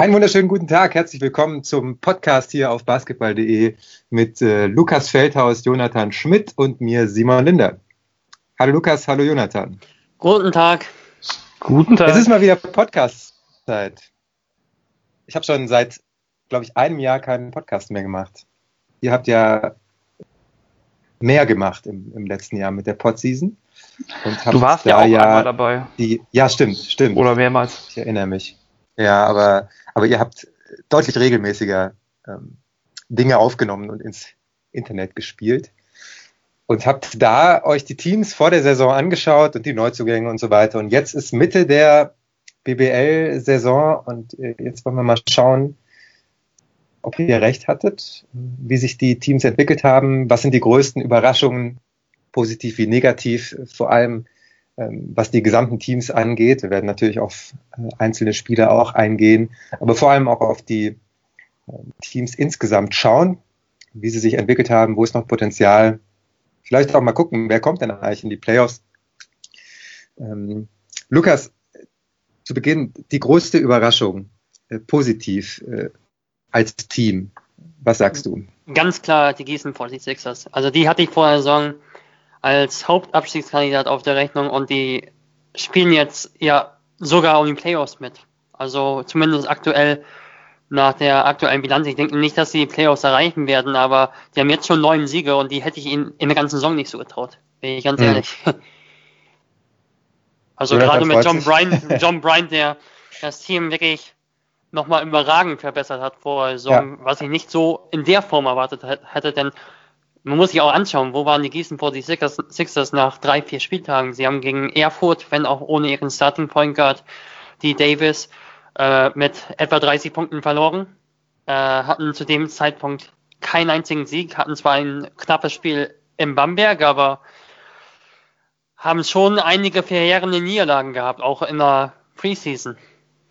Einen wunderschönen guten Tag, herzlich willkommen zum Podcast hier auf basketball.de mit äh, Lukas Feldhaus, Jonathan Schmidt und mir Simon Linder. Hallo Lukas, hallo Jonathan. Guten Tag. Guten Tag. Es ist mal wieder Podcast-Zeit. Ich habe schon seit, glaube ich, einem Jahr keinen Podcast mehr gemacht. Ihr habt ja mehr gemacht im, im letzten Jahr mit der Podseason. Du warst ja auch ja einmal dabei. Die, ja, stimmt, stimmt. Oder mehrmals. Ich erinnere mich. Ja, aber, aber ihr habt deutlich regelmäßiger ähm, Dinge aufgenommen und ins Internet gespielt. Und habt da euch die Teams vor der Saison angeschaut und die Neuzugänge und so weiter. Und jetzt ist Mitte der BBL-Saison und äh, jetzt wollen wir mal schauen, ob ihr recht hattet, wie sich die Teams entwickelt haben, was sind die größten Überraschungen, positiv wie negativ, vor allem was die gesamten Teams angeht. Wir werden natürlich auf äh, einzelne Spieler auch eingehen, aber vor allem auch auf die ähm, Teams insgesamt schauen, wie sie sich entwickelt haben, wo ist noch Potenzial. Vielleicht auch mal gucken, wer kommt denn eigentlich in die Playoffs. Ähm, Lukas, zu Beginn die größte Überraschung, äh, positiv äh, als Team. Was sagst du? Ganz klar die Gießen 46ers. Also die hatte ich vor der Saison als Hauptabstiegskandidat auf der Rechnung und die spielen jetzt ja sogar um die Playoffs mit. Also zumindest aktuell nach der aktuellen Bilanz. Ich denke nicht, dass sie die Playoffs erreichen werden, aber die haben jetzt schon neun Siege und die hätte ich ihnen in der ganzen Saison nicht so getraut. Bin ich ganz ehrlich. Also ja, gerade mit John Bryant, John Bryant, der das Team wirklich nochmal überragend verbessert hat vor der Saison, ja. was ich nicht so in der Form erwartet hätte, denn man muss sich auch anschauen, wo waren die Gießen 46ers Sixers nach drei, vier Spieltagen. Sie haben gegen Erfurt, wenn auch ohne ihren Starting Point Guard, die Davis äh, mit etwa 30 Punkten verloren, äh, hatten zu dem Zeitpunkt keinen einzigen Sieg, hatten zwar ein knappes Spiel in Bamberg, aber haben schon einige verheerende Niederlagen gehabt, auch in der Preseason.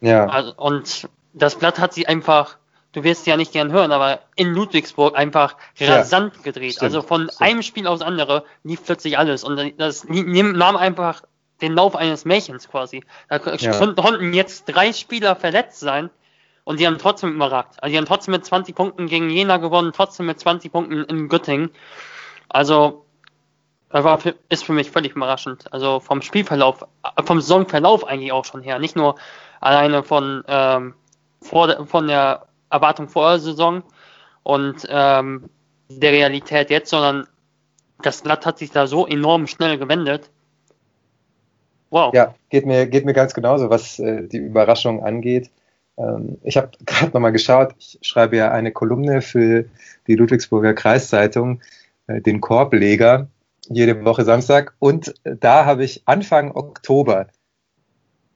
Ja. Also, und das Blatt hat sie einfach du wirst ja nicht gern hören, aber in Ludwigsburg einfach rasant ja, gedreht. Stimmt, also von stimmt. einem Spiel aufs andere lief plötzlich alles und das nahm einfach den Lauf eines Märchens quasi. Da ja. konnten jetzt drei Spieler verletzt sein und die haben trotzdem überragt. Also die haben trotzdem mit 20 Punkten gegen Jena gewonnen, trotzdem mit 20 Punkten in Göttingen. Also das war, ist für mich völlig überraschend. Also vom Spielverlauf, vom Saisonverlauf eigentlich auch schon her. Nicht nur alleine von, ähm, vor, von der Erwartung vor der Saison und ähm, der Realität jetzt, sondern das Blatt hat sich da so enorm schnell gewendet. Wow. Ja, geht mir, geht mir ganz genauso, was äh, die Überraschung angeht. Ähm, ich habe gerade nochmal geschaut, ich schreibe ja eine Kolumne für die Ludwigsburger Kreiszeitung, äh, den Korbleger, jede Woche Samstag. Und äh, da habe ich Anfang Oktober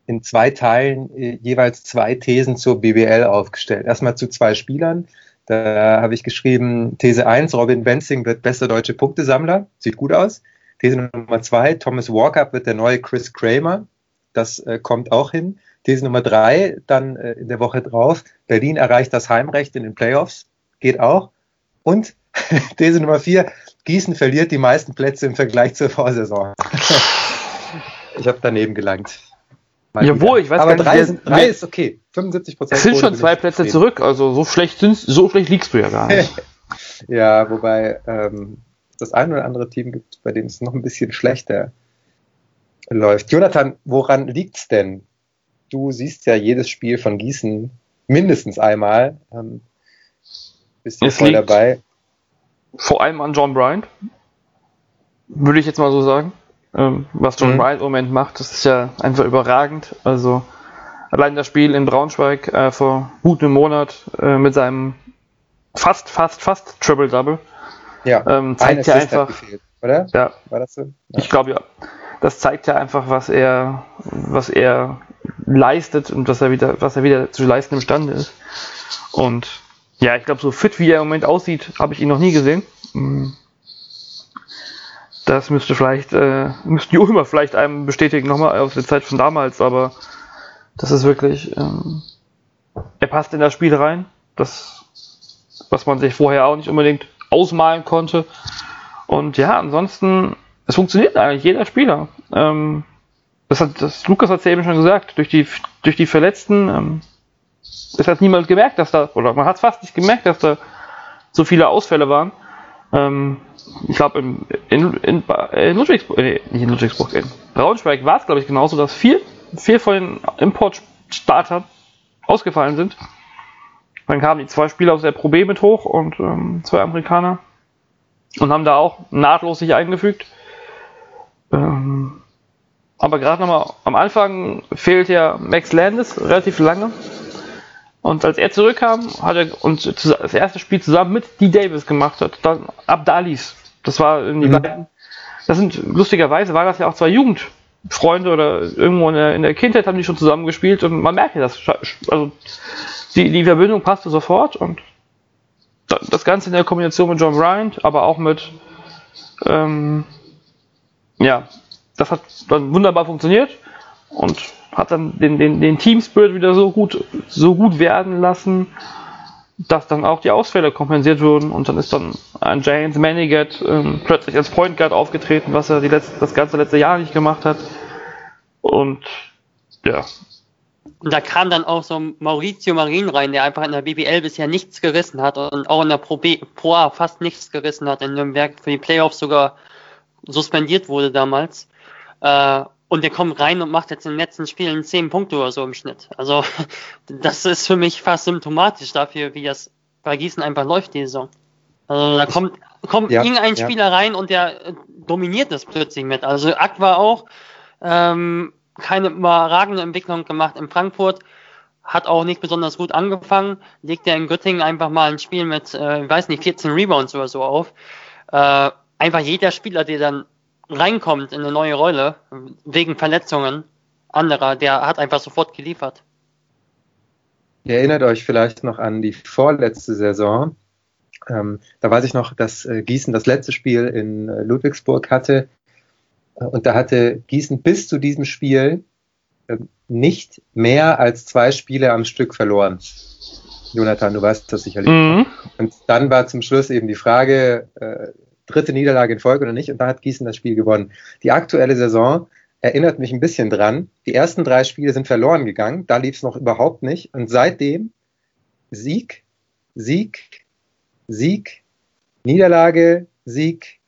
in zwei Teilen äh, jeweils zwei Thesen zur BBL aufgestellt. Erstmal zu zwei Spielern. Da habe ich geschrieben, These 1, Robin Benzing wird bester deutsche Punktesammler. Sieht gut aus. These Nummer 2, Thomas Walker wird der neue Chris Kramer. Das äh, kommt auch hin. These Nummer 3, dann äh, in der Woche drauf, Berlin erreicht das Heimrecht in den Playoffs. Geht auch. Und These Nummer 4, Gießen verliert die meisten Plätze im Vergleich zur Vorsaison. ich habe daneben gelangt. Jawohl, ich weiß aber gar nicht. Drei, drei ist okay. 75 Prozent. Es sind schon zwei Plätze zurück, also so schlecht sind, so schlecht liegst du ja gar nicht. ja, wobei ähm, das ein oder andere Team gibt, bei dem es noch ein bisschen schlechter läuft. Jonathan, woran liegt's denn? Du siehst ja jedes Spiel von Gießen mindestens einmal. Ähm, bist du voll dabei? Vor allem an John Bryant. Würde ich jetzt mal so sagen. Ähm, was John mhm. Bryant im Moment macht, das ist ja einfach überragend. Also allein das Spiel in Braunschweig äh, vor gut einem Monat äh, mit seinem fast, fast, fast Triple-Double. Ja, ähm, zeigt ja einfach. Gefehlt, oder? Ja. War das so? Ja. Ich glaube ja. Das zeigt ja einfach, was er, was er leistet und was er wieder, was er wieder zu leisten imstande ist. Und ja, ich glaube, so fit wie er im Moment aussieht, habe ich ihn noch nie gesehen. Das müsste vielleicht, äh, müssten die Ulmer vielleicht einem bestätigen, nochmal aus der Zeit von damals, aber das ist wirklich, ähm, er passt in das Spiel rein. Das, was man sich vorher auch nicht unbedingt ausmalen konnte. Und ja, ansonsten, es funktioniert eigentlich jeder Spieler. Ähm, das hat, das, Lukas hat es ja eben schon gesagt, durch die, durch die Verletzten, ähm, es hat niemand gemerkt, dass da, oder man hat fast nicht gemerkt, dass da so viele Ausfälle waren. Ähm, ich glaube, in, in, in, in, Ludwigsburg, nee, nicht in Ludwigsburg, in Braunschweig war es, glaube ich, genauso, dass vier, vier von den Importstartern ausgefallen sind. Dann kamen die zwei Spieler aus der Pro B mit hoch und ähm, zwei Amerikaner und haben da auch nahtlos sich eingefügt. Ähm, aber gerade nochmal am Anfang fehlt ja Max Landis relativ lange. Und als er zurückkam, hat er und das erste Spiel zusammen mit D. Davis gemacht hat, dann Abdalis. Das war in die mhm. beiden. Das sind lustigerweise waren das ja auch zwei Jugendfreunde oder irgendwo in der, in der Kindheit haben die schon zusammen gespielt und man merkt ja das. Also die, die Verbindung passte sofort und das Ganze in der Kombination mit John Bryant, aber auch mit ähm, ja, das hat dann wunderbar funktioniert und hat dann den, den, den Team Spirit wieder so gut, so gut werden lassen, dass dann auch die Ausfälle kompensiert wurden und dann ist dann ein James Manigat ähm, plötzlich als Point Guard aufgetreten, was er die letzte, das ganze letzte Jahr nicht gemacht hat. Und ja. Und da kam dann auch so Maurizio Marin rein, der einfach in der BBL bisher nichts gerissen hat und auch in der Pro, B, Pro A fast nichts gerissen hat, in Nürnberg für die Playoffs sogar suspendiert wurde damals. Äh, und der kommt rein und macht jetzt in den letzten Spielen zehn Punkte oder so im Schnitt. Also das ist für mich fast symptomatisch dafür, wie das bei Gießen einfach läuft, die Saison. Also da kommt, kommt ja, irgendein ja. Spieler rein und der äh, dominiert das plötzlich mit. Also Aqua auch ähm, keine überragende Entwicklung gemacht in Frankfurt, hat auch nicht besonders gut angefangen, legt er in Göttingen einfach mal ein Spiel mit, äh, weiß nicht, 14 Rebounds oder so auf. Äh, einfach jeder Spieler, der dann reinkommt in eine neue Rolle, wegen Verletzungen anderer, der hat einfach sofort geliefert. Ihr erinnert euch vielleicht noch an die vorletzte Saison. Ähm, da weiß ich noch, dass äh, Gießen das letzte Spiel in äh, Ludwigsburg hatte. Äh, und da hatte Gießen bis zu diesem Spiel äh, nicht mehr als zwei Spiele am Stück verloren. Jonathan, du weißt das sicherlich. Mhm. Und dann war zum Schluss eben die Frage, äh, dritte Niederlage in Folge oder nicht. Und da hat Gießen das Spiel gewonnen. Die aktuelle Saison erinnert mich ein bisschen dran. Die ersten drei Spiele sind verloren gegangen. Da lief es noch überhaupt nicht. Und seitdem Sieg, Sieg, Sieg, Niederlage, Sieg,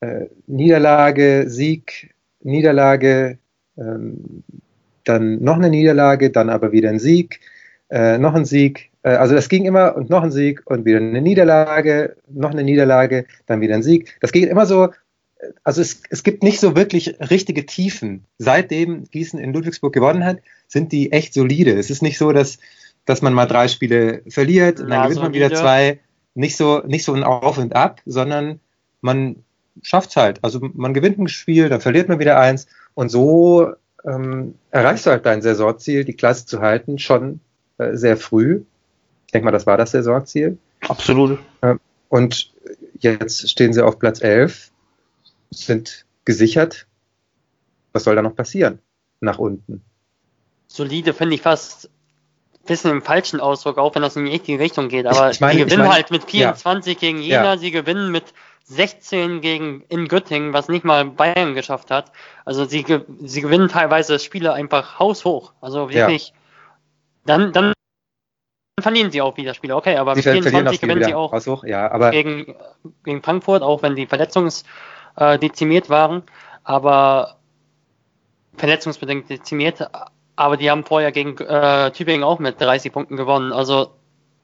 äh, Niederlage, Sieg, Niederlage, ähm, dann noch eine Niederlage, dann aber wieder ein Sieg, äh, noch ein Sieg, also das ging immer und noch ein Sieg und wieder eine Niederlage, noch eine Niederlage, dann wieder ein Sieg. Das geht immer so, also es, es gibt nicht so wirklich richtige Tiefen. Seitdem Gießen in Ludwigsburg gewonnen hat, sind die echt solide. Es ist nicht so, dass, dass man mal drei Spiele verliert und dann gewinnt man wieder zwei. Nicht so, nicht so ein Auf und Ab, sondern man schafft es halt. Also man gewinnt ein Spiel, dann verliert man wieder eins und so ähm, erreichst du halt dein Saisonziel, die Klasse zu halten, schon äh, sehr früh. Ich denke mal, das war das Saisonziel. Absolut. Und jetzt stehen sie auf Platz 11, sind gesichert. Was soll da noch passieren? Nach unten. Solide finde ich fast ein bisschen im falschen Ausdruck, auch wenn das in die richtige Richtung geht. Aber ich, ich meine, sie gewinnen meine, halt mit 24 ja. gegen Jena, ja. sie gewinnen mit 16 gegen in Göttingen, was nicht mal Bayern geschafft hat. Also sie, sie gewinnen teilweise Spiele einfach haushoch. Also wirklich. Ja. Dann, dann verlieren sie auch wieder Spiele, okay, aber sie mit 24 gewinnen sie auch hoch, ja, aber gegen, gegen Frankfurt, auch wenn die verletzungsdezimiert äh, waren, aber verletzungsbedingt dezimiert, aber die haben vorher gegen äh, Tübingen auch mit 30 Punkten gewonnen. Also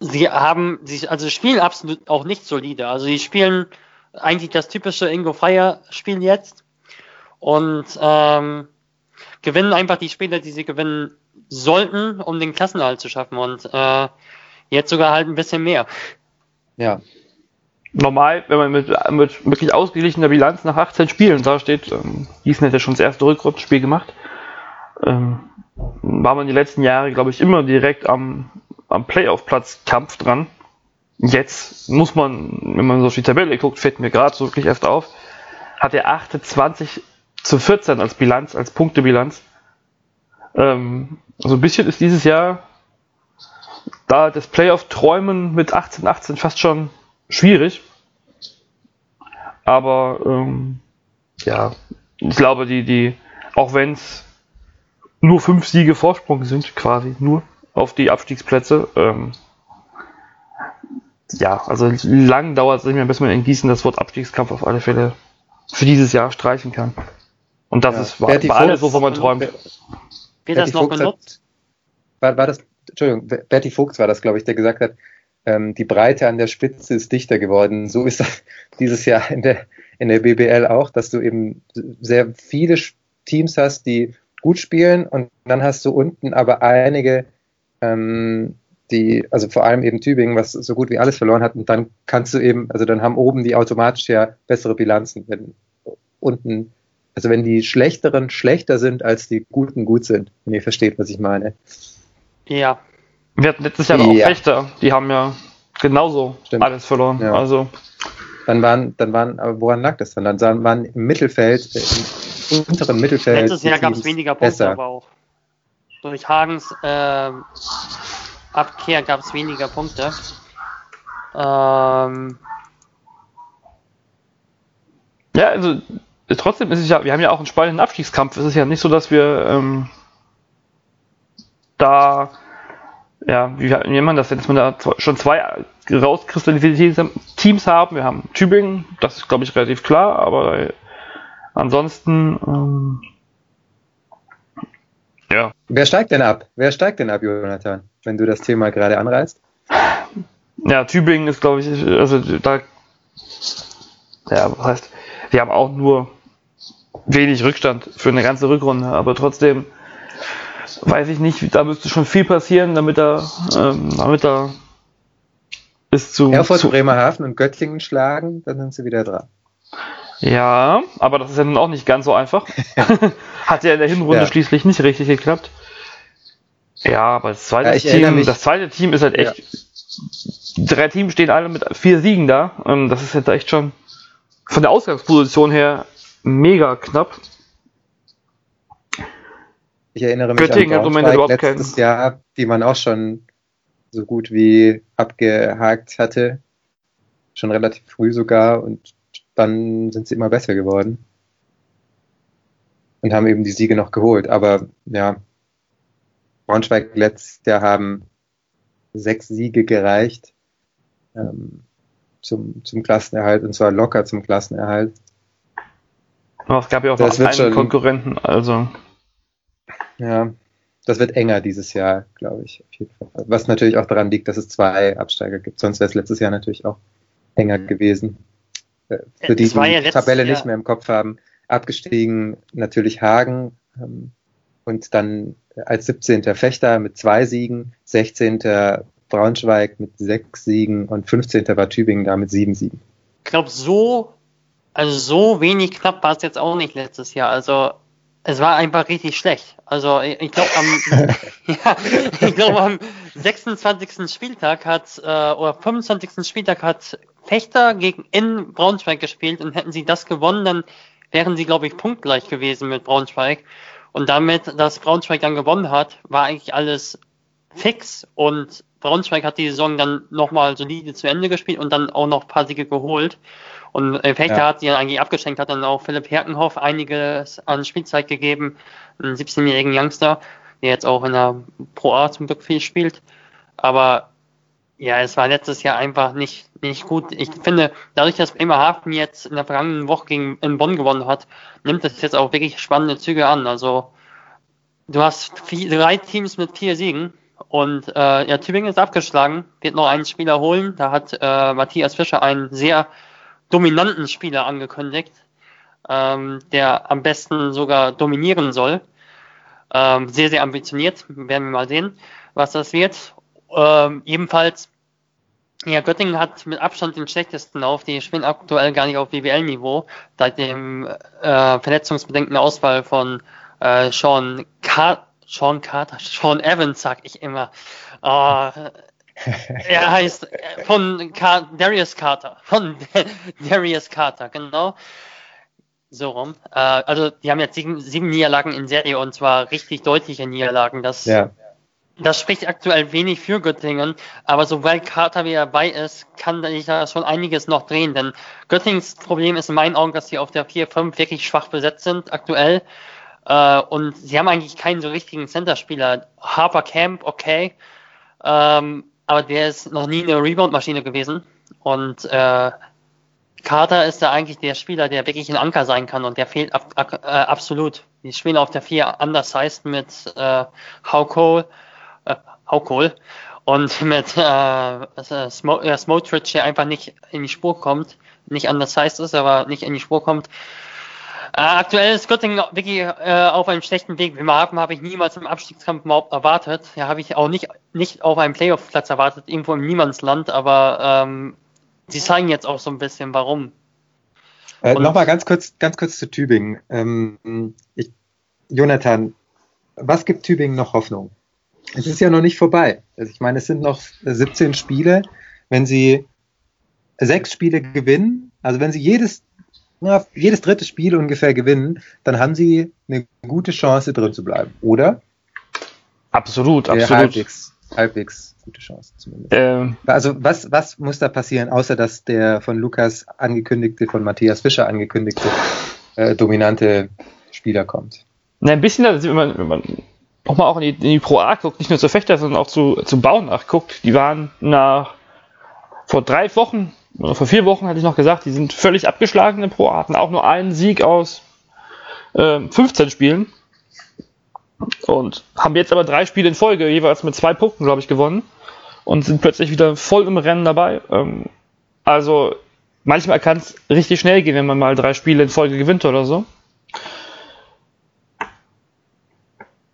sie haben, sie, also spielen absolut auch nicht solide. Also sie spielen eigentlich das typische Ingo Freier Spiel jetzt. Und ähm, gewinnen einfach die Spiele, die sie gewinnen sollten, um den Klassenerhalt zu schaffen. Und äh, jetzt sogar halt ein bisschen mehr. Ja. Normal, wenn man mit, mit wirklich ausgeglichener Bilanz nach 18 Spielen da steht, ähm, Gießen hätte schon das erste Rückrundenspiel gemacht, ähm, war man die letzten Jahre, glaube ich, immer direkt am, am Playoff-Platz-Kampf dran. Jetzt muss man, wenn man so auf die Tabelle guckt, fällt mir gerade so wirklich erst auf, hat er 28 zu 14 als Bilanz, als Punktebilanz. Ähm, also ein bisschen ist dieses Jahr da das Playoff-Träumen mit 18, 18 fast schon schwierig. Aber ähm, ja, ich glaube, die, die, auch wenn es nur fünf Siege Vorsprung sind, quasi nur, auf die Abstiegsplätze. Ähm, ja, also lang dauert es nicht mehr, bis man in Gießen das Wort Abstiegskampf auf alle Fälle für dieses Jahr streichen kann. Und das ja. ist war alles, wovon man träumt. Wird das noch benutzt? Hat, war, war das, Entschuldigung, Berti Fuchs war das, glaube ich, der gesagt hat, ähm, die Breite an der Spitze ist dichter geworden. So ist das dieses Jahr in der, in der BBL auch, dass du eben sehr viele Teams hast, die gut spielen und dann hast du unten aber einige, ähm, die, also vor allem eben Tübingen, was so gut wie alles verloren hat und dann kannst du eben, also dann haben oben die automatisch ja bessere Bilanzen, wenn unten, also wenn die schlechteren schlechter sind als die guten gut sind, wenn ihr versteht, was ich meine. Ja. Wir hatten letztes Jahr ja. auch Fechter, die haben ja genauso Stimmt. alles verloren. Ja. Also dann waren, dann waren, aber woran lag das dann? Dann waren im Mittelfeld, im unteren Mittelfeld. Letztes Jahr gab es weniger Punkte, besser. aber auch durch Hagens äh, Abkehr gab es weniger Punkte. Ähm, ja, also trotzdem ist es ja, wir haben ja auch einen spannenden Abstiegskampf. Es ist ja nicht so, dass wir ähm, da ja, wie nennt man das jetzt, dass wir da schon zwei rauskristallisierte Teams haben. Wir haben Tübingen, das ist glaube ich relativ klar, aber äh, ansonsten ähm, ja. Wer steigt denn ab? Wer steigt denn ab, Jonathan, wenn du das Thema gerade anreißt? Ja, Tübingen ist glaube ich, also da ja, was heißt, wir haben auch nur wenig Rückstand für eine ganze Rückrunde, aber trotzdem weiß ich nicht, da müsste schon viel passieren, damit er, ähm, damit er bis zu. Erfurt, zu Bremerhaven und Göttingen schlagen, dann sind sie wieder dran. Ja, aber das ist ja nun auch nicht ganz so einfach. Hat ja in der Hinrunde ja. schließlich nicht richtig geklappt. Ja, aber das zweite, ja, Team, das zweite Team ist halt echt. Ja. Drei Teams stehen alle mit vier Siegen da. Ähm, das ist jetzt echt schon von der Ausgangsposition her mega knapp. Ich erinnere mich Göttingen an Braunschweig letztes Jahr, die man auch schon so gut wie abgehakt hatte. Schon relativ früh sogar und dann sind sie immer besser geworden. Und haben eben die Siege noch geholt. Aber ja, Braunschweig letztes Jahr haben sechs Siege gereicht ähm, zum, zum Klassenerhalt und zwar locker zum Klassenerhalt. Aber es gab ja auch das noch einen schon, Konkurrenten, also. Ja, das wird enger dieses Jahr, glaube ich, auf jeden Fall. Was natürlich auch daran liegt, dass es zwei Absteiger gibt. Sonst wäre es letztes Jahr natürlich auch enger gewesen. Äh, für die, die ja die Tabelle Jahr. nicht mehr im Kopf haben. Abgestiegen natürlich Hagen ähm, und dann als 17. Fechter mit zwei Siegen, 16. Braunschweig mit sechs Siegen und 15. war Tübingen da mit sieben Siegen. Ich glaube, so, also so wenig knapp war es jetzt auch nicht letztes Jahr. Also es war einfach richtig schlecht. Also ich glaube am, ja, ich am 26. Spieltag hat äh, oder 25. Spieltag hat Fechter gegen in Braunschweig gespielt und hätten sie das gewonnen, dann wären sie glaube ich punktgleich gewesen mit Braunschweig. Und damit, dass Braunschweig dann gewonnen hat, war eigentlich alles fix und Braunschweig hat die Saison dann nochmal solide zu Ende gespielt und dann auch noch ein paar Siege geholt. Und äh, Fechter ja. hat sie eigentlich abgeschenkt, hat dann auch Philipp Herkenhoff einiges an Spielzeit gegeben, einen 17-jährigen Youngster, der jetzt auch in der Pro A zum Glück viel spielt. Aber ja, es war letztes Jahr einfach nicht, nicht gut. Ich finde, dadurch, dass Bremerhaven jetzt in der vergangenen Woche gegen in Bonn gewonnen hat, nimmt es jetzt auch wirklich spannende Züge an. Also du hast vier, drei Teams mit vier Siegen und äh, ja, Tübingen ist abgeschlagen, wird noch einen Spieler holen. Da hat äh, Matthias Fischer einen sehr dominanten Spieler angekündigt, ähm, der am besten sogar dominieren soll. Ähm, sehr, sehr ambitioniert. Werden wir mal sehen, was das wird. Ähm, ebenfalls, ja, Göttingen hat mit Abstand den schlechtesten Lauf. Die spielen aktuell gar nicht auf BWL-Niveau, seit dem äh, verletzungsbedingten Ausfall von äh, Sean, Car Sean Carter, Sean Evans, sag ich immer. Uh, er heißt äh, von Car Darius Carter. Von Darius Carter, genau. So rum. Äh, also die haben jetzt sieben, sieben, Niederlagen in Serie und zwar richtig deutliche Niederlagen. Das, ja. das spricht aktuell wenig für Göttingen, aber sobald Carter wieder dabei ist, kann sich da schon einiges noch drehen, denn Göttingens Problem ist in meinen Augen, dass sie auf der 4-5 wirklich schwach besetzt sind aktuell. Äh, und sie haben eigentlich keinen so richtigen Center-Spieler. Harper Camp, okay. Ähm, aber der ist noch nie eine Rebound-Maschine gewesen. Und äh, Carter ist da eigentlich der Spieler, der wirklich ein Anker sein kann und der fehlt ab, ab, äh, absolut. Die spielen auf der 4 undersized mit äh, Cole, äh, und mit äh, äh Smotrich, der einfach nicht in die Spur kommt, nicht undersized ist, aber nicht in die Spur kommt. Äh, aktuell ist Göttingen wirklich äh, auf einem schlechten Weg. Wie haben, habe ich niemals im Abstiegskampf überhaupt erwartet. Ja, habe ich auch nicht, nicht auf einem Playoff-Platz erwartet, irgendwo im Niemandsland, aber ähm, sie zeigen jetzt auch so ein bisschen, warum. Äh, Nochmal ganz kurz, ganz kurz zu Tübingen. Ähm, ich, Jonathan, was gibt Tübingen noch Hoffnung? Es ist ja noch nicht vorbei. Also ich meine, es sind noch 17 Spiele. Wenn sie sechs Spiele gewinnen, also wenn sie jedes ja, jedes dritte Spiel ungefähr gewinnen, dann haben sie eine gute Chance, drin zu bleiben, oder? Absolut, absolut. halbwegs, halbwegs gute Chance zumindest. Ähm, also was, was muss da passieren, außer dass der von Lukas angekündigte, von Matthias Fischer angekündigte äh, dominante Spieler kommt? Na, ein bisschen, wenn man, wenn man nochmal auch in die, in die Pro A guckt, nicht nur zu Fechter, sondern auch zu, zu Bauen nachguckt, die waren nach vor drei Wochen vor vier Wochen hatte ich noch gesagt, die sind völlig abgeschlagen im Pro, hatten auch nur einen Sieg aus äh, 15 Spielen und haben jetzt aber drei Spiele in Folge, jeweils mit zwei Punkten, glaube ich, gewonnen und sind plötzlich wieder voll im Rennen dabei. Ähm, also manchmal kann es richtig schnell gehen, wenn man mal drei Spiele in Folge gewinnt oder so.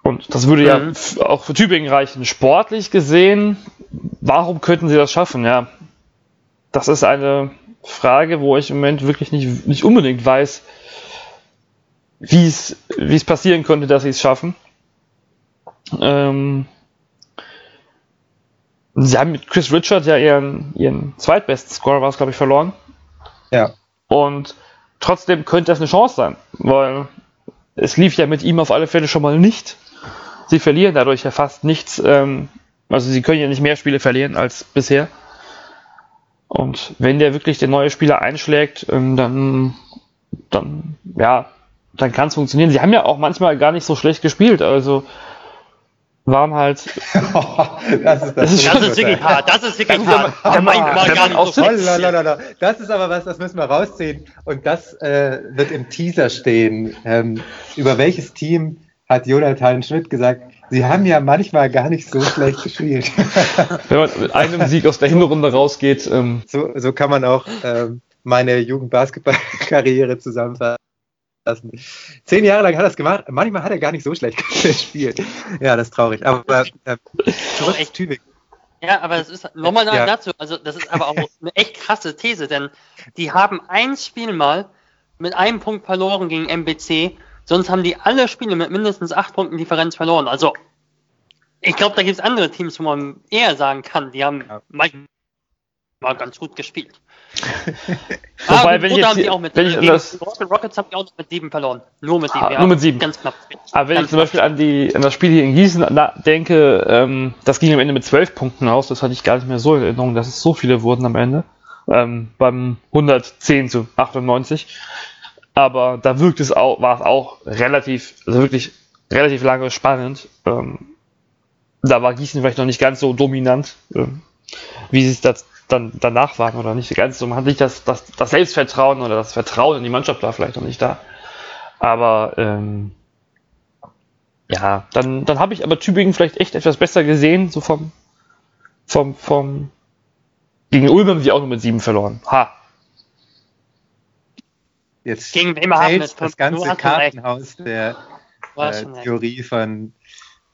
Und das würde mhm. ja auch für Tübingen reichen. Sportlich gesehen, warum könnten sie das schaffen? Ja, das ist eine Frage, wo ich im Moment wirklich nicht, nicht unbedingt weiß, wie es, wie es passieren könnte, dass sie es schaffen. Ähm, sie haben mit Chris Richard ja ihren, ihren zweitbesten Scorer, war es, glaube ich, verloren. Ja. Und trotzdem könnte das eine Chance sein, weil es lief ja mit ihm auf alle Fälle schon mal nicht. Sie verlieren dadurch ja fast nichts. Ähm, also sie können ja nicht mehr Spiele verlieren als bisher. Und wenn der wirklich den neue Spieler einschlägt, ähm, dann, dann, ja, dann kann es funktionieren. Sie haben ja auch manchmal gar nicht so schlecht gespielt, also waren halt. das ist, das, das ist, wirklich hart. Das ist wirklich hart. Der gar nicht so Das ist aber was, das müssen wir rausziehen. Und das äh, wird im Teaser stehen. Ähm, über welches Team hat Jonathan Schmidt gesagt, Sie haben ja manchmal gar nicht so schlecht gespielt. Wenn man mit einem Sieg aus der Hinrunde rausgeht. Ähm so, so kann man auch ähm, meine Jugendbasketballkarriere zusammenfassen. Zehn Jahre lang hat er es gemacht. Manchmal hat er gar nicht so schlecht gespielt. Ja, das ist traurig. Aber äh, zurück echt Tübingen. Ja, aber das ist nochmal ja. dazu. Also das ist aber auch eine echt krasse These, denn die haben ein Spiel mal mit einem Punkt verloren gegen MBC Sonst haben die alle Spiele mit mindestens acht Punkten Differenz verloren. Also, ich glaube, da gibt es andere Teams, wo man eher sagen kann, die haben ja. manchmal ganz gut gespielt. Wobei, ah, wenn ich, jetzt, die auch mit, wenn ich das, Rockets haben die auch mit sieben verloren. Nur mit sieben. Ah, ja, nur mit sieben. Ganz knapp. Aber wenn ganz ich zum Beispiel an, die, an das Spiel hier in Gießen denke, ähm, das ging am Ende mit zwölf Punkten aus. Das hatte ich gar nicht mehr so in Erinnerung, dass es so viele wurden am Ende. Ähm, beim 110 zu 98 aber da wirkt es auch, war es auch relativ, also wirklich relativ lange spannend. Ähm, da war Gießen vielleicht noch nicht ganz so dominant, ähm, wie sie es das dann danach waren oder nicht ganz so. Man hat nicht das, das, das Selbstvertrauen oder das Vertrauen in die Mannschaft war vielleicht noch nicht da. Aber ähm, ja, dann, dann habe ich aber Tübingen vielleicht echt etwas besser gesehen, so vom, vom, vom gegen Ulm haben sie auch nur mit sieben verloren. Ha, Jetzt Gegen Bremerhaven das ganze Kartenhaus der äh, Theorie von.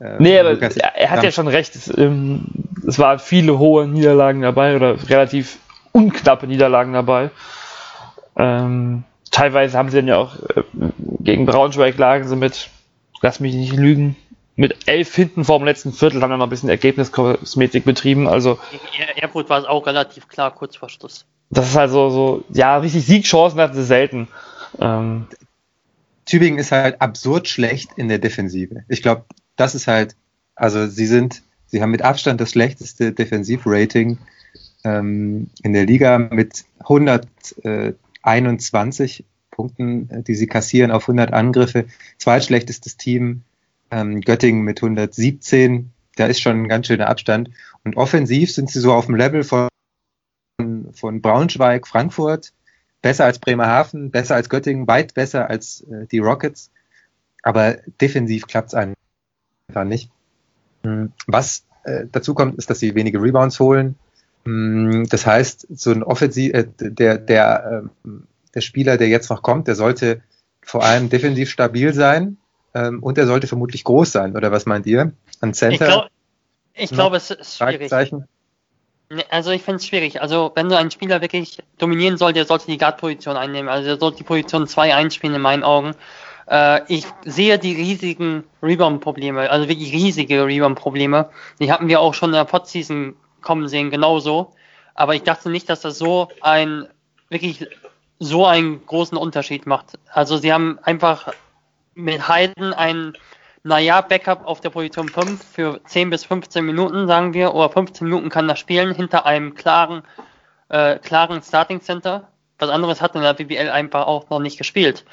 Äh, nee, aber Lukas er hat ja schon recht. Es, ähm, es waren viele hohe Niederlagen dabei oder relativ unknappe Niederlagen dabei. Ähm, teilweise haben sie dann ja auch äh, gegen Braunschweig lagen sie mit, lass mich nicht lügen, mit elf hinten vor dem letzten Viertel haben wir noch ein bisschen Ergebniskosmetik betrieben. Also gegen Erfurt war es auch relativ klar kurz vor Schluss das ist halt so, so ja, richtig Siegchancen hatten sie selten. Ähm, Tübingen ist halt absurd schlecht in der Defensive. Ich glaube, das ist halt, also sie sind, sie haben mit Abstand das schlechteste Defensivrating ähm, in der Liga mit 121 Punkten, äh, die sie kassieren auf 100 Angriffe. Zweitschlechtestes Team ähm, Göttingen mit 117. Da ist schon ein ganz schöner Abstand. Und offensiv sind sie so auf dem Level von, von Braunschweig, Frankfurt, besser als Bremerhaven, besser als Göttingen, weit besser als äh, die Rockets. Aber defensiv klappt es einfach nicht. Hm, was äh, dazu kommt, ist, dass sie wenige Rebounds holen. Hm, das heißt, so ein Offensiv, äh, der, der, äh, der Spieler, der jetzt noch kommt, der sollte vor allem defensiv stabil sein ähm, und er sollte vermutlich groß sein. Oder was meint ihr? An Center? Ich, glaub, ich glaube, es ist schwierig. Also ich finde es schwierig. Also wenn du einen Spieler wirklich dominieren soll, der sollte die Guard-Position einnehmen. Also der sollte die Position 2 einspielen in meinen Augen. Äh, ich sehe die riesigen Rebound-Probleme, also wirklich riesige Rebound-Probleme. Die hatten wir auch schon in der Podseason kommen sehen, genauso. Aber ich dachte nicht, dass das so ein wirklich so einen großen Unterschied macht. Also sie haben einfach mit Heiden ein, naja, Backup auf der Position 5 für 10 bis 15 Minuten, sagen wir, oder 15 Minuten kann er spielen, hinter einem klaren, äh, klaren Starting Center. Was anderes hat in der BBL einfach auch noch nicht gespielt.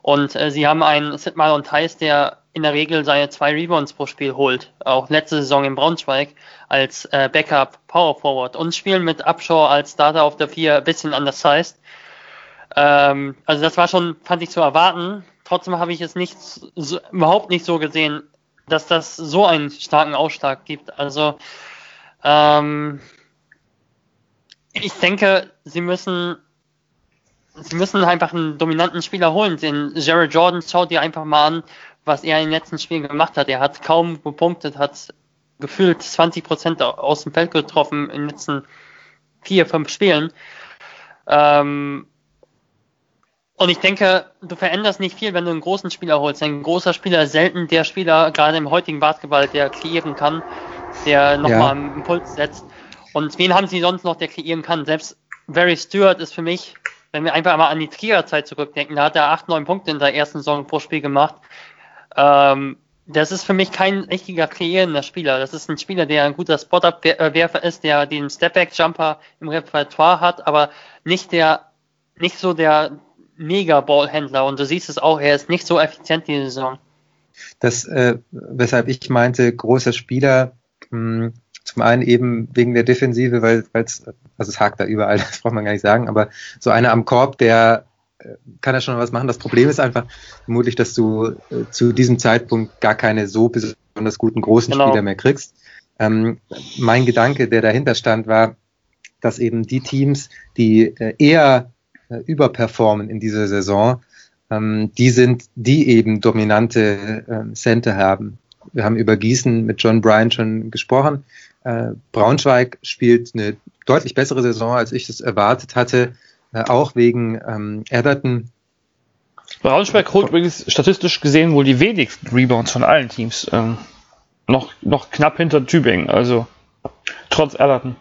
Und äh, sie haben einen Sid Marlon Theis, der in der Regel seine zwei Rebounds pro Spiel holt. Auch letzte Saison in Braunschweig als äh, Backup Power Forward. Und spielen mit Upshaw als Starter auf der 4 ein bisschen undersized. Ähm, also das war schon, fand ich zu erwarten. Trotzdem habe ich es nicht so, überhaupt nicht so gesehen, dass das so einen starken Ausschlag gibt. Also ähm, ich denke, sie müssen sie müssen einfach einen dominanten Spieler holen. Den Jared Jordan schaut dir einfach mal an, was er in den letzten Spielen gemacht hat. Er hat kaum gepunktet, hat gefühlt 20 Prozent aus dem Feld getroffen in den letzten vier, fünf Spielen. Ähm, und ich denke, du veränderst nicht viel, wenn du einen großen Spieler holst. Ein großer Spieler ist selten der Spieler, gerade im heutigen Basketball, der kreieren kann, der nochmal ja. einen Impuls setzt. Und wen haben sie sonst noch, der kreieren kann? Selbst Barry Stewart ist für mich, wenn wir einfach mal an die Trierer-Zeit zurückdenken, da hat er acht, neun Punkte in der ersten Saison pro Spiel gemacht. Ähm, das ist für mich kein richtiger kreierender Spieler. Das ist ein Spieler, der ein guter Spot-Up-Werfer ist, der den Step-Back-Jumper im Repertoire hat, aber nicht der, nicht so der Mega-Ballhändler und du siehst es auch, er ist nicht so effizient diese Saison. Das, äh, weshalb ich meinte, großer Spieler, mh, hm, zum einen eben wegen der Defensive, weil es, also es hakt da überall, das braucht man gar nicht sagen, aber so einer am Korb, der äh, kann ja schon was machen. Das Problem ist einfach vermutlich, dass du äh, zu diesem Zeitpunkt gar keine so besonders guten großen genau. Spieler mehr kriegst. Ähm, mein Gedanke, der dahinter stand, war, dass eben die Teams, die äh, eher überperformen in dieser Saison, ähm, die sind, die eben dominante äh, Center haben. Wir haben über Gießen mit John Bryan schon gesprochen. Äh, Braunschweig spielt eine deutlich bessere Saison, als ich es erwartet hatte, äh, auch wegen ähm, Everton. Braunschweig holt übrigens statistisch gesehen wohl die wenigsten Rebounds von allen Teams. Ähm, noch, noch knapp hinter Tübingen, also trotz Everton.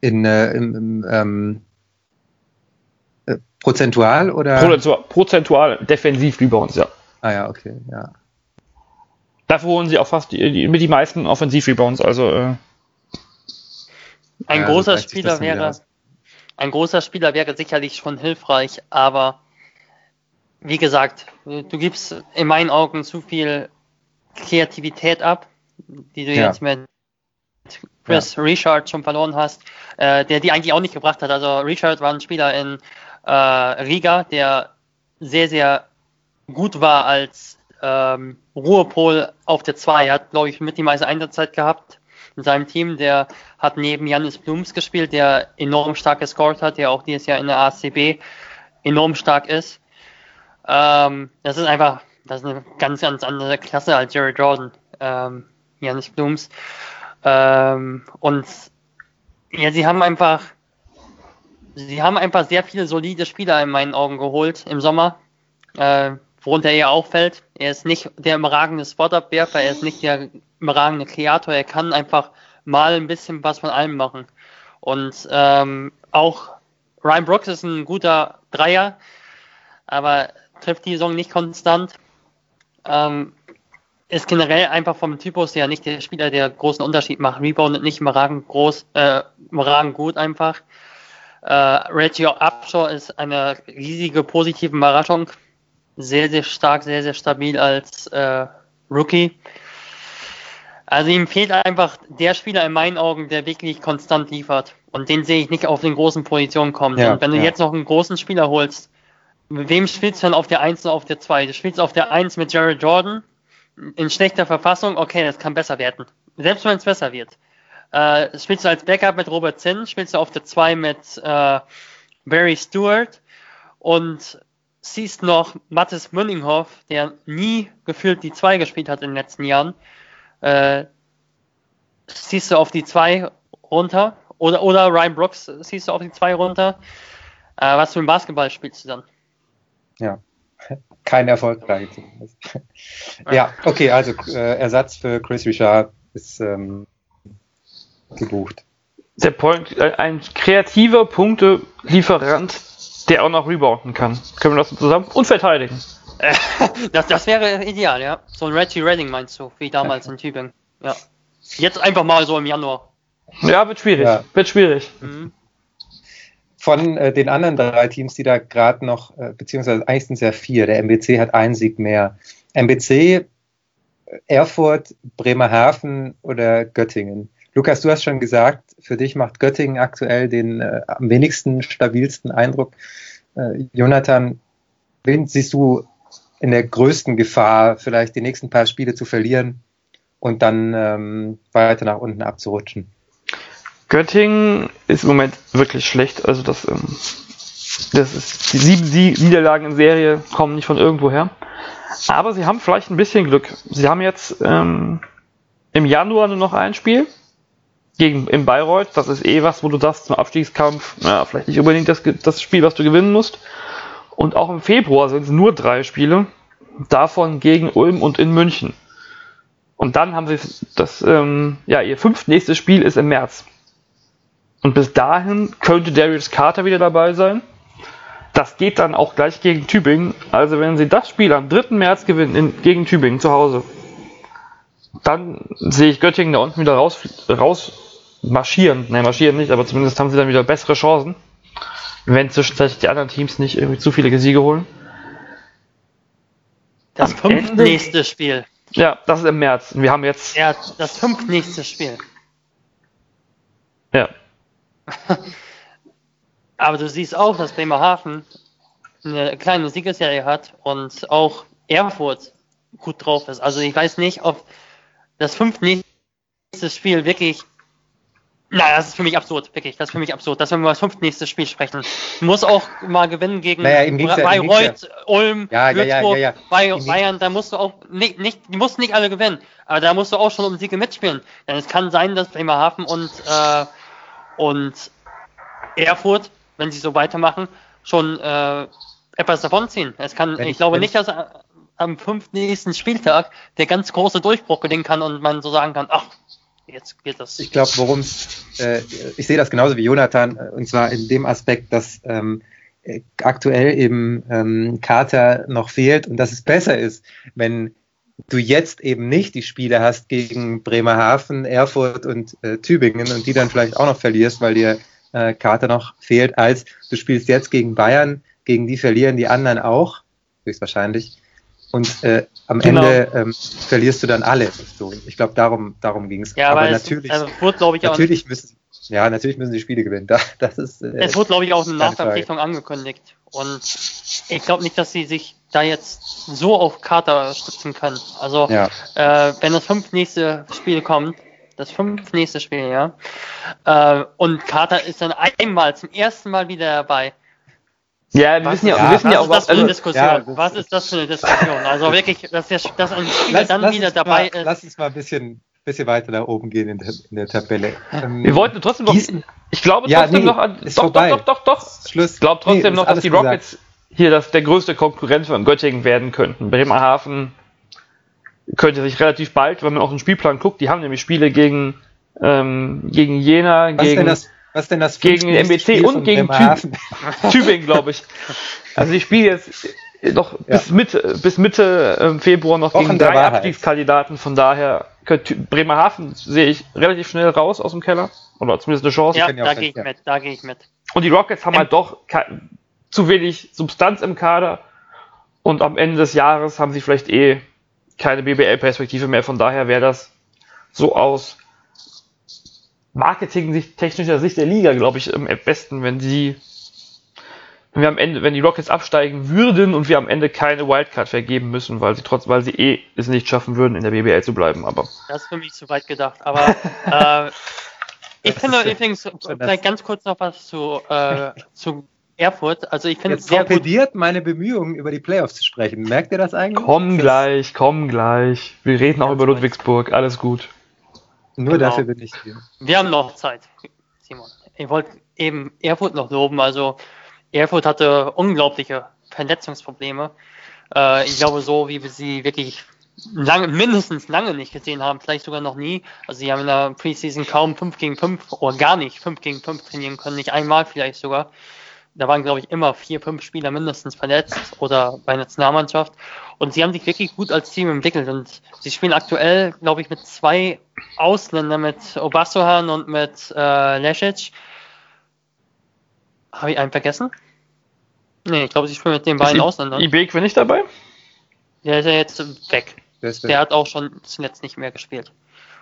In, äh, im, im ähm, Prozentual oder? Prozentual, prozentual defensiv Rebounds, ja. Ah ja, okay, ja. Dafür holen sie auch fast die, die, mit die meisten Offensiv-Rebounds, also äh, ein ja, großer Spieler wäre ein großer Spieler wäre sicherlich schon hilfreich, aber wie gesagt, du gibst in meinen Augen zu viel Kreativität ab, die du ja. jetzt mit Chris ja. Richard schon verloren hast, äh, der die eigentlich auch nicht gebracht hat. Also Richard war ein Spieler in äh, Riga, der sehr, sehr gut war als ähm, Ruhepol auf der 2. Er hat, glaube ich, mit die meiste Einsatzzeit gehabt in seinem Team. Der hat neben Janis Blums gespielt, der enorm stark gescored hat, der auch dieses Jahr in der ACB enorm stark ist. Ähm, das ist einfach, das ist eine ganz, ganz andere Klasse als Jerry Jordan, ähm, Janis Blums. Ähm, und ja, sie haben einfach sie haben einfach sehr viele solide Spieler in meinen Augen geholt im Sommer, äh, worunter er auffällt. Er ist nicht der überragende Spot-Up-Werfer, er ist nicht der überragende Kreator, er kann einfach mal ein bisschen was von allem machen. Und ähm, auch Ryan Brooks ist ein guter Dreier, aber trifft die Saison nicht konstant. Ähm, ist generell einfach vom Typus her nicht der Spieler, der großen Unterschied macht. Reboundet nicht überragend groß, äh, überragend gut einfach. Äh, Reggie Upshaw ist eine riesige positive Überraschung. Sehr, sehr stark, sehr, sehr stabil als äh, Rookie. Also ihm fehlt einfach der Spieler in meinen Augen, der wirklich konstant liefert. Und den sehe ich nicht auf den großen Positionen kommen. Ja, und wenn du ja. jetzt noch einen großen Spieler holst, mit wem spielst du dann auf der 1 und auf der 2? Du spielst auf der 1 mit Jared Jordan in schlechter Verfassung, okay, das kann besser werden. Selbst wenn es besser wird. Äh, spielst du als Backup mit Robert Zinn, spielst du auf der 2 mit äh, Barry Stewart und siehst noch Mathis Münninghoff, der nie gefühlt die 2 gespielt hat in den letzten Jahren. Äh, siehst du auf die 2 runter oder, oder Ryan Brooks siehst du auf die 2 runter. Äh, was für ein Basketball spielst du dann? Ja, kein zumindest. ja, okay, also äh, Ersatz für Chris Richard ist ähm, gebucht. Der Point, äh, ein kreativer Punktelieferant, der auch noch rebounden kann. Können wir das so zusammen? Und verteidigen. das, das wäre ideal, ja. So ein Reggie Redding meinst du, wie damals in Tübingen. Ja. Jetzt einfach mal so im Januar. Ja, wird schwierig. Ja. Wird schwierig. Mhm von äh, den anderen drei Teams, die da gerade noch, äh, beziehungsweise eigentlich sind es ja vier, der MBC hat einen Sieg mehr. MBC, Erfurt, Bremerhaven oder Göttingen. Lukas, du hast schon gesagt, für dich macht Göttingen aktuell den äh, am wenigsten stabilsten Eindruck. Äh, Jonathan, wen siehst du in der größten Gefahr, vielleicht die nächsten paar Spiele zu verlieren und dann ähm, weiter nach unten abzurutschen? Göttingen ist im Moment wirklich schlecht. Also das, ähm, das ist die sieben die Niederlagen in Serie kommen nicht von irgendwo her. Aber sie haben vielleicht ein bisschen Glück. Sie haben jetzt ähm, im Januar nur noch ein Spiel gegen in Bayreuth. Das ist eh was, wo du sagst zum Abstiegskampf, na, vielleicht nicht unbedingt das, das Spiel, was du gewinnen musst. Und auch im Februar sind es nur drei Spiele. Davon gegen Ulm und in München. Und dann haben sie das, ähm, ja, ihr fünftnächstes Spiel ist im März. Und bis dahin könnte Darius Carter wieder dabei sein. Das geht dann auch gleich gegen Tübingen. Also wenn sie das Spiel am 3. März gewinnen in, gegen Tübingen zu Hause, dann sehe ich Göttingen da unten wieder raus, raus marschieren. Nein, marschieren nicht, aber zumindest haben sie dann wieder bessere Chancen. Wenn zwischenzeitlich die anderen Teams nicht irgendwie zu viele Siege holen. Das fünftnächste Spiel. Ja, das ist im März. Wir haben jetzt. Ja, das fünftnächste Spiel. Ja, Aber du siehst auch, dass Bremerhaven eine kleine Siegesserie hat und auch Erfurt gut drauf ist. Also ich weiß nicht, ob das fünfte Spiel wirklich. Naja, das ist für mich absurd, wirklich. Das ist für mich absurd, dass wir über das fünfte Spiel sprechen. Muss auch mal gewinnen gegen naja, Bayreuth, ja, Ulm, ja, Würzburg, ja, Bayern. Da musst du auch nicht, nicht, die mussten nicht alle gewinnen, aber da musst du auch schon um Siege mitspielen. Denn es kann sein, dass Bremerhaven und äh, und Erfurt, wenn sie so weitermachen, schon äh, etwas davonziehen. Es kann, ich, ich, glaube nicht, dass am fünften nächsten Spieltag der ganz große Durchbruch gelingen kann und man so sagen kann, ach, jetzt geht das. Ich glaube, worum es, äh, ich sehe das genauso wie Jonathan, äh, und zwar in dem Aspekt, dass ähm, aktuell eben ähm, Carter noch fehlt und dass es besser ist, wenn du jetzt eben nicht die Spiele hast gegen Bremerhaven, Erfurt und äh, Tübingen und die dann vielleicht auch noch verlierst, weil dir äh, Karte noch fehlt, als du spielst jetzt gegen Bayern, gegen die verlieren die anderen auch, höchstwahrscheinlich. Und äh, am genau. Ende ähm, verlierst du dann alle. So, ich glaube, darum, darum ging es. Ja, aber, aber natürlich, also wurde, ich, natürlich müssen, ja, natürlich müssen die Spiele gewinnen. Da, das ist, äh, es wurde, glaube ich, auch eine Nachverpflichtung angekündigt. Und ich glaube nicht, dass sie sich da jetzt so auf Kater stützen können. Also ja. äh, wenn das fünf nächste Spiel kommt, das fünf nächste Spiel, ja, äh, und Kater ist dann einmal zum ersten Mal wieder dabei. Ja, wir was, wissen ja, ja, wir wissen was ja auch, ist das für eine Diskussion? Ja, was ist das für eine Diskussion? Also wirklich, dass, der, dass ein Spieler lass, dann lass wieder dabei mal, ist. Lass uns mal ein bisschen bisschen weiter nach oben gehen in der, in der Tabelle. Ähm, wir wollten trotzdem noch, ich glaube trotzdem ja, nee, noch an, doch, doch, doch, doch, doch, Schluss. Ich glaube trotzdem nee, noch, dass die Rockets gesagt. hier das, der größte Konkurrent von Göttingen werden könnten. Bremerhaven könnte sich relativ bald, wenn man auf den Spielplan guckt, die haben nämlich Spiele gegen, ähm, gegen Jena, was gegen, denn das, was denn das gegen MBC und gegen Tübingen, glaube ich. Also die spielen jetzt noch ja. bis Mitte, bis Mitte ähm, Februar noch Wochen gegen drei Abstiegskandidaten, von daher Bremerhaven sehe ich relativ schnell raus aus dem Keller. Oder zumindest eine Chance. Ja, da gehe ich mit, da gehe ich mit. Und die Rockets haben halt doch zu wenig Substanz im Kader. Und am Ende des Jahres haben sie vielleicht eh keine BBL-Perspektive mehr. Von daher wäre das so aus marketing-technischer Sicht der Liga, glaube ich, am besten, wenn sie wenn wir am Ende, wenn die Rockets absteigen würden und wir am Ende keine Wildcard vergeben müssen, weil sie trotz, weil sie eh es nicht schaffen würden, in der BBL zu bleiben. Aber das ist für mich zu weit gedacht. Aber äh, ich finde übrigens vielleicht ganz kurz noch was zu, äh, zu Erfurt. Also ich finde es sehr torpediert gut. meine Bemühungen über die Playoffs zu sprechen. Merkt ihr das eigentlich? Komm gleich, komm gleich. Wir reden auch über Ludwigsburg. Alles gut. Nur genau. dafür bin ich hier. Wir haben noch Zeit, Simon. Ich wollte eben Erfurt noch loben. Also Erfurt hatte unglaubliche Verletzungsprobleme. Äh, ich glaube, so wie wir sie wirklich lange, mindestens lange nicht gesehen haben, vielleicht sogar noch nie. Also sie haben in der Preseason kaum 5 gegen 5 oder gar nicht 5 gegen 5 trainieren können, nicht einmal vielleicht sogar. Da waren, glaube ich, immer vier, fünf Spieler mindestens verletzt oder bei der Nationalmannschaft. Und sie haben sich wirklich gut als Team entwickelt. Und sie spielen aktuell, glaube ich, mit zwei Ausländern, mit Obasohan und mit äh, Lesic. Habe ich einen vergessen? Nee, ich glaube, sie spielen mit den beiden Ausländern. Ibek bin ich dabei? Der ist ja jetzt weg. Der, der hat auch schon zuletzt nicht mehr gespielt.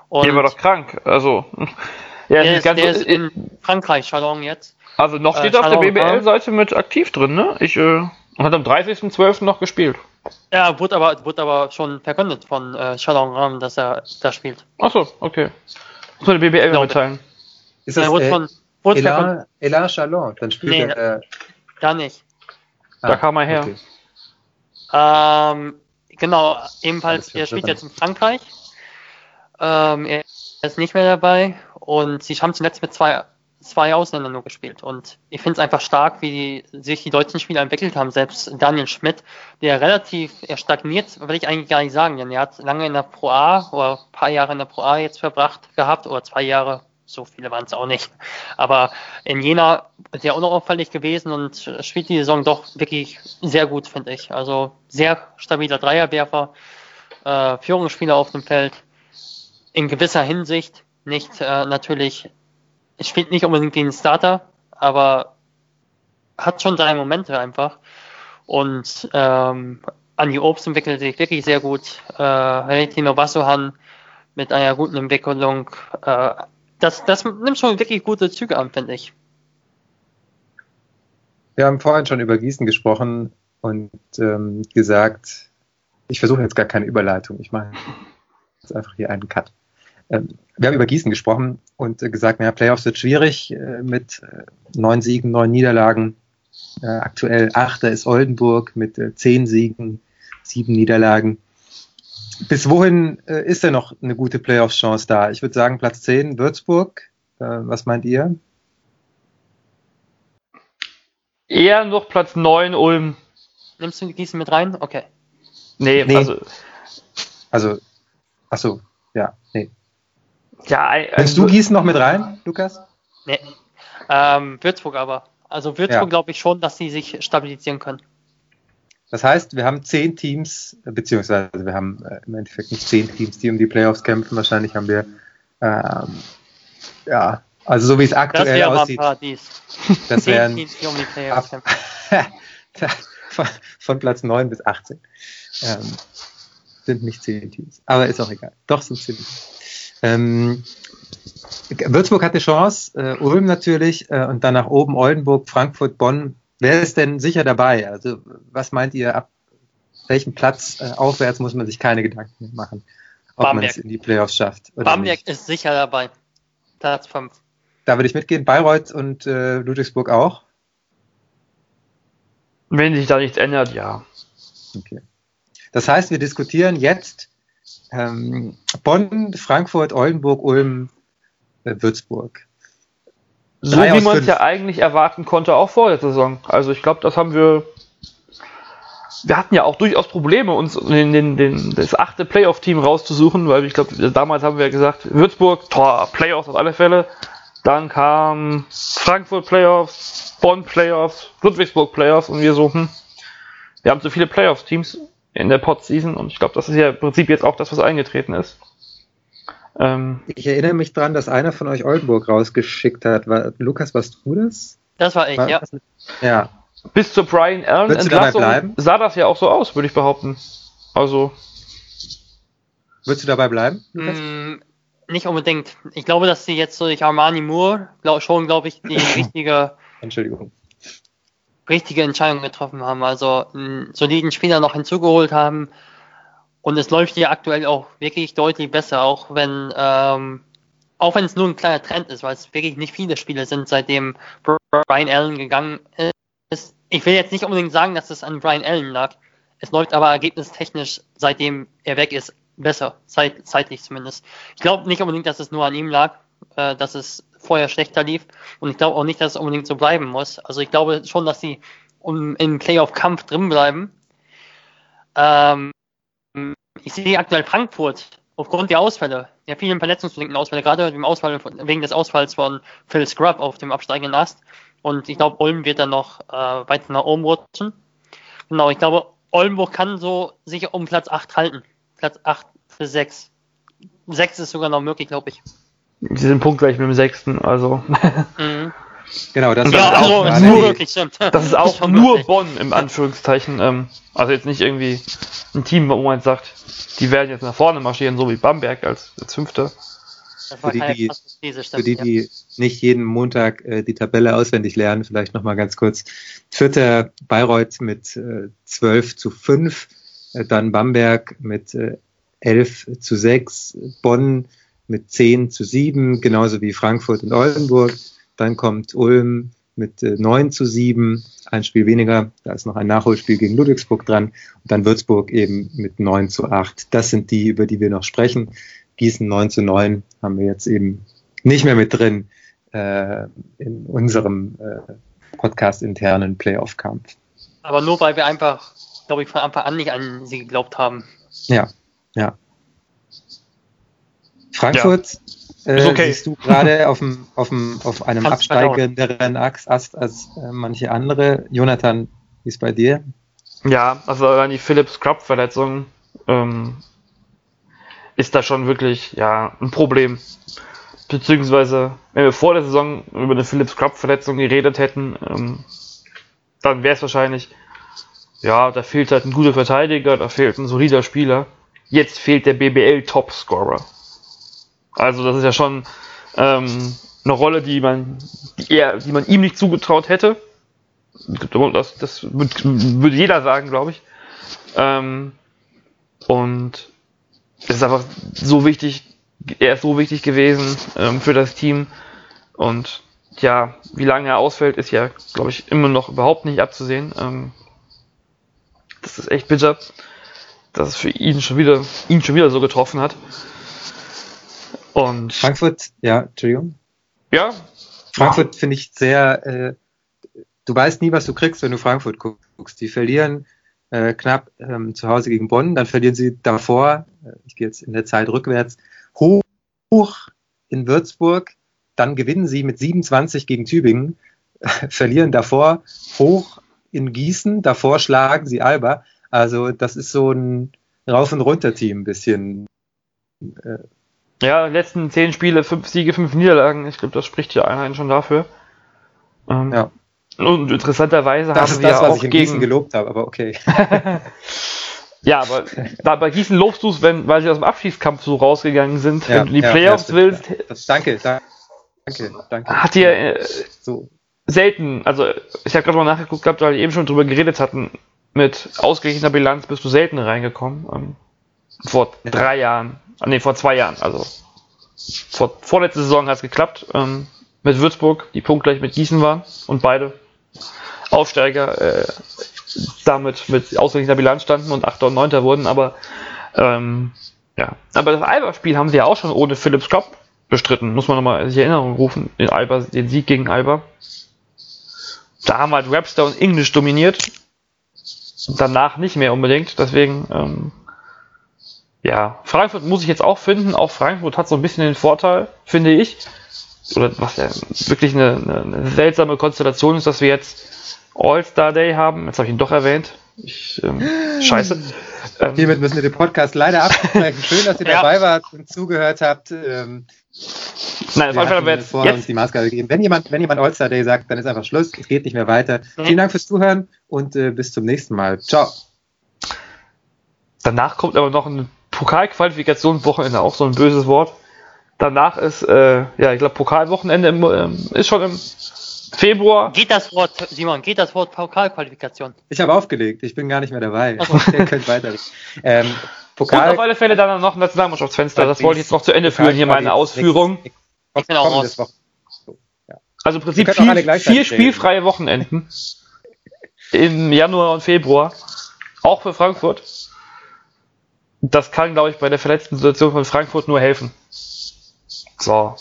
Und der war doch krank. Also, ja, der, ist, der ist in Frankreich, Chalon jetzt. Also noch steht äh, auf der BBL-Seite mit aktiv drin, ne? Ich äh, hat am 30.12. noch gespielt. Ja, wurde aber, wurde aber schon verkündet von äh, Chalon Ram, dass er da spielt. Achso, okay. Muss man die BBL genau. mitteilen. Ist das ja, wurde äh, von, wurde Elan, Elan Chalon? Dann spielt nee, er. Äh, da nicht. Ah, da kam er her. Okay. Ähm, genau, ebenfalls, er spielt jetzt in Frankreich. Ähm, er ist nicht mehr dabei und sie haben zuletzt mit zwei zwei Ausländer nur gespielt. Und ich finde es einfach stark, wie die, sich die deutschen Spieler entwickelt haben. Selbst Daniel Schmidt, der relativ, er stagniert, will ich eigentlich gar nicht sagen, denn er hat lange in der Pro A oder ein paar Jahre in der Pro A jetzt verbracht gehabt oder zwei Jahre, so viele waren es auch nicht. Aber in Jena ist er auch noch auffällig gewesen und spielt die Saison doch wirklich sehr gut, finde ich. Also sehr stabiler Dreierwerfer, äh, Führungsspieler auf dem Feld, in gewisser Hinsicht nicht äh, natürlich es spielt nicht unbedingt den Starter, aber hat schon drei Momente einfach. Und ähm, Andi Obst entwickelt sich wirklich sehr gut. Äh, Retino Bassohan mit einer guten Entwicklung. Äh, das, das nimmt schon wirklich gute Züge an, finde ich. Wir haben vorhin schon über Gießen gesprochen und ähm, gesagt, ich versuche jetzt gar keine Überleitung, ich mache jetzt einfach hier einen Cut. Ähm, wir haben über Gießen gesprochen und äh, gesagt, naja, Playoffs wird schwierig äh, mit äh, neun Siegen, neun Niederlagen. aktuell Achter ist Oldenburg mit zehn Siegen, sieben Niederlagen. Bis wohin ist denn noch eine gute Playoffs-Chance da? Ich würde sagen, Platz 10, Würzburg. was meint ihr? Eher noch Platz 9, Ulm. Nimmst du Gießen mit rein? Okay. Nee, nee. also. Also, achso, ja, nee. Ja, Nimmst du Gießen noch mit rein, Lukas? Nee. Ähm, Würzburg aber. Also Würzburg ja. glaube ich schon, dass sie sich stabilisieren können. Das heißt, wir haben zehn Teams, beziehungsweise wir haben äh, im Endeffekt nicht zehn Teams, die um die Playoffs kämpfen. Wahrscheinlich haben wir, ähm, ja, also so wie es aktuell das aussieht. Paradies. Das wären Teams, die um die Playoffs kämpfen. von, von Platz 9 bis 18. Ähm, sind nicht zehn Teams. Aber ist auch egal. Doch sind zehn Teams. Ähm, Würzburg hat eine Chance, äh, Ulm natürlich äh, und dann nach oben Oldenburg, Frankfurt, Bonn. Wer ist denn sicher dabei? Also was meint ihr, ab welchem Platz äh, aufwärts muss man sich keine Gedanken machen, ob man es in die Playoffs schafft? Bamberg nicht. ist sicher dabei. Platz 5. Da würde ich mitgehen. Bayreuth und äh, Ludwigsburg auch? Wenn sich da nichts ändert, ja. Okay. Das heißt, wir diskutieren jetzt ähm, Bonn, Frankfurt, Oldenburg, Ulm, äh, Würzburg. So wie man es ja eigentlich erwarten konnte, auch vor der Saison. Also ich glaube, das haben wir. Wir hatten ja auch durchaus Probleme, uns den, den, den, das achte Playoff-Team rauszusuchen, weil ich glaube, damals haben wir ja gesagt, Würzburg, Tor, Playoffs auf alle Fälle. Dann kam Frankfurt Playoffs, Bonn Playoffs, Ludwigsburg Playoffs und wir so, hm, wir haben so viele Playoffs-Teams, in der Pod-Season und ich glaube, das ist ja im Prinzip jetzt auch das, was eingetreten ist. Ähm, ich erinnere mich dran, dass einer von euch Oldenburg rausgeschickt hat. War, Lukas, warst du das? Das war ich, ja. Ja. Bis zur Brian Allen Entlassung sah das ja auch so aus, würde ich behaupten. Also. Würdest du dabei bleiben? Mm, nicht unbedingt. Ich glaube, dass sie jetzt durch Armani Moore glaub, schon, glaube ich, die richtige, Entschuldigung. Richtige Entscheidung getroffen haben. Also einen soliden Spieler noch hinzugeholt haben. Und es läuft hier aktuell auch wirklich deutlich besser, auch wenn ähm, auch wenn es nur ein kleiner Trend ist, weil es wirklich nicht viele Spiele sind, seitdem Brian Allen gegangen ist. Ich will jetzt nicht unbedingt sagen, dass es an Brian Allen lag. Es läuft aber ergebnistechnisch, seitdem er weg ist, besser, zeit, zeitlich zumindest. Ich glaube nicht unbedingt, dass es nur an ihm lag, äh, dass es vorher schlechter lief. Und ich glaube auch nicht, dass es unbedingt so bleiben muss. Also ich glaube schon, dass sie um, im Playoff-Kampf drin bleiben. Ähm, ich sehe aktuell Frankfurt aufgrund der Ausfälle, der vielen verletzungsbedingten Ausfälle, gerade Ausfall, wegen des Ausfalls von Phil Scrub auf dem absteigenden Ast. Und ich glaube, Ulm wird dann noch äh, weiter nach oben rutschen. Genau, ich glaube, Oldenburg kann so sich um Platz 8 halten. Platz 8 für 6. 6 ist sogar noch möglich, glaube ich. Sie sind punktgleich mit dem 6. Also. Mhm. Genau, das, ja, ist auch also, nur, wirklich. Das ist auch nur Bonn im Anführungszeichen. Ähm, also jetzt nicht irgendwie ein Team, wo man jetzt sagt, die werden jetzt nach vorne marschieren, so wie Bamberg als, als Fünfter. Für die, die, These, für die, die nicht jeden Montag äh, die Tabelle auswendig lernen, vielleicht nochmal ganz kurz. Vierter Bayreuth mit äh, 12 zu 5, äh, dann Bamberg mit äh, 11 zu 6, Bonn mit 10 zu 7, genauso wie Frankfurt und Oldenburg. Dann kommt Ulm mit äh, 9 zu 7, ein Spiel weniger. Da ist noch ein Nachholspiel gegen Ludwigsburg dran. Und dann Würzburg eben mit 9 zu 8. Das sind die, über die wir noch sprechen. Gießen 9 zu 9 haben wir jetzt eben nicht mehr mit drin äh, in unserem äh, Podcast-internen Playoff-Kampf. Aber nur, weil wir einfach, glaube ich, von Anfang an nicht an sie geglaubt haben. Ja, ja. Frankfurt ja. Äh, okay. siehst du gerade auf, dem, auf, dem, auf einem absteigenderen Ast als äh, manche andere. Jonathan, wie ist bei dir? Ja, also die Philips Crop-Verletzung ähm, ist da schon wirklich ja, ein Problem. Beziehungsweise, wenn wir vor der Saison über eine Philips Crop-Verletzung geredet hätten, ähm, dann wäre es wahrscheinlich, ja, da fehlt halt ein guter Verteidiger, da fehlt ein solider Spieler. Jetzt fehlt der BBL-Topscorer. Also das ist ja schon ähm, eine Rolle, die man, die, er, die man ihm nicht zugetraut hätte. Das, das würde jeder sagen, glaube ich. Ähm, und es ist einfach so wichtig, er ist so wichtig gewesen ähm, für das Team. Und ja, wie lange er ausfällt, ist ja, glaube ich, immer noch überhaupt nicht abzusehen. Ähm, das ist echt bitter, dass es für ihn schon wieder, ihn schon wieder so getroffen hat. Und Frankfurt, ja, Entschuldigung. Ja. Frankfurt finde ich sehr, äh, du weißt nie, was du kriegst, wenn du Frankfurt guckst. Die verlieren äh, knapp ähm, zu Hause gegen Bonn, dann verlieren sie davor, äh, ich gehe jetzt in der Zeit rückwärts, hoch, hoch in Würzburg, dann gewinnen sie mit 27 gegen Tübingen, äh, verlieren davor hoch in Gießen, davor schlagen sie Alba. Also das ist so ein Rauf- und Runter-Team ein bisschen. Äh, ja, letzten zehn Spiele, fünf Siege, fünf Niederlagen. Ich glaube, das spricht ja einer schon dafür. Ähm, ja. Und interessanterweise das haben sie das, ja auch gegen Gießen gelobt habe, aber okay. ja, aber da, bei Gießen lobst du es, wenn, weil sie aus dem Abschießkampf so rausgegangen sind. Ja, wenn du die ja, Playoffs ja, willst. Das, danke, danke, danke. Hat dir äh, so. selten, also ich habe gerade mal nachgeguckt gehabt, weil wir eben schon drüber geredet hatten, mit ausgeglichener Bilanz bist du selten reingekommen. Ähm, vor drei Jahren Ah, nee, vor zwei Jahren. Also vor, vorletzte Saison hat es geklappt. Ähm, mit Würzburg, die punktgleich mit Gießen waren und beide Aufsteiger äh, damit mit ausgeglichener Bilanz standen und 8. und 9. wurden, aber ähm, ja. Aber das Alba-Spiel haben sie ja auch schon ohne Philips Klopp bestritten, muss man nochmal sich Erinnerung rufen, den, Alba, den Sieg gegen Alba. Da haben halt Webster und English dominiert. Danach nicht mehr unbedingt, deswegen ähm, ja, Frankfurt muss ich jetzt auch finden. Auch Frankfurt hat so ein bisschen den Vorteil, finde ich. Oder was ja wirklich eine, eine seltsame Konstellation ist, dass wir jetzt All-Star Day haben. Jetzt habe ich ihn doch erwähnt. Ich, ähm, scheiße. Ähm, Hiermit müssen wir den Podcast leider abbrechen. Schön, dass ihr ja. dabei wart und zugehört habt. Ähm, Nein, auf jeden Fall jetzt, vor jetzt. uns die Maßgabe gegeben. Wenn jemand, wenn jemand All-Star Day sagt, dann ist einfach Schluss. Es geht nicht mehr weiter. Mhm. Vielen Dank fürs Zuhören und äh, bis zum nächsten Mal. Ciao. Danach kommt aber noch ein Pokalqualifikationswochenende, auch so ein böses Wort. Danach ist, äh, ja, ich glaube, Pokalwochenende im, ähm, ist schon im Februar. Geht das Wort, Simon, geht das Wort Pokalqualifikation? Ich habe aufgelegt, ich bin gar nicht mehr dabei. Also. Ihr könnt weiter. Ähm, Pokal. Und auf alle Fälle dann noch ein Nationalmannschaftsfenster. Das wollte ich jetzt noch zu Ende führen, hier meine Ausführung. Ich bin auch raus. Also im Prinzip vier, vier spielfreie Wochenenden im Januar und Februar. Auch für Frankfurt. Das kann, glaube ich, bei der verletzten Situation von Frankfurt nur helfen. So.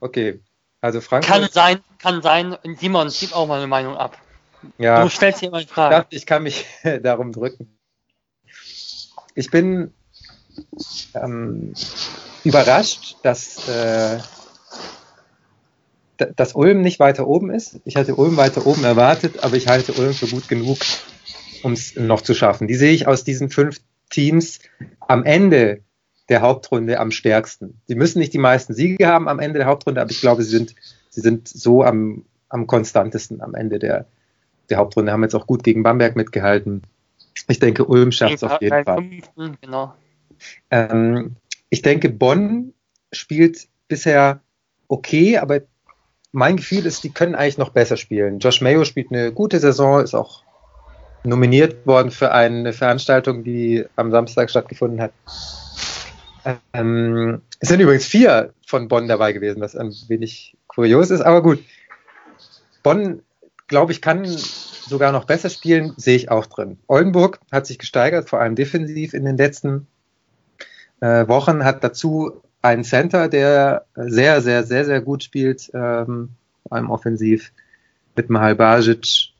Okay. Also Frankfurt. Kann sein, kann sein. Simon, gib auch mal eine Meinung ab. Ja. Du stellst hier mal eine Frage. Ich, dachte, ich kann mich darum drücken ich bin ähm, überrascht, dass, äh, dass Ulm nicht weiter oben ist. Ich hatte Ulm weiter oben erwartet, aber ich halte Ulm für gut genug, um es noch zu schaffen. Die sehe ich aus diesen fünf Teams am Ende der Hauptrunde am stärksten. Sie müssen nicht die meisten Siege haben am Ende der Hauptrunde, aber ich glaube, sie sind, sie sind so am, am konstantesten am Ende der, der Hauptrunde. Haben jetzt auch gut gegen Bamberg mitgehalten. Ich denke, Ulm schafft es auf jeden Fall. Genau. Ähm, ich denke, Bonn spielt bisher okay, aber mein Gefühl ist, die können eigentlich noch besser spielen. Josh Mayo spielt eine gute Saison, ist auch nominiert worden für eine Veranstaltung, die am Samstag stattgefunden hat. Ähm, es sind übrigens vier von Bonn dabei gewesen, was ein wenig kurios ist, aber gut. Bonn, glaube ich, kann sogar noch besser spielen, sehe ich auch drin. Oldenburg hat sich gesteigert, vor allem defensiv in den letzten äh, Wochen, hat dazu einen Center, der sehr, sehr, sehr, sehr gut spielt, ähm, vor allem offensiv, mit Mahal Bajic,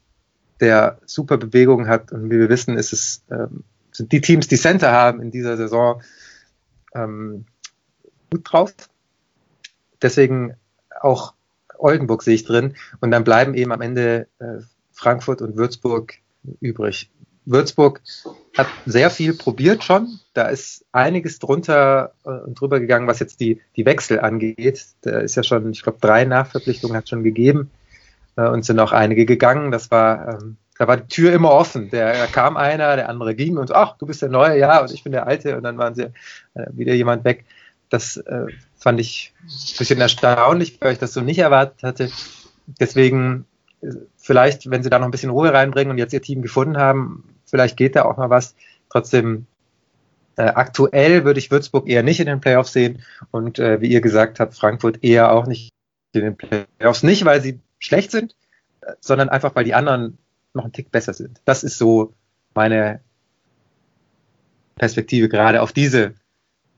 der super Bewegungen hat. Und wie wir wissen, ist es, ähm, sind die Teams, die Center haben in dieser Saison, ähm, gut drauf. Deswegen auch Oldenburg sehe ich drin. Und dann bleiben eben am Ende äh, Frankfurt und Würzburg übrig. Würzburg hat sehr viel probiert schon. Da ist einiges drunter äh, und drüber gegangen, was jetzt die, die Wechsel angeht. Da ist ja schon, ich glaube, drei Nachverpflichtungen hat schon gegeben und sind auch einige gegangen. Das war, ähm, da war die Tür immer offen. Der, da kam einer, der andere ging und ach, du bist der Neue, ja, und ich bin der Alte und dann waren sie äh, wieder jemand weg. Das äh, fand ich ein bisschen erstaunlich, weil ich das so nicht erwartet hatte. Deswegen vielleicht, wenn sie da noch ein bisschen Ruhe reinbringen und jetzt ihr Team gefunden haben, vielleicht geht da auch mal was. Trotzdem, äh, aktuell würde ich Würzburg eher nicht in den Playoffs sehen und äh, wie ihr gesagt habt, Frankfurt eher auch nicht in den Playoffs. Nicht, weil sie schlecht sind, äh, sondern einfach, weil die anderen noch einen Tick besser sind. Das ist so meine Perspektive gerade auf diese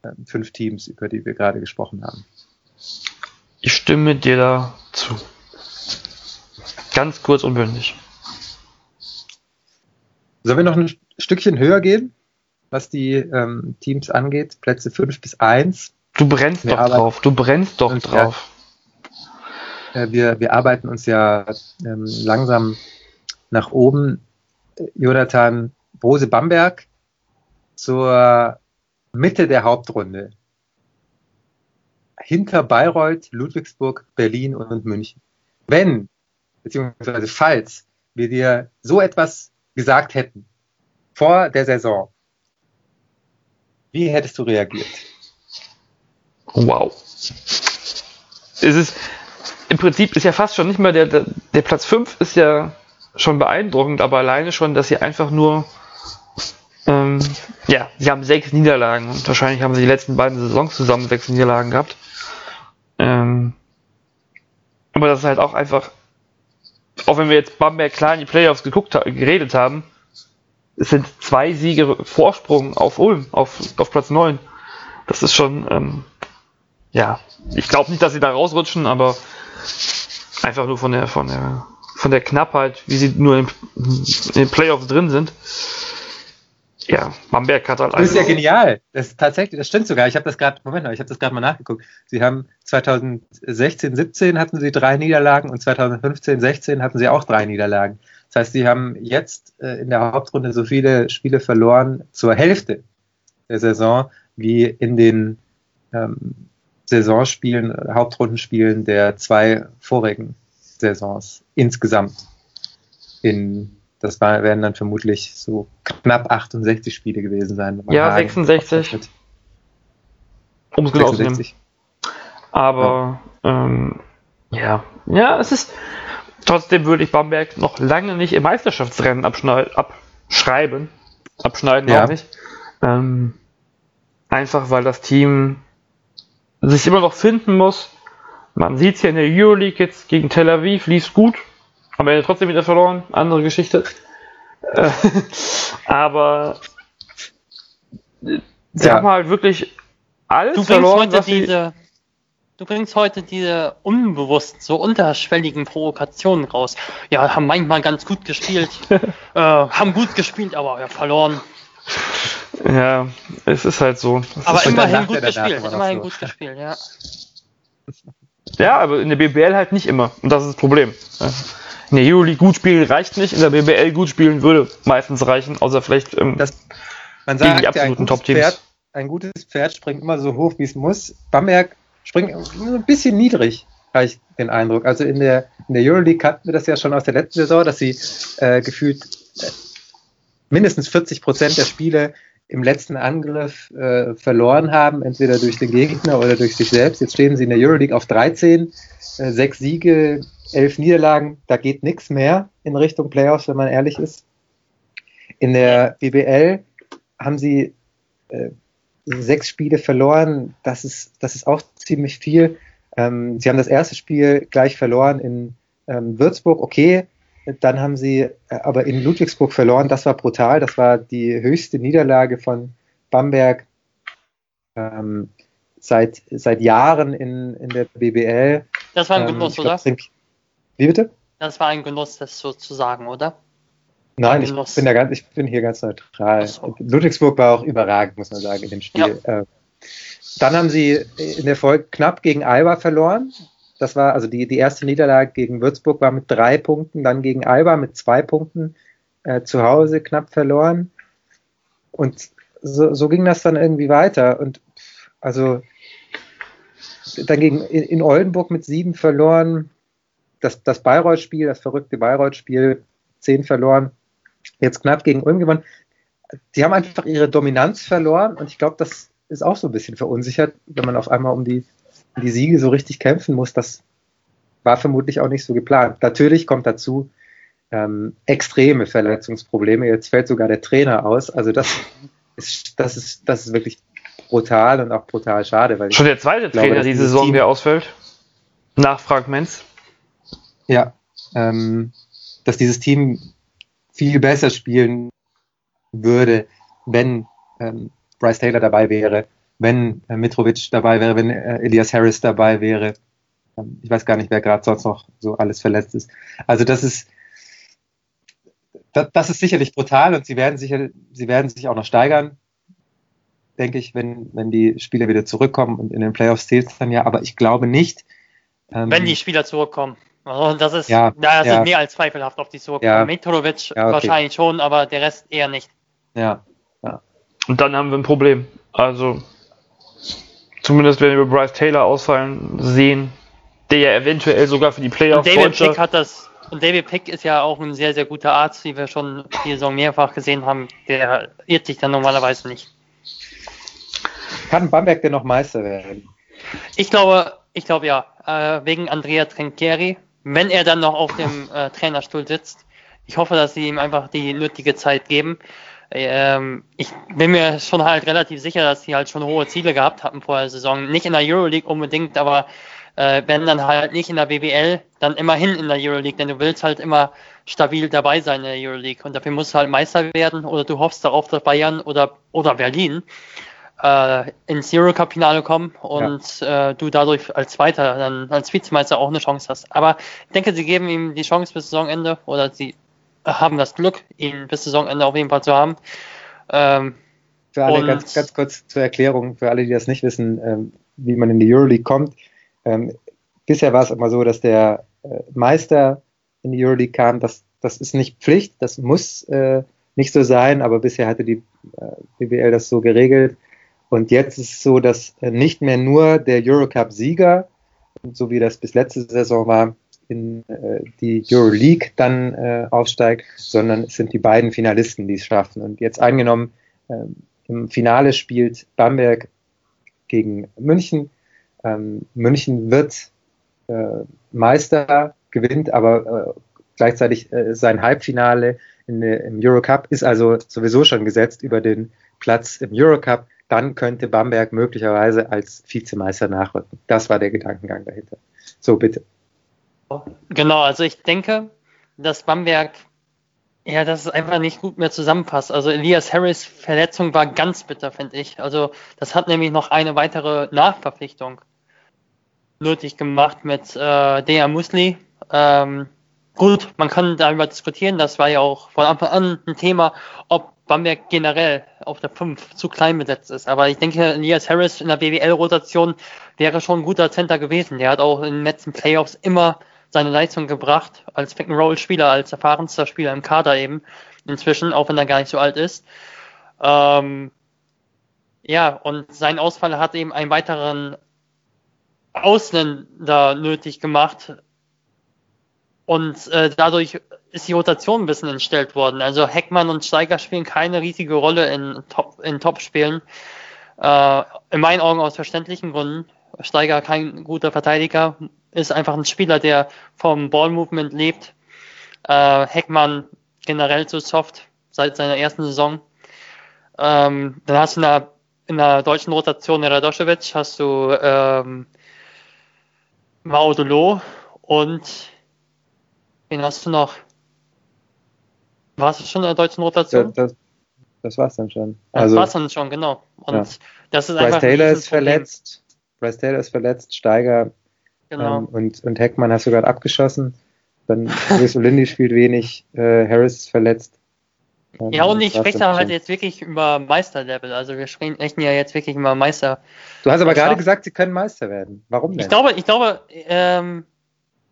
äh, fünf Teams, über die wir gerade gesprochen haben. Ich stimme dir da zu. Ganz kurz und bündig. Sollen wir noch ein Stückchen höher gehen, was die ähm, Teams angeht? Plätze 5 bis 1. Du brennst wir doch drauf, du brennst doch drauf. Ja, wir, wir arbeiten uns ja ähm, langsam nach oben. Jonathan Bose Bamberg zur Mitte der Hauptrunde. Hinter Bayreuth, Ludwigsburg, Berlin und München. Wenn beziehungsweise falls wir dir so etwas gesagt hätten vor der Saison, wie hättest du reagiert? Wow. Es ist, im Prinzip ist ja fast schon nicht mehr der, der, der Platz 5 ist ja schon beeindruckend, aber alleine schon, dass sie einfach nur, ähm, ja, sie haben sechs Niederlagen und wahrscheinlich haben sie die letzten beiden Saisons zusammen sechs Niederlagen gehabt. Ähm, aber das ist halt auch einfach auch wenn wir jetzt Bamberg klar in die Playoffs geguckt, geredet haben, es sind zwei Siege Vorsprung auf Ulm, auf, auf Platz 9. Das ist schon, ähm, ja, ich glaube nicht, dass sie da rausrutschen, aber einfach nur von der, von der, von der Knappheit, wie sie nur in, in den Playoffs drin sind, ja, Bamberg hat halt Das ist ja genial. Das tatsächlich, das stimmt sogar. Ich habe das gerade, Moment mal, ich habe das gerade mal nachgeguckt. Sie haben 2016, 17 hatten sie drei Niederlagen und 2015, 16 hatten sie auch drei Niederlagen. Das heißt, sie haben jetzt äh, in der Hauptrunde so viele Spiele verloren zur Hälfte der Saison wie in den ähm, Saisonspielen, Hauptrundenspielen der zwei vorigen Saisons insgesamt. In, das war, werden dann vermutlich so knapp 68 Spiele gewesen sein. Ja, 66. Um es genau zu nehmen. Aber ja. Ähm, ja, ja, es ist trotzdem würde ich Bamberg noch lange nicht im Meisterschaftsrennen abschreiben. Abschneiden ja. auch nicht. Ähm, einfach weil das Team sich immer noch finden muss. Man sieht es ja in der Euroleague jetzt gegen Tel Aviv, lief gut. Am Ende trotzdem wieder verloren, andere Geschichte. Äh, aber sie ja. haben halt wirklich alles du verloren, was diese, Du bringst heute diese unbewusst so unterschwelligen Provokationen raus. Ja, haben manchmal ganz gut gespielt, äh, haben gut gespielt, aber ja, verloren. Ja, es ist halt so. Es aber immerhin gut gespielt, immerhin so. gut gespielt, ja. Ja, aber in der BBL halt nicht immer. Und das ist das Problem. In der Euroleague gut spielen reicht nicht, in der BBL gut spielen würde meistens reichen, außer vielleicht ähm, das, man sagt, die absoluten Top-Teams. Ein gutes Pferd springt immer so hoch, wie es muss. Bamberg springt ein bisschen niedrig, habe ich den Eindruck. Also in der, in der Euroleague hatten wir das ja schon aus der letzten Saison, dass sie äh, gefühlt äh, mindestens 40 Prozent der Spiele im letzten Angriff äh, verloren haben, entweder durch den Gegner oder durch sich selbst. Jetzt stehen sie in der Euroleague auf 13, äh, sechs Siege, elf Niederlagen. Da geht nichts mehr in Richtung Playoffs, wenn man ehrlich ist. In der BBL haben sie äh, sechs Spiele verloren. Das ist, das ist auch ziemlich viel. Ähm, sie haben das erste Spiel gleich verloren in ähm, Würzburg. Okay, dann haben sie äh, aber in Ludwigsburg verloren. Das war brutal. Das war die höchste Niederlage von Bamberg ähm, seit, seit Jahren in, in der BBL. Das war ein ähm, Genuss, glaub, oder? Wie bitte? Das war ein Genuss, das sozusagen, oder? Nein, ich bin, ja ganz, ich bin hier ganz neutral. So. Ludwigsburg war auch überragend, muss man sagen, in dem Spiel. Ja. Äh, dann haben sie in der Folge knapp gegen Alba verloren. Das war also die, die erste Niederlage gegen Würzburg war mit drei Punkten, dann gegen Alba mit zwei Punkten äh, zu Hause knapp verloren. Und so, so ging das dann irgendwie weiter. Und also dann gegen in, in Oldenburg mit sieben verloren, das, das Bayreuth-Spiel, das verrückte Bayreuth-Spiel, zehn verloren, jetzt knapp gegen Ulm gewonnen. Die haben einfach ihre Dominanz verloren und ich glaube, das ist auch so ein bisschen verunsichert, wenn man auf einmal um die die Siege so richtig kämpfen muss, das war vermutlich auch nicht so geplant. Natürlich kommt dazu ähm, extreme Verletzungsprobleme. Jetzt fällt sogar der Trainer aus. Also das ist, das ist, das ist wirklich brutal und auch brutal schade. Weil Schon der zweite glaube, Trainer diese Saison, Team, der ausfällt? Nach Frank Menz? Ja, ähm, dass dieses Team viel besser spielen würde, wenn ähm, Bryce Taylor dabei wäre wenn äh, Mitrovic dabei wäre, wenn äh, Elias Harris dabei wäre. Ähm, ich weiß gar nicht, wer gerade sonst noch so alles verletzt ist. Also das ist das, das ist sicherlich brutal und sie werden sicher, sie werden sich auch noch steigern, denke ich, wenn, wenn die Spieler wieder zurückkommen und in den Playoffs zählt es dann ja, aber ich glaube nicht. Ähm, wenn die Spieler zurückkommen. Also das ist, ja, das ja. ist mehr als zweifelhaft, ob die zurückkommen. Ja. Mitrovic ja, okay. wahrscheinlich schon, aber der Rest eher nicht. Ja, ja. Und dann haben wir ein Problem. Also Zumindest wenn wir Bryce Taylor ausfallen sehen, der ja eventuell sogar für die Playoffs und David Pick hat das und David Pick ist ja auch ein sehr, sehr guter Arzt, wie wir schon die Saison mehrfach gesehen haben. Der irrt sich dann normalerweise nicht. Kann Bamberg denn noch Meister werden? Ich glaube, ich glaube ja. Äh, wegen Andrea Trinchieri, wenn er dann noch auf dem äh, Trainerstuhl sitzt. Ich hoffe, dass sie ihm einfach die nötige Zeit geben. Ähm, ich bin mir schon halt relativ sicher, dass sie halt schon hohe Ziele gehabt hatten vor der Saison. Nicht in der Euroleague unbedingt, aber äh, wenn dann halt nicht in der BBL, dann immerhin in der Euroleague, denn du willst halt immer stabil dabei sein in der Euroleague und dafür musst du halt Meister werden oder du hoffst darauf, dass Bayern oder, oder Berlin äh, ins Eurocup-Finale kommen und ja. äh, du dadurch als Zweiter, dann als Vizemeister auch eine Chance hast. Aber ich denke, sie geben ihm die Chance bis Saisonende oder sie haben das Glück, ihn bis Saisonende auf jeden Fall zu haben. Ähm, für alle, ganz, ganz kurz zur Erklärung, für alle, die das nicht wissen, ähm, wie man in die Euroleague kommt. Ähm, bisher war es immer so, dass der äh, Meister in die Euroleague kam, das Das ist nicht Pflicht, das muss äh, nicht so sein, aber bisher hatte die äh, BBL das so geregelt. Und jetzt ist es so, dass äh, nicht mehr nur der Eurocup-Sieger, so wie das bis letzte Saison war, in äh, die Euroleague dann äh, aufsteigt, sondern es sind die beiden Finalisten, die es schaffen. Und jetzt angenommen, ähm, im Finale spielt Bamberg gegen München. Ähm, München wird äh, Meister, gewinnt aber äh, gleichzeitig äh, sein Halbfinale in, im Eurocup ist also sowieso schon gesetzt über den Platz im Eurocup. Dann könnte Bamberg möglicherweise als Vizemeister nachrücken. Das war der Gedankengang dahinter. So, bitte. Genau, also ich denke, dass Bamberg, ja, dass es einfach nicht gut mehr zusammenpasst. Also Elias Harris Verletzung war ganz bitter, finde ich. Also das hat nämlich noch eine weitere Nachverpflichtung nötig gemacht mit äh, Dea Musli. Ähm, gut, man kann darüber diskutieren, das war ja auch von Anfang an ein Thema, ob Bamberg generell auf der 5 zu klein besetzt ist. Aber ich denke, Elias Harris in der BWL-Rotation wäre schon ein guter Center gewesen. Der hat auch in den letzten Playoffs immer seine Leistung gebracht als Pick-and-Roll-Spieler, als erfahrenster Spieler im Kader eben inzwischen, auch wenn er gar nicht so alt ist. Ähm, ja, und sein Ausfall hat eben einen weiteren Ausländer nötig gemacht. Und äh, dadurch ist die Rotation ein bisschen entstellt worden. Also Heckmann und Steiger spielen keine riesige Rolle in Top in Top-Spielen. Äh, in meinen Augen aus verständlichen Gründen. Steiger kein guter Verteidiger, ist einfach ein Spieler, der vom Ball-Movement lebt. Äh, Heckmann generell zu soft seit seiner ersten Saison. Ähm, dann hast du in der, in der deutschen Rotation Radoschewitsch, hast du ähm, Maudolo und wen hast du noch? Warst du schon in der deutschen Rotation? Das, das, das war's dann schon. Also, das war's dann schon, genau. Und ja. das ist Bryce Taylor ist verletzt. Bryce Taylor ist verletzt, Steiger genau. ähm, und, und Heckmann hast du gerade abgeschossen. Dann Chris Olindi spielt wenig, äh, Harris ist verletzt. Ähm, ja, und ich spreche da halt jetzt wirklich über Meisterlevel. Also wir sprechen ja jetzt wirklich über Meister. Du hast aber gerade gesagt, sie können Meister werden. Warum denn? Ich glaube, ich glaube, ähm,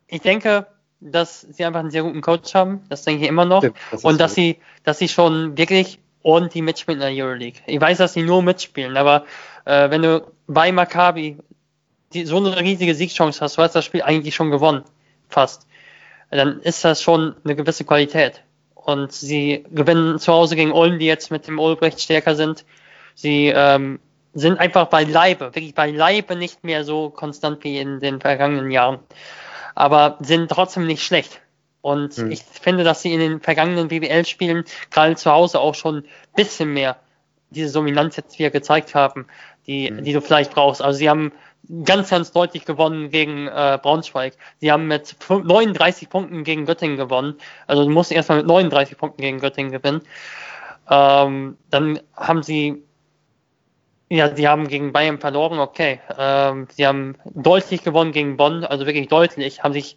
ich denke, dass sie einfach einen sehr guten Coach haben. Das denke ich immer noch. Ja, das und dass sie, dass sie schon wirklich ordentlich mitspielen in der Euroleague. Ich weiß, dass sie nur mitspielen, aber äh, wenn du bei Maccabi die, so eine riesige Siegchance hast, du hast das Spiel eigentlich schon gewonnen, fast, dann ist das schon eine gewisse Qualität. Und sie gewinnen zu Hause gegen Ulm, die jetzt mit dem Ulbrecht stärker sind. Sie ähm, sind einfach bei Leibe, wirklich bei Leibe nicht mehr so konstant wie in den vergangenen Jahren. Aber sind trotzdem nicht schlecht. Und hm. ich finde, dass sie in den vergangenen BWL-Spielen gerade zu Hause auch schon ein bisschen mehr diese Dominanz jetzt wieder gezeigt haben, die, hm. die du vielleicht brauchst. Also sie haben ganz, ganz deutlich gewonnen gegen äh, Braunschweig. Sie haben mit 39 Punkten gegen Göttingen gewonnen. Also du musst erstmal mit 39 Punkten gegen Göttingen gewinnen. Ähm, dann haben sie, ja, sie haben gegen Bayern verloren, okay. Ähm, sie haben deutlich gewonnen gegen Bonn, also wirklich deutlich, haben sich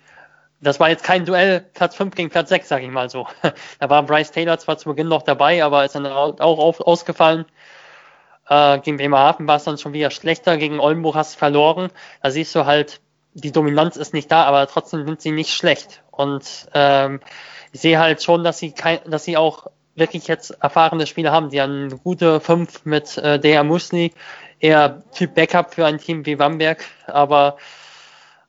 das war jetzt kein Duell Platz 5 gegen Platz 6, sag ich mal so. da war Bryce Taylor zwar zu Beginn noch dabei, aber ist dann auch ausgefallen. Äh, gegen Bremerhaven war es dann schon wieder schlechter. Gegen Oldenburg hast du verloren. Da siehst du halt, die Dominanz ist nicht da, aber trotzdem sind sie nicht schlecht. Und ähm, ich sehe halt schon, dass sie kein, dass sie auch wirklich jetzt erfahrene Spieler haben. Die haben gute 5 mit äh, Dea Musni, eher Typ Backup für ein Team wie Bamberg, aber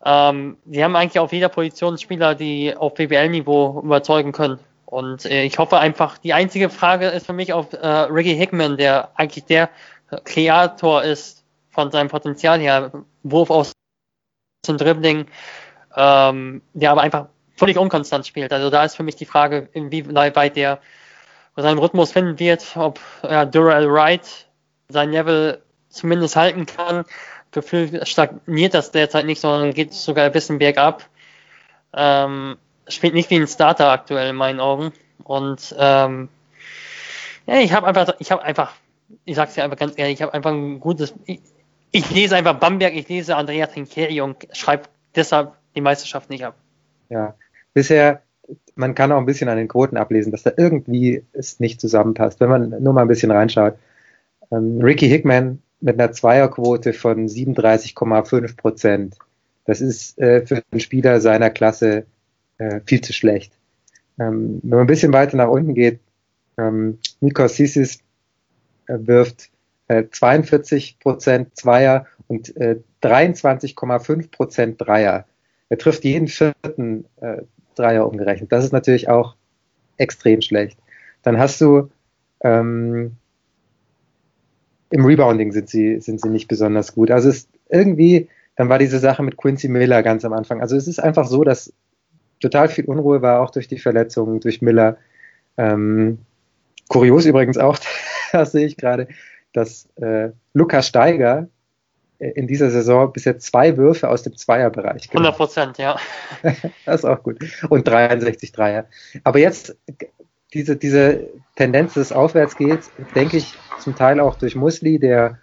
ähm, die haben eigentlich auf jeder Position Spieler, die auf BBL-Niveau überzeugen können. Und äh, ich hoffe einfach, die einzige Frage ist für mich auf äh, Ricky Hickman, der eigentlich der Kreator ist von seinem Potenzial her, Wurf aus dem Dribbling, ähm, der aber einfach völlig unkonstant spielt. Also da ist für mich die Frage, inwieweit der seinen Rhythmus finden wird, ob ja, Durrell Wright sein Level zumindest halten kann. Gefühl stagniert das derzeit nicht, sondern geht sogar ein bisschen bergab. Ähm, spielt nicht wie ein Starter aktuell in meinen Augen. Und ähm, ja, ich habe einfach, ich habe einfach, ich sag's dir einfach ganz ehrlich, ich habe einfach ein gutes, ich, ich, lese einfach Bamberg, ich lese Andrea Trinkeri und schreibe deshalb die Meisterschaft nicht ab. Ja, bisher, man kann auch ein bisschen an den Quoten ablesen, dass da irgendwie es nicht zusammenpasst, wenn man nur mal ein bisschen reinschaut. Ähm, Ricky Hickman mit einer Zweierquote von 37,5 Prozent. Das ist äh, für einen Spieler seiner Klasse äh, viel zu schlecht. ähm, wenn man ein bisschen weiter nach unten geht, ähm, Nikos Sissis äh, wirft äh, 42 Prozent Zweier und äh, 23,5 Prozent Dreier. Er trifft jeden vierten äh, Dreier umgerechnet. Das ist natürlich auch extrem schlecht. Dann hast du ähm, im Rebounding sind sie, sind sie nicht besonders gut. Also es ist irgendwie, dann war diese Sache mit Quincy Miller ganz am Anfang. Also es ist einfach so, dass total viel Unruhe war, auch durch die Verletzungen, durch Miller. Ähm, kurios übrigens auch, das sehe ich gerade, dass äh, Lukas Steiger äh, in dieser Saison bisher zwei Würfe aus dem Zweierbereich gemacht. 100 Prozent, ja. das ist auch gut. Und 63 Dreier. Aber jetzt diese, diese Tendenz des Aufwärts geht, denke ich, zum Teil auch durch Musli, der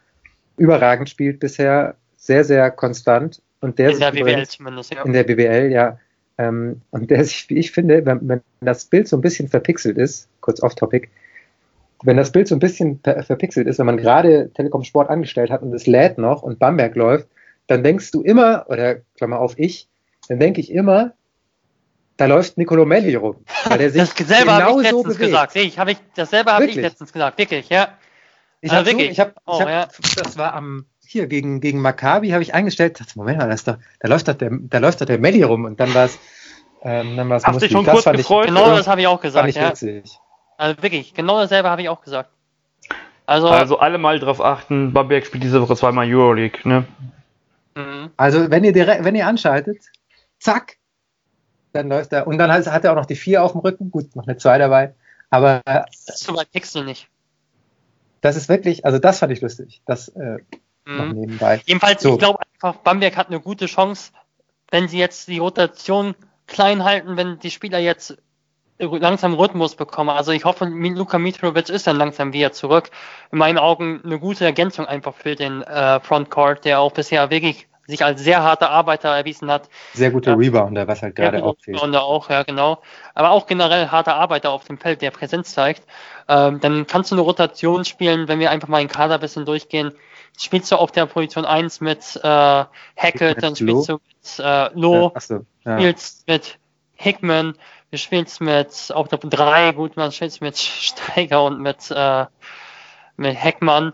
überragend spielt bisher, sehr, sehr konstant. Und der in der BWL zumindest, ja. In der BWL, ja. Ähm, und der sich, wie ich finde, wenn, wenn das Bild so ein bisschen verpixelt ist, kurz off-topic, wenn das Bild so ein bisschen verpixelt ist, wenn man gerade Telekom Sport angestellt hat und es lädt noch und Bamberg läuft, dann denkst du immer, oder Klammer auf ich, dann denke ich immer, da läuft Nicolo Melli rum. Weil der sich dasselbe habe ich letztens bewegt. gesagt. Ich, hab ich, dasselbe habe ich letztens gesagt, wirklich, ja. Ich also habe ich hab, oh, hab, ja. das war am hier gegen gegen Maccabi habe ich eingestellt. Dachte, Moment mal, das doch, da läuft doch der, da läuft doch der Melli rum und dann war es, ähm, dann war es Hast dich schon das kurz gefreut? Ich, genau das habe ich auch gesagt. ja. Witzig. Also wirklich, genau dasselbe habe ich auch gesagt. Also, also alle mal drauf achten, Bamberg spielt diese Woche zweimal Euroleague, ne? Mhm. Also wenn ihr direkt, wenn ihr anschaltet, zack, dann läuft er. Und dann hat, hat er auch noch die vier auf dem Rücken. Gut, noch eine zwei dabei. Aber. Das so weit du nicht. Das ist wirklich, also das fand ich lustig. Das äh, mhm. nebenbei. Jedenfalls, so. ich glaube einfach, Bamberg hat eine gute Chance, wenn sie jetzt die Rotation klein halten, wenn die Spieler jetzt langsam Rhythmus bekommen. Also ich hoffe, Luka Mitrovic ist dann langsam wieder zurück. In meinen Augen eine gute Ergänzung einfach für den äh, Frontcourt, der auch bisher wirklich sich als sehr harter Arbeiter erwiesen hat. Sehr guter ja, Rebounder, was halt gerade auch fehlt. Rebounder auch, ja genau. Aber auch generell harter Arbeiter auf dem Feld, der Präsenz zeigt. Ähm, dann kannst du eine Rotation spielen, wenn wir einfach mal den Kader ein bisschen durchgehen. Spielst du auf der Position 1 mit äh, Hackett, dann spielst du mit äh, Loh, ja, so, ja. spielst mit Hickman, du spielst mit auf der 3, gut, man spielt mit Steiger und mit, äh, mit Heckmann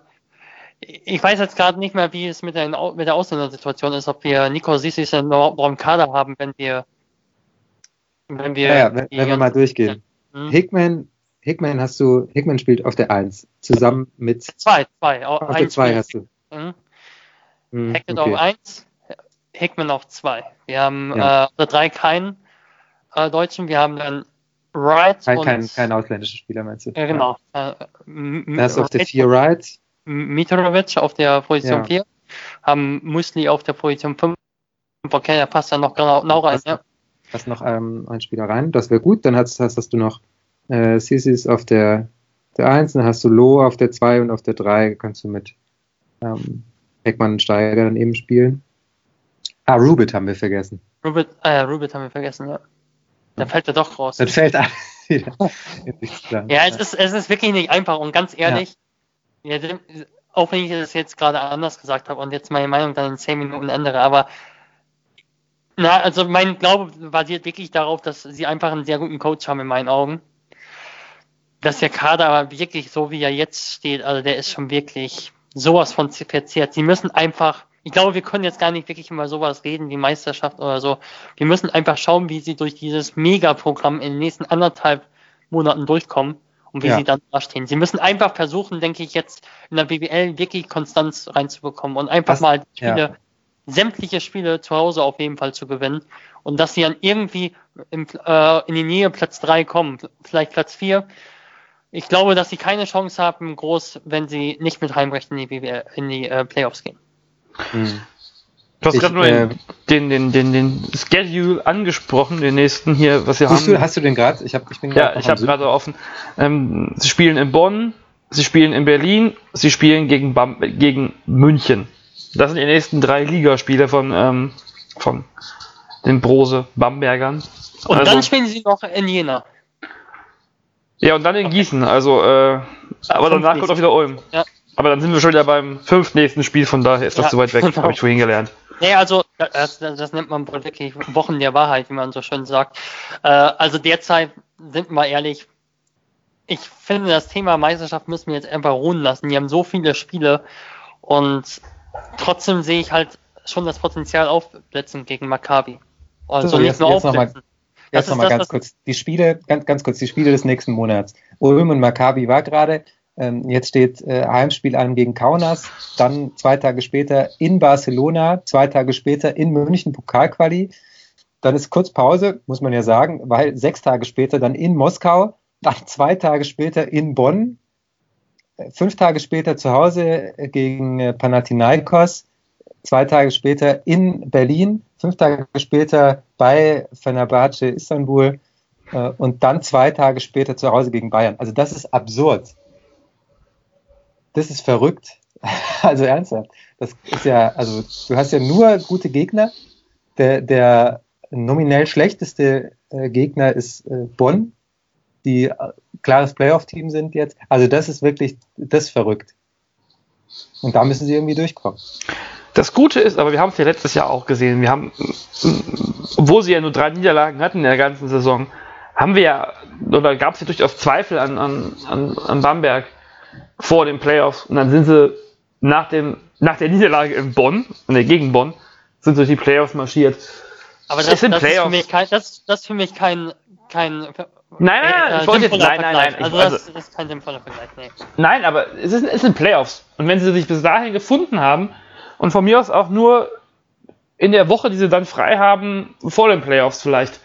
ich weiß jetzt gerade nicht mehr, wie es mit der, mit der Ausländersituation ist, ob wir Nico Sissis noch im Kader haben, wenn wir wenn wir, ja, ja, wenn, wenn wir mal durchgehen. Hm? Hickman, Hickman hast du, Hickman spielt auf der 1, zusammen mit. Zwei, zwei. Auf, auf der 2 hast du. Hm. Hm, Hackett okay. auf 1, Hickman auf 2. Wir haben ja. äh, auf der 3 keinen äh, Deutschen, wir haben dann Wright kein, und. Kein, kein ausländischer Spieler, meinst du? Ja, genau. Ja. Äh, da hast du auf der 4 Wright. Mitrovic auf der Position ja. 4, haben Musli auf der Position 5. Okay, der passt dann noch genau, genau rein, ja. Hast noch ähm, ein Spieler rein, das wäre gut. Dann hast, hast, hast du noch äh, Sisis auf der, der 1, dann hast du Lo auf der 2 und auf der 3 kannst du mit ähm, Heckmann und Steiger dann eben spielen. Ah, Rubit haben wir vergessen. Rubit, äh, Rubit haben wir vergessen, ja. Dann fällt er doch raus. Dann fällt wieder. ja, es ist, es ist wirklich nicht einfach und ganz ehrlich, ja, auch wenn ich das jetzt gerade anders gesagt habe und jetzt meine Meinung dann in 10 Minuten ändere, aber na, also mein Glaube basiert wirklich darauf, dass sie einfach einen sehr guten Coach haben in meinen Augen. Dass der Kader aber wirklich so wie er jetzt steht, also der ist schon wirklich sowas von verzehrt. Sie müssen einfach, ich glaube, wir können jetzt gar nicht wirklich über sowas reden wie Meisterschaft oder so. Wir müssen einfach schauen, wie sie durch dieses Megaprogramm in den nächsten anderthalb Monaten durchkommen und wie ja. sie dann dastehen. Sie müssen einfach versuchen, denke ich, jetzt in der BBL wirklich Konstanz reinzubekommen und einfach das, mal Spiele, ja. sämtliche Spiele zu Hause auf jeden Fall zu gewinnen und dass sie dann irgendwie im, äh, in die Nähe Platz drei kommen, vielleicht Platz vier. Ich glaube, dass sie keine Chance haben, groß, wenn sie nicht mit Heimrecht in die, BBL, in die äh, Playoffs gehen. Mhm. Du hast gerade nur äh, den, den, den, den Schedule angesprochen, den nächsten hier, was wir haben. Du, hast du den gerade? Ich, hab, ich bin Ja, ich habe gerade offen. Ähm, sie spielen in Bonn, sie spielen in Berlin, sie spielen gegen, Bam gegen München. Das sind die nächsten drei Ligaspiele von, ähm, von den Brose Bambergern. Und also, dann spielen sie noch in Jena. Ja, und dann in Gießen. Also, äh, aber danach kommt auch wieder Ulm. Ja. Aber dann sind wir schon wieder beim fünftnächsten Spiel, von daher ist das ja, zu weit weg, genau. habe ich vorhin gelernt. Nee, also das, das, nennt man wohl wirklich Wochen der Wahrheit, wie man so schön sagt. Äh, also derzeit sind wir ehrlich, ich finde, das Thema Meisterschaft müssen wir jetzt einfach ruhen lassen. Die haben so viele Spiele und trotzdem sehe ich halt schon das Potenzial aufblitzen gegen Maccabi. Also so, nicht jetzt, nur jetzt aufblitzen. Jetzt nochmal ganz kurz. Die Spiele, ganz, ganz kurz, die Spiele des nächsten Monats. Ulm und Maccabi war gerade. Ähm, jetzt steht äh, Heimspiel an gegen Kaunas, dann zwei Tage später in Barcelona, zwei Tage später in München Pokalquali. Dann ist kurz Pause, muss man ja sagen, weil sechs Tage später dann in Moskau, dann zwei Tage später in Bonn, äh, fünf Tage später zu Hause gegen äh, Panathinaikos, zwei Tage später in Berlin, fünf Tage später bei Fenerbahce Istanbul äh, und dann zwei Tage später zu Hause gegen Bayern. Also das ist absurd das ist verrückt. Also ernsthaft. Das ist ja, also du hast ja nur gute Gegner. Der, der nominell schlechteste äh, Gegner ist äh, Bonn, die klares Playoff-Team sind jetzt. Also das ist wirklich, das ist verrückt. Und da müssen sie irgendwie durchkommen. Das Gute ist, aber wir haben es ja letztes Jahr auch gesehen, wir haben, obwohl sie ja nur drei Niederlagen hatten in der ganzen Saison, haben wir ja, oder gab es ja durchaus Zweifel an, an, an, an Bamberg vor den Playoffs und dann sind sie nach, dem, nach der Niederlage in Bonn, in der Gegend Bonn, sind durch die Playoffs marschiert. Aber das, das, Playoffs. Ist, für mich kein, das, das ist für mich kein, kein Nein, nein, nein, ich wollte jetzt, nein, nein, nein. Also, das ist kein sinnvoller Vergleich, nee. Nein, aber es, ist, es sind Playoffs. Und wenn sie sich bis dahin gefunden haben und von mir aus auch nur in der Woche, die sie dann frei haben, vor den Playoffs vielleicht,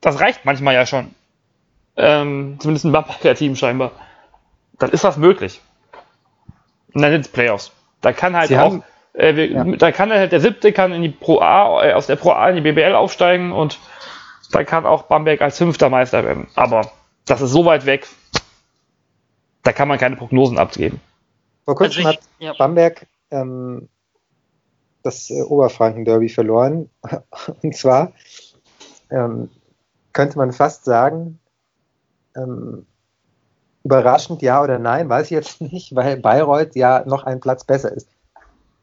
das reicht manchmal ja schon. Ähm, zumindest ein Bamberger Team scheinbar dann ist das möglich. Und dann sind es Playoffs. Da kann halt Sie auch, äh, wir, ja. da kann halt der siebte kann in die Pro A, äh, aus der Pro A in die BBL aufsteigen und da kann auch Bamberg als fünfter Meister werden. Aber das ist so weit weg, da kann man keine Prognosen abgeben. Vor kurzem also ich, hat Bamberg ähm, das äh, Oberfranken-Derby verloren. Und zwar ähm, könnte man fast sagen, ähm, Überraschend ja oder nein, weiß ich jetzt nicht, weil Bayreuth ja noch einen Platz besser ist.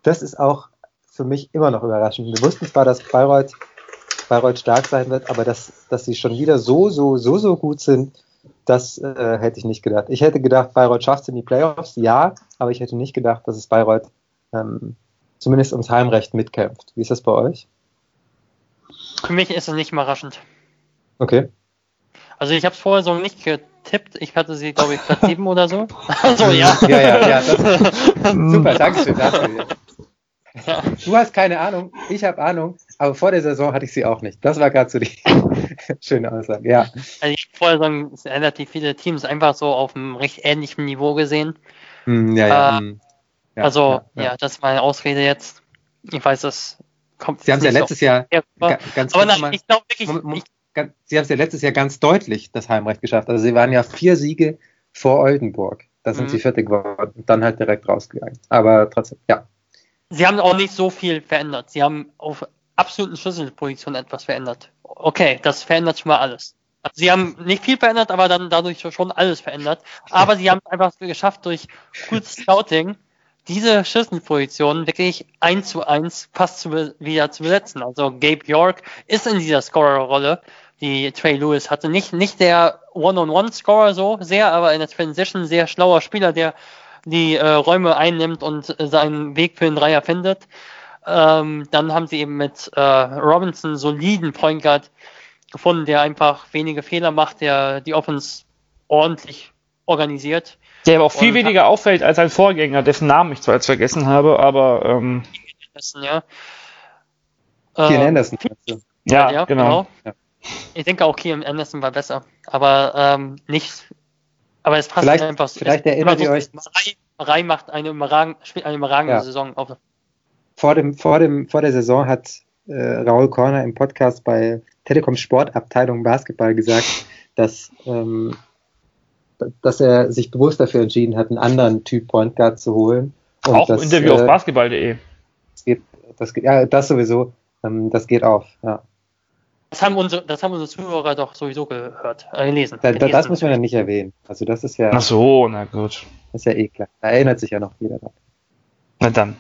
Das ist auch für mich immer noch überraschend. Wir wussten zwar, dass Bayreuth, Bayreuth stark sein wird, aber dass, dass sie schon wieder so, so, so, so gut sind, das äh, hätte ich nicht gedacht. Ich hätte gedacht, Bayreuth schafft es in die Playoffs, ja, aber ich hätte nicht gedacht, dass es Bayreuth ähm, zumindest ums Heimrecht mitkämpft. Wie ist das bei euch? Für mich ist es nicht überraschend. Okay. Also ich habe es vorher so nicht getippt. Ich hatte sie, glaube ich, Platz 7 oder so. Also ja. Ja, ja, ja. super, danke schön dafür. Ja. Du hast keine Ahnung, ich habe Ahnung, aber vor der Saison hatte ich sie auch nicht. Das war gerade so die schöne Aussage, ja. Also ich vorher sagen, relativ viele Teams einfach so auf einem recht ähnlichen Niveau gesehen. Mm, ja, ja, äh, mm. Ja, also, ja, ja, das ist meine Ausrede jetzt. Ich weiß, das kommt. Sie haben es ja letztes so Jahr ganz Aber nein, ich glaube wirklich, ich, sie haben es ja letztes Jahr ganz deutlich das Heimrecht geschafft. Also sie waren ja vier Siege vor Oldenburg. Da sind mhm. sie fertig geworden und dann halt direkt rausgegangen. Aber trotzdem, ja. Sie haben auch nicht so viel verändert. Sie haben auf absoluten Schlüsselpositionen etwas verändert. Okay, das verändert schon mal alles. Also sie haben nicht viel verändert, aber dann dadurch schon alles verändert. Aber sie haben es einfach geschafft, durch gutes Scouting diese Schlüsselpositionen wirklich eins zu eins fast zu, wieder zu besetzen. Also Gabe York ist in dieser Scorer-Rolle die Trey Lewis hatte. Nicht, nicht der One-on-One-Scorer so sehr, aber in der Transition sehr schlauer Spieler, der die äh, Räume einnimmt und äh, seinen Weg für den Dreier findet. Ähm, dann haben sie eben mit äh, Robinson soliden Point Guard gefunden, der einfach wenige Fehler macht, der die Offense ordentlich organisiert. Der aber auch viel weniger auffällt als sein Vorgänger, dessen Namen ich zwar jetzt vergessen habe, aber ähm, ja. Kian Anderson. Ja, ja, genau. genau. Ja. Ich denke auch Kian Anderson war besser, aber ähm, nicht. Aber es passt vielleicht, einfach. Vielleicht erinnert ihr euch. Marei macht eine überragende, eine überragende ja. Saison. Auf. Vor, dem, vor, dem, vor der Saison hat äh, Raul Korner im Podcast bei Telekom Sportabteilung Basketball gesagt, dass, ähm, dass er sich bewusst dafür entschieden hat, einen anderen Typ Point Guard zu holen. Und auch im Interview äh, auf basketball.de. Das geht, das geht, ja, das sowieso. Ähm, das geht auf, ja. Das haben unsere, das haben unsere Zuhörer doch sowieso gehört, äh, gelesen. Da, da, das muss man ja nicht erwähnen. Also das ist ja. Ach so, na gut. Das ist ja eh klar. Da erinnert sich ja noch jeder dran. Na dann.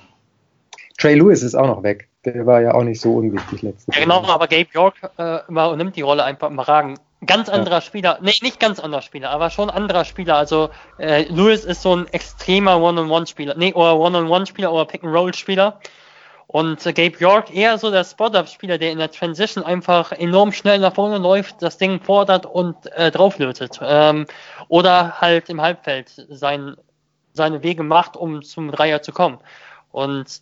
Trey Lewis ist auch noch weg. Der war ja auch nicht so unwichtig letztes Ja, genau, aber Gabe York äh, nimmt die Rolle einfach überragend ganz anderer ja. Spieler, nee, nicht ganz anderer Spieler, aber schon anderer Spieler. Also äh, Lewis ist so ein extremer One-on-One-Spieler, nee, oder One-on-One-Spieler oder Pick-and-Roll-Spieler. Und äh, Gabe York eher so der Spot-Up-Spieler, der in der Transition einfach enorm schnell nach vorne läuft, das Ding fordert und äh, drauflötet. Ähm, oder halt im Halbfeld sein, seine Wege macht, um zum Dreier zu kommen. Und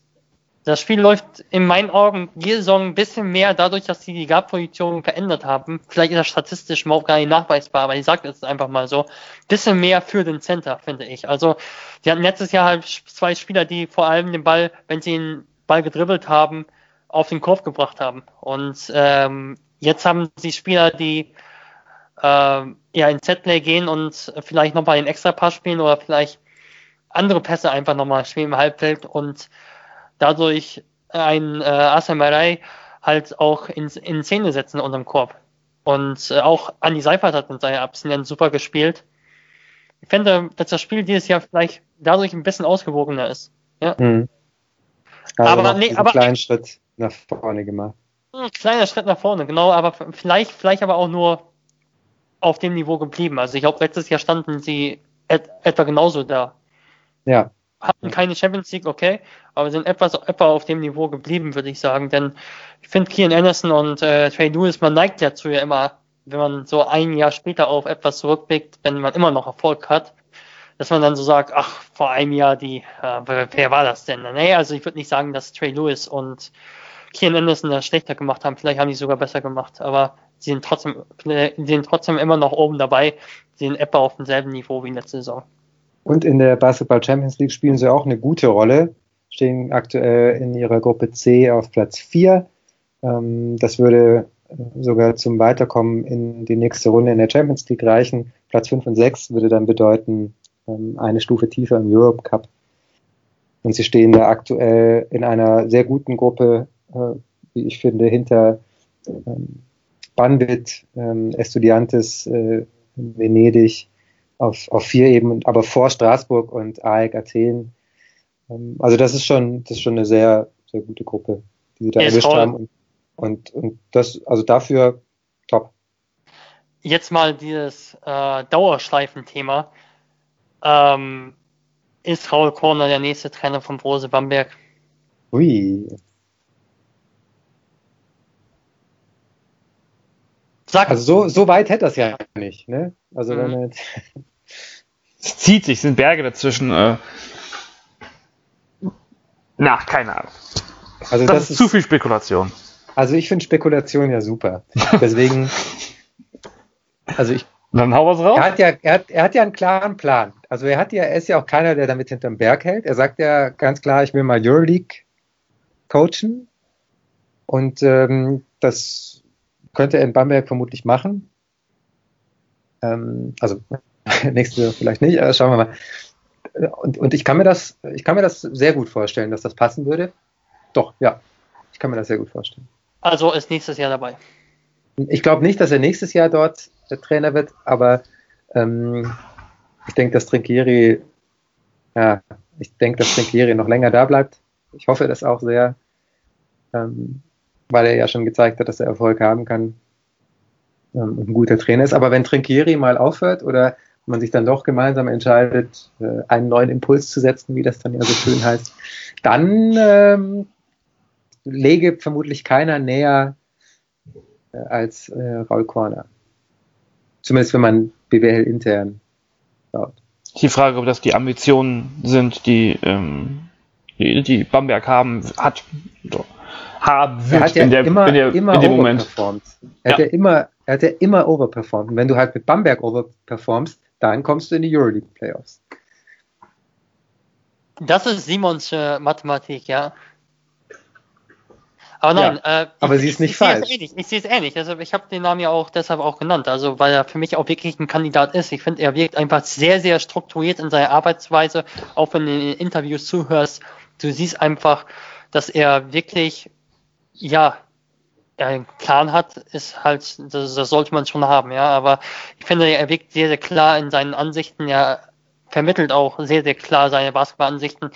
das Spiel läuft in meinen Augen diese Saison ein bisschen mehr dadurch, dass sie die Guard-Position verändert haben. Vielleicht ist das statistisch überhaupt gar nicht nachweisbar, aber ich sage das einfach mal so. Bisschen mehr für den Center, finde ich. Also, sie hatten letztes Jahr halt zwei Spieler, die vor allem den Ball, wenn sie den Ball gedribbelt haben, auf den Korb gebracht haben. Und ähm, jetzt haben sie Spieler, die äh, ja in Setplay gehen und vielleicht nochmal den Extra-Pass spielen oder vielleicht andere Pässe einfach nochmal spielen im Halbfeld und dadurch ein äh, Asamarei halt auch in, in Szene setzen unterm Korb. Und äh, auch Andi Seifert hat mit seiner Abstinenz super gespielt. Ich finde, dass das Spiel dieses Jahr vielleicht dadurch ein bisschen ausgewogener ist. Ja. Hm. Also aber nee, aber kleinen Schritt nach vorne gemacht. Ein kleiner Schritt nach vorne, genau, aber vielleicht, vielleicht aber auch nur auf dem Niveau geblieben. Also ich glaube, letztes Jahr standen sie et etwa genauso da. Ja hatten keine Champions League, okay, aber sind etwas etwa auf dem Niveau geblieben, würde ich sagen. Denn ich finde Kian Anderson und äh, Trey Lewis, man neigt dazu ja immer, wenn man so ein Jahr später auf etwas zurückblickt, wenn man immer noch Erfolg hat, dass man dann so sagt, ach, vor einem Jahr die, äh, wer war das denn? Nee, also ich würde nicht sagen, dass Trey Lewis und Kian Anderson das schlechter gemacht haben, vielleicht haben die sogar besser gemacht, aber sie sind trotzdem, sie sind trotzdem immer noch oben dabei, sie sind etwa auf demselben Niveau wie in letzter Saison. Und in der Basketball Champions League spielen sie auch eine gute Rolle, stehen aktuell in ihrer Gruppe C auf Platz 4. Ähm, das würde sogar zum Weiterkommen in die nächste Runde in der Champions League reichen. Platz 5 und 6 würde dann bedeuten, ähm, eine Stufe tiefer im Europe Cup. Und sie stehen da aktuell in einer sehr guten Gruppe, äh, wie ich finde, hinter ähm, Bandit, Estudiantes, äh, Venedig, auf, auf vier eben, aber vor Straßburg und AEK Athen. Ähm, also das ist schon, das ist schon eine sehr, sehr gute Gruppe, die sie da erwischt haben. Und, und, und das, also dafür top. Jetzt mal dieses äh, Dauerschleifen-Thema. Ähm, ist Raul Korner der nächste Trainer von Brose Bamberg? Ui. Sag also so, so weit hätte das ja nicht, ne? Also mhm. wenn jetzt es zieht sich, sind Berge dazwischen. Äh, na, keine Ahnung. Also das, das ist zu viel Spekulation. Also ich finde Spekulation ja super. Deswegen, also ich. Dann hau was raus. Er hat ja, er hat, er hat ja einen klaren Plan. Also er hat ja, er ist ja auch keiner, der damit hinterm Berg hält. Er sagt ja ganz klar, ich will mal Euroleague coachen. Und ähm, das könnte er in Bamberg vermutlich machen. Ähm, also nächste Saison vielleicht nicht, aber schauen wir mal. Und, und ich kann mir das, ich kann mir das sehr gut vorstellen, dass das passen würde. Doch, ja. Ich kann mir das sehr gut vorstellen. Also ist nächstes Jahr dabei. Ich glaube nicht, dass er nächstes Jahr dort der Trainer wird, aber ähm, ich denke, dass Trinkieri, ja, ich denke, dass Trinkieri noch länger da bleibt. Ich hoffe das auch sehr, ähm, weil er ja schon gezeigt hat, dass er Erfolg haben kann ähm, ein guter Trainer ist. Aber wenn Trinkieri mal aufhört oder man sich dann doch gemeinsam entscheidet, äh, einen neuen Impuls zu setzen, wie das dann ja so schön heißt, dann ähm, lege vermutlich keiner näher äh, als äh, Raul Korner. Zumindest wenn man BWL intern schaut. Die Frage, ob das die Ambitionen sind, die, ähm, die, die Bamberg haben, hat, haben wird er hat ja in, der, immer, in, der, immer in dem Moment. Er hat ja. ja immer, er hat ja immer overperformt. Und wenn du halt mit Bamberg overperformst, dann kommst du in die Euroleague Playoffs. Das ist Simons äh, Mathematik, ja. Aber nein, ja, äh, aber ich, sie ist nicht ich, falsch. Ich sehe es ähnlich. Also ich habe den Namen ja auch deshalb auch genannt, also weil er für mich auch wirklich ein Kandidat ist. Ich finde, er wirkt einfach sehr, sehr strukturiert in seiner Arbeitsweise. Auch wenn du in den Interviews zuhörst, du siehst einfach, dass er wirklich, ja, einen Plan hat, ist halt, das, das, sollte man schon haben, ja. Aber ich finde, er wirkt sehr, sehr klar in seinen Ansichten, er vermittelt auch sehr, sehr klar seine Basketballansichten.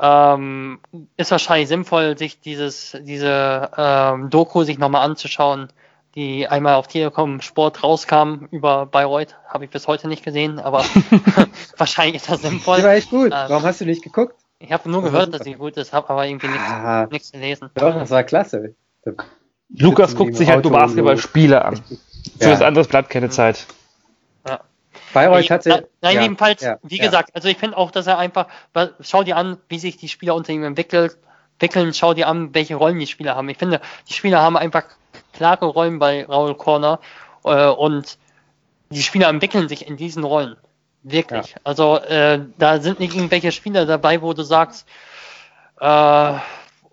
Ähm, ist wahrscheinlich sinnvoll, sich dieses, diese ähm, Doku sich nochmal anzuschauen, die einmal auf Telekom Sport rauskam über Bayreuth. Habe ich bis heute nicht gesehen, aber wahrscheinlich ist das sinnvoll. Die war echt gut. Ähm, Warum hast du nicht geguckt? Ich habe nur gehört, dass sie gut ist, habe aber irgendwie nichts, ah, nichts gelesen. Doch, das war klasse. Lukas guckt sich halt nur Basketballspiele an. Für ja. was anderes bleibt keine Zeit. Ja. Bayreuth hatte. Nein, ja, jedenfalls, ja, wie gesagt, also ich finde auch, dass er einfach, schau dir an, wie sich die Spieler unter ihm entwickelt, entwickeln, schau dir an, welche Rollen die Spieler haben. Ich finde, die Spieler haben einfach klare Rollen bei Raul Corner äh, und die Spieler entwickeln sich in diesen Rollen. Wirklich. Ja. Also äh, da sind nicht irgendwelche Spieler dabei, wo du sagst, äh,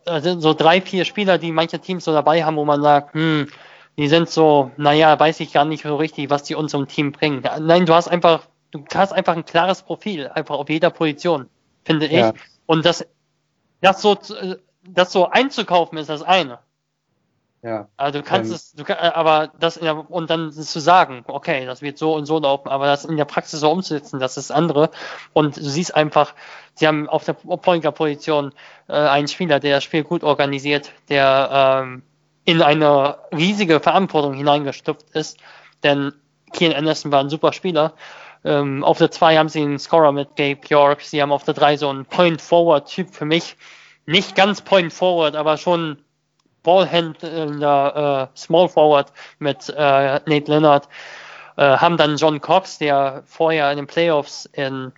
sind so drei, vier Spieler, die manche Teams so dabei haben, wo man sagt, hm, die sind so, naja, weiß ich gar nicht so richtig, was die unserem Team bringen. Nein, du hast einfach, du hast einfach ein klares Profil, einfach auf jeder Position, finde ich. Ja. Und das, das so, das so einzukaufen ist das eine. Ja. Also du kannst ähm, es, du kann, aber das der, und dann zu sagen, okay, das wird so und so laufen, aber das in der Praxis so umzusetzen, das ist andere. Und du siehst einfach, sie haben auf der Pointer-Position äh, einen Spieler, der das Spiel gut organisiert, der ähm, in eine riesige Verantwortung hineingestüpft ist, denn Kian Anderson war ein super Spieler. Ähm, auf der 2 haben sie einen Scorer mit Gabe York, sie haben auf der 3 so einen Point-Forward-Typ für mich. Nicht ganz Point-Forward, aber schon Ballhändler, äh, Small Forward mit äh, Nate Leonard. Äh, haben dann John Cox, der vorher in den Playoffs in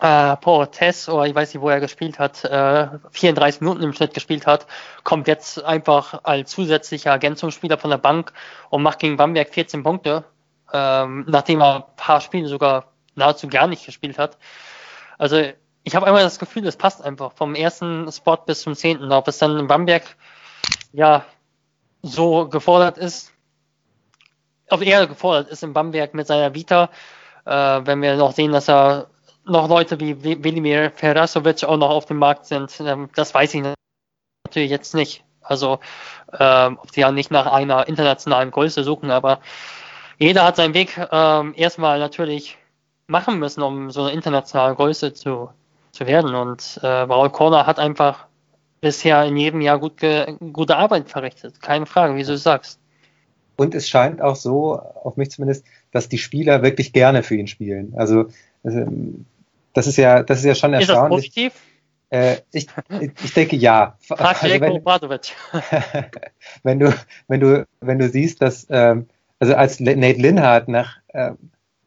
äh, Portes, oder ich weiß nicht, wo er gespielt hat, äh, 34 Minuten im Schnitt gespielt hat, kommt jetzt einfach als zusätzlicher Ergänzungsspieler von der Bank und macht gegen Bamberg 14 Punkte, ähm, nachdem er ein paar Spiele sogar nahezu gar nicht gespielt hat. Also ich habe einmal das Gefühl, es passt einfach vom ersten Spot bis zum zehnten. Ob es dann in Bamberg ja so gefordert ist, ob er gefordert ist in Bamberg mit seiner Vita, äh, wenn wir noch sehen, dass er noch Leute wie Velimir Ferasovic auch noch auf dem Markt sind. Ähm, das weiß ich natürlich jetzt nicht. Also, ähm, ob sie ja nicht nach einer internationalen Größe suchen, aber jeder hat seinen Weg ähm, erstmal natürlich machen müssen, um so eine internationale Größe zu, zu werden. Und äh, Raul Corner hat einfach bisher in jedem Jahr gut gute Arbeit verrichtet. Keine Frage, wie du sagst. Und es scheint auch so, auf mich zumindest, dass die Spieler wirklich gerne für ihn spielen. Also, also das ist ja, das ist ja schon erstaunlich. Ist das positiv? Äh, ich, ich denke ja. Also, wenn, wenn du, wenn du, wenn du siehst, dass, ähm, also als Nate Linhardt nach äh,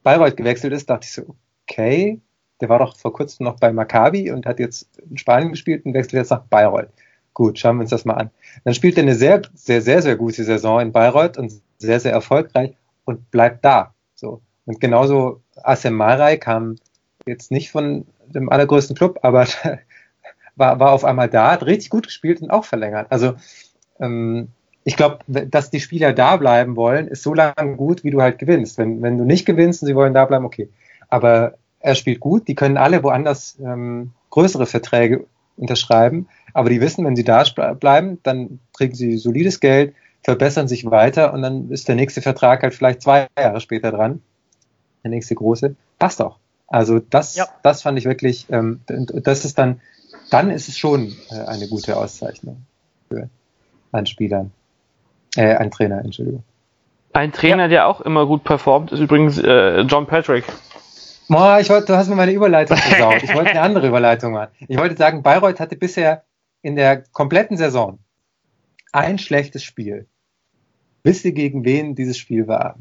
Bayreuth gewechselt ist, dachte ich so, okay, der war doch vor kurzem noch bei Maccabi und hat jetzt in Spanien gespielt und wechselt jetzt nach Bayreuth. Gut, schauen wir uns das mal an. Dann spielt er eine sehr, sehr, sehr, sehr gute Saison in Bayreuth und sehr, sehr erfolgreich und bleibt da. So. Und genauso Asem Marai kam jetzt nicht von dem allergrößten Club, aber war, war auf einmal da, hat richtig gut gespielt und auch verlängert. Also ähm, ich glaube, dass die Spieler da bleiben wollen, ist so lange gut, wie du halt gewinnst. Wenn, wenn du nicht gewinnst und sie wollen da bleiben, okay. Aber er spielt gut, die können alle woanders ähm, größere Verträge unterschreiben, aber die wissen, wenn sie da bleiben, dann kriegen sie solides Geld, verbessern sich weiter und dann ist der nächste Vertrag halt vielleicht zwei Jahre später dran. Der nächste große. Passt auch. Also das, ja. das fand ich wirklich, ähm, das ist dann, dann ist es schon äh, eine gute Auszeichnung für einen Spieler, äh, ein Trainer, Entschuldigung. Ein Trainer, ja. der auch immer gut performt, ist übrigens äh, John Patrick. Boah, ich wollte, du hast mir meine Überleitung versaut. Ich wollte eine andere Überleitung machen. Ich wollte sagen, Bayreuth hatte bisher in der kompletten Saison ein schlechtes Spiel. Wisst ihr, gegen wen dieses Spiel war?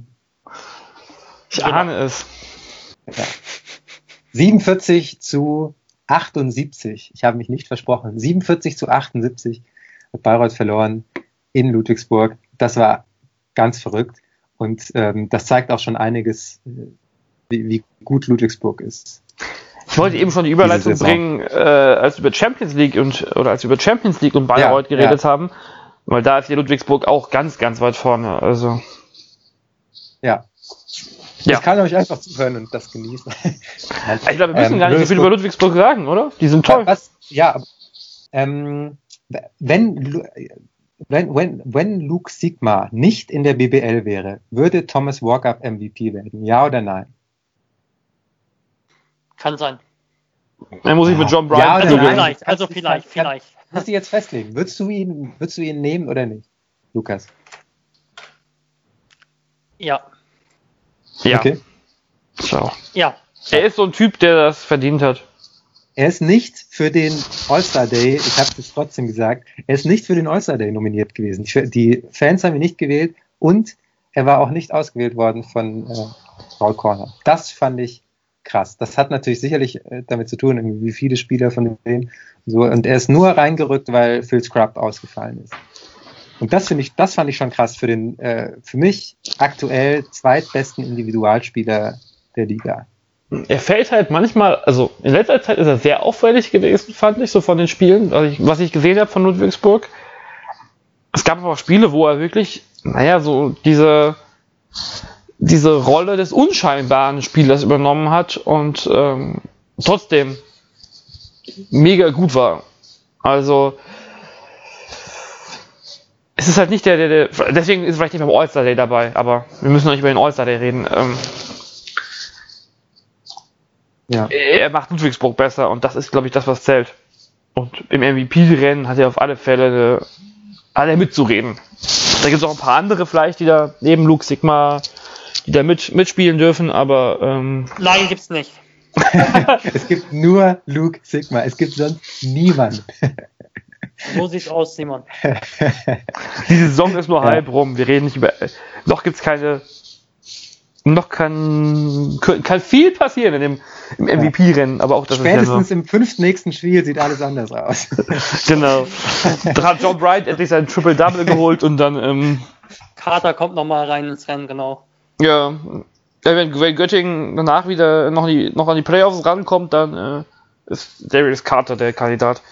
Ich ahne es. Ja. 47 zu 78. Ich habe mich nicht versprochen. 47 zu 78 hat Bayreuth verloren in Ludwigsburg. Das war ganz verrückt. Und ähm, das zeigt auch schon einiges, äh, wie, wie gut Ludwigsburg ist. Ich wollte eben schon die Überleitung bringen, äh, als über Champions League und oder als über Champions League und Bayreuth ja, geredet ja. haben, weil da ist ja Ludwigsburg auch ganz, ganz weit vorne. Also ja. Ja. Ich kann euch einfach zuhören und das genießen. ich glaube, wir müssen ähm, gar nicht so viel über Ludwigsburg sagen, oder? Die sind toll. Was, ja, ähm, wenn, wenn, wenn, wenn Luke Sigma nicht in der BBL wäre, würde Thomas Walkup MVP werden? Ja oder nein? Kann sein. Dann muss ich mit John Bryan. Ja, also vielleicht, also vielleicht, vielleicht. Musst du jetzt festlegen. Würdest du ihn, würdest du ihn nehmen oder nicht, Lukas? Ja. Ja. Okay. Ciao. Ja. Er ist so ein Typ, der das verdient hat. Er ist nicht für den All-Star Day, ich habe es trotzdem gesagt, er ist nicht für den All-Star Day nominiert gewesen. Die, die Fans haben ihn nicht gewählt und er war auch nicht ausgewählt worden von äh, Paul Corner. Das fand ich krass. Das hat natürlich sicherlich äh, damit zu tun, wie viele Spieler von denen so und er ist nur reingerückt, weil Phil Scrub ausgefallen ist. Und das finde ich, das fand ich schon krass für den, äh, für mich aktuell zweitbesten Individualspieler der Liga. Er fällt halt manchmal, also in letzter Zeit ist er sehr auffällig gewesen, fand ich, so von den Spielen, was ich, was ich gesehen habe von Ludwigsburg. Es gab aber auch Spiele, wo er wirklich, naja, so diese, diese Rolle des unscheinbaren Spielers übernommen hat und ähm, trotzdem mega gut war. Also es ist halt nicht der, der, der deswegen ist vielleicht nicht beim All-Star Day dabei, aber wir müssen noch nicht über den All-Star Day reden. Ähm, Ja. er macht Ludwigsburg besser und das ist, glaube ich, das, was zählt. Und im MVP-Rennen hat er auf alle Fälle alle mitzureden. Da gibt es auch ein paar andere vielleicht, die da neben Luke Sigma, die da mit, mitspielen dürfen, aber ähm, Nein, gibt's nicht. es gibt nur Luke Sigma, es gibt sonst niemand. So sieht's aus, Simon. die Saison ist nur Ja. halb rum. Wir reden nicht über. Noch gibt's keine. Noch kann, kann viel passieren in dem im MVP-Rennen, aber auch das Spätestens ist ja im fünften nächsten Spiel sieht alles anders aus. genau. Da hat John Bryant endlich sein Triple-Double geholt und dann ähm, Carter kommt nochmal rein ins Rennen, genau. Ja, wenn, wenn Göttingen danach wieder noch, die, noch an die Playoffs rankommt, dann äh, ist Darius Carter der Kandidat.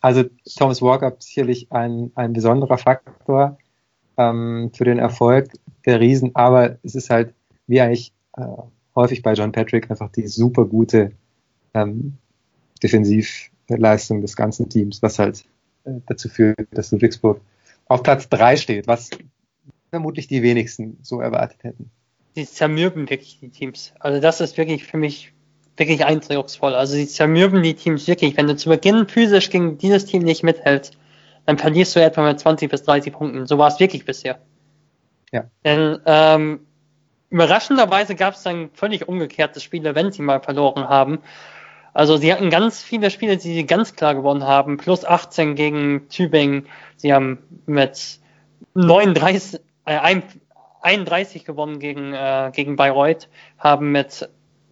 Also Thomas Walker sicherlich ein, ein besonderer Faktor ähm, für den Erfolg der Riesen, aber es ist halt, wie eigentlich äh, häufig bei John Patrick, einfach die super gute ähm, Defensivleistung des ganzen Teams, was halt äh, dazu führt, dass Ludwigsburg auf Platz drei steht, was vermutlich die wenigsten so erwartet hätten. Die zermürben wirklich die Teams. Also das ist wirklich für mich wirklich eindrucksvoll. Also sie zermürben die Teams wirklich. Wenn du zu Beginn physisch gegen dieses Team nicht mithältst, dann verlierst du etwa mit 20 bis 30 Punkten. So war es wirklich bisher. Ja. Denn ähm, überraschenderweise gab es dann völlig umgekehrte Spiele, wenn sie mal verloren haben. Also sie hatten ganz viele Spiele, die sie ganz klar gewonnen haben. Plus 18 gegen Tübingen. Sie haben mit 39, äh, 31 gewonnen gegen, äh, gegen Bayreuth, haben mit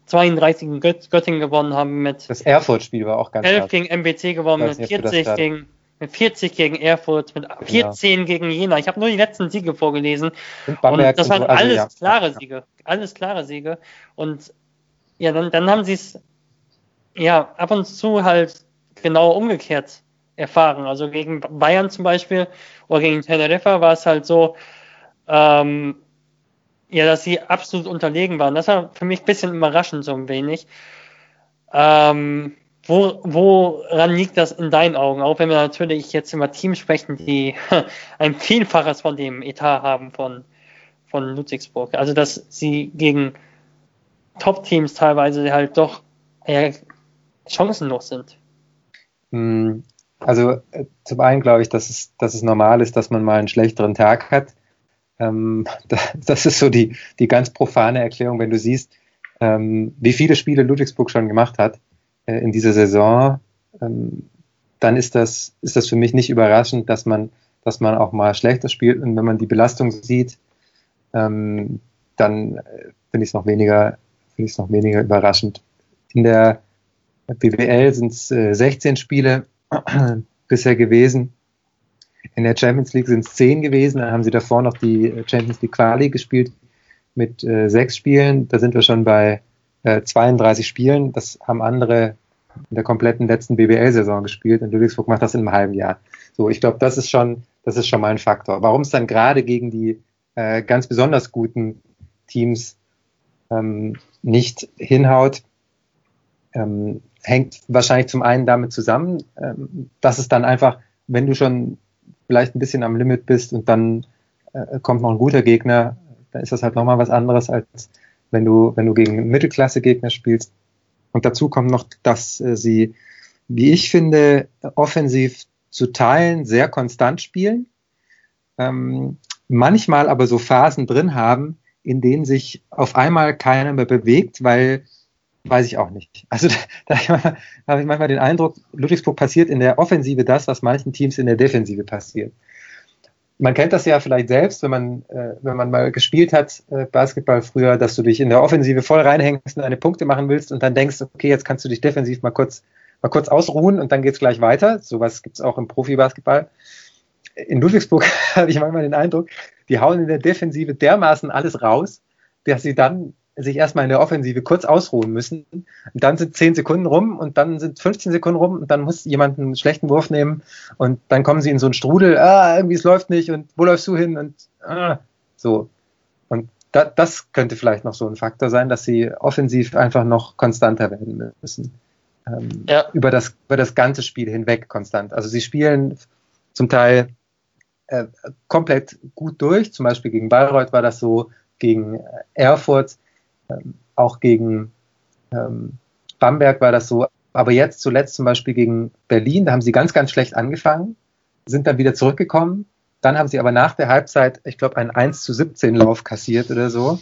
32 gegen Göt Göttingen gewonnen, haben mit Das Erfurt-Spiel war auch ganz 11 krass. gegen MBC gewonnen, mit nicht, ob du das 40 gerade- gegen mit 40 gegen Erfurt, mit 14 gegen Jena. Ich habe nur die letzten Siege vorgelesen. Und Und das waren so, also alles ja. klare Siege. Alles klare Siege. Und ja, dann, dann haben sie es ja ab und zu halt genau umgekehrt erfahren. Also gegen Bayern zum Beispiel oder gegen Teneriffa war es halt so, ähm, ja, dass sie absolut unterlegen waren. Das war für mich ein bisschen überraschend, so ein wenig. Ähm, wo, woran liegt das in deinen Augen? Auch wenn wir natürlich jetzt über Teams sprechen, die ein Vielfaches von dem Etat haben von, von Ludwigsburg. Also, dass sie gegen Top-Teams teilweise halt doch eher chancenlos sind. Mm, Also äh, zum einen glaube ich, dass es, dass es normal ist, dass man mal einen schlechteren Tag hat. Ähm, da, das ist so die, die ganz profane Erklärung, wenn du siehst, ähm, wie viele Spiele Ludwigsburg schon gemacht hat äh, in dieser Saison, ähm, dann ist das, ist das für mich nicht überraschend, dass man, dass man auch mal schlechter spielt. Und wenn man die Belastung sieht, ähm, dann äh, finde ich es noch weniger, finde ich es noch weniger überraschend. In der BWL sind es äh, 16 Spiele bisher gewesen. In der Champions League sind es 10 gewesen. Dann haben sie davor noch die äh, Champions League Quali gespielt mit äh, sechs Spielen. Da sind wir schon bei äh, 32 Spielen. Das haben andere in der kompletten letzten BWL-Saison gespielt. Und Ludwigsburg macht das in einem halben Jahr. So, ich glaube, das ist schon, das ist schon mal ein Faktor. Warum es dann gerade gegen die äh, ganz besonders guten Teams ähm, nicht hinhaut, ähm, hängt wahrscheinlich zum einen damit zusammen, ähm, dass es dann einfach, wenn du schon vielleicht ein bisschen am Limit bist und dann äh, kommt noch ein guter Gegner, dann ist das halt nochmal was anderes, als wenn du, wenn du gegen Mittelklasse-Gegner spielst. Und dazu kommt noch, dass äh, sie, wie ich finde, offensiv zu Teilen sehr konstant spielen. Ähm, manchmal aber so Phasen drin haben, in denen sich auf einmal keiner mehr bewegt, weil weiß ich auch nicht. Also da, da habe ich manchmal den Eindruck, Ludwigsburg passiert in der Offensive das, was manchen Teams in der Defensive passiert. Man kennt das ja vielleicht selbst, wenn man, äh, wenn man mal gespielt hat, äh, Basketball früher, dass du dich in der Offensive voll reinhängst und deine Punkte machen willst und dann denkst, okay, jetzt kannst du dich defensiv mal kurz, mal kurz ausruhen und dann geht's gleich weiter. Sowas gibt's auch im Profibasketball. In Ludwigsburg habe ich manchmal den Eindruck, die hauen in der Defensive dermaßen alles raus, dass sie dann sich erstmal in der Offensive kurz ausruhen müssen. Und dann sind 10 Sekunden rum und dann sind 15 Sekunden rum und dann muss jemand einen schlechten Wurf nehmen und dann kommen sie in so einen Strudel, ah, irgendwie es läuft nicht und wo läufst du hin und ah, so. Und da, das könnte vielleicht noch so ein Faktor sein, dass sie offensiv einfach noch konstanter werden müssen. Ähm, ja. über, das, über das ganze Spiel hinweg konstant. Also sie spielen zum Teil äh, komplett gut durch. Zum Beispiel gegen Bayreuth war das so, gegen Erfurt ähm, auch gegen ähm, Bamberg war das so. Aber jetzt zuletzt zum Beispiel gegen Berlin, da haben sie ganz, ganz schlecht angefangen, sind dann wieder zurückgekommen. Dann haben sie aber nach der Halbzeit, ich glaube, einen 1 zu 17 Lauf kassiert oder so.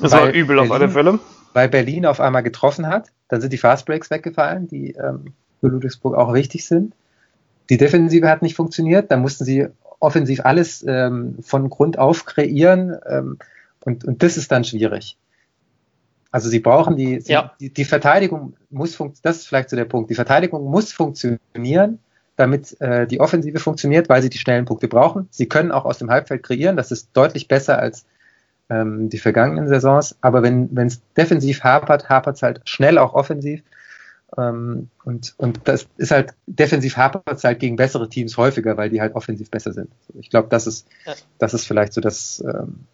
Das war übel Berlin, auf alle Fälle. Weil Berlin auf einmal getroffen hat. Dann sind die Fastbreaks weggefallen, die ähm, für Ludwigsburg auch wichtig sind. Die Defensive hat nicht funktioniert. Dann mussten sie offensiv alles ähm, von Grund auf kreieren. Ähm, und, und das ist dann schwierig. Also sie brauchen die, sie, ja. die, die, Verteidigung muss funktionieren, das ist vielleicht so der Punkt. Die Verteidigung muss funktionieren, damit äh, die Offensive funktioniert, weil sie die schnellen Punkte brauchen. Sie können auch aus dem Halbfeld kreieren, das ist deutlich besser als ähm, die vergangenen Saisons. Aber wenn es defensiv hapert, hapert es halt schnell auch offensiv. Ähm, und, und das ist halt, defensiv hapert es halt gegen bessere Teams häufiger, weil die halt offensiv besser sind. Ich glaube, das ist, das ist vielleicht so das, ähm,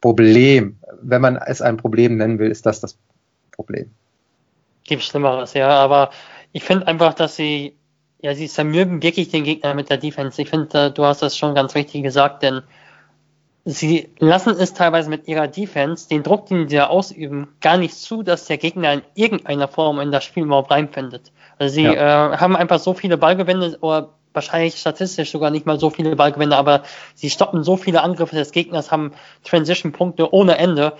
Problem. Wenn man es ein Problem nennen will, ist das das Problem. Gibt Schlimmeres, ja, aber ich finde einfach, dass sie, ja, sie zermürben wirklich den Gegner mit der Defense. Ich finde, du hast das schon ganz richtig gesagt, denn sie lassen es teilweise mit ihrer Defense, den Druck, den sie da ausüben, gar nicht zu, dass der Gegner in irgendeiner Form in das Spiel überhaupt reinfindet. Also sie ja. äh, haben einfach so viele Ballgewinne oder wahrscheinlich statistisch sogar nicht mal so viele Ballgewinne, aber sie stoppen so viele Angriffe des Gegners, haben Transition-Punkte ohne Ende.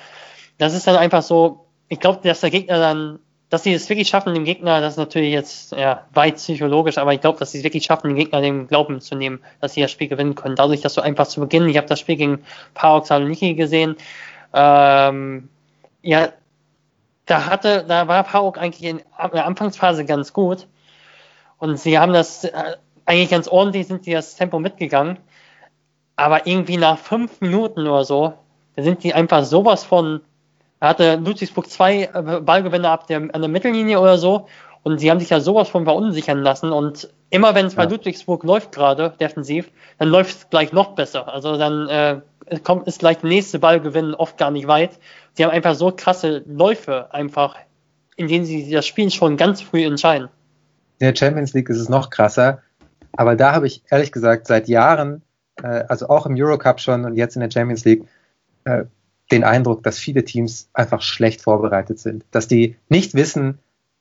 Das ist dann einfach so, ich glaube, dass der Gegner dann, dass sie es wirklich schaffen, dem Gegner, das ist natürlich jetzt ja, weit psychologisch, aber ich glaube, dass sie es wirklich schaffen, dem Gegner den Glauben zu nehmen, dass sie das Spiel gewinnen können. Dadurch, dass du einfach zu Beginn, ich habe das Spiel gegen Parok Saloniki gesehen, ähm, ja, da hatte, da war Parok eigentlich in der Anfangsphase ganz gut. Und sie haben das äh, eigentlich ganz ordentlich sind sie das Tempo mitgegangen. Aber irgendwie nach fünf Minuten oder so, da sind die einfach sowas von, da hatte Ludwigsburg zwei äh, Ballgewinne ab der, an der Mittellinie oder so. Und sie haben sich ja sowas von verunsichern lassen. Und immer wenn es ja. bei Ludwigsburg läuft gerade, defensiv, dann läuft es gleich noch besser. Also dann äh, kommt, ist gleich der nächste Ballgewinn oft gar nicht weit. Sie haben einfach so krasse Läufe einfach, in denen sie das Spiel schon ganz früh entscheiden. In der Champions League ist es noch krasser. Aber da habe ich ehrlich gesagt seit Jahren, äh, also auch im Eurocup schon und jetzt in der Champions League, äh, den Eindruck, dass viele Teams einfach schlecht vorbereitet sind. Dass die nicht wissen,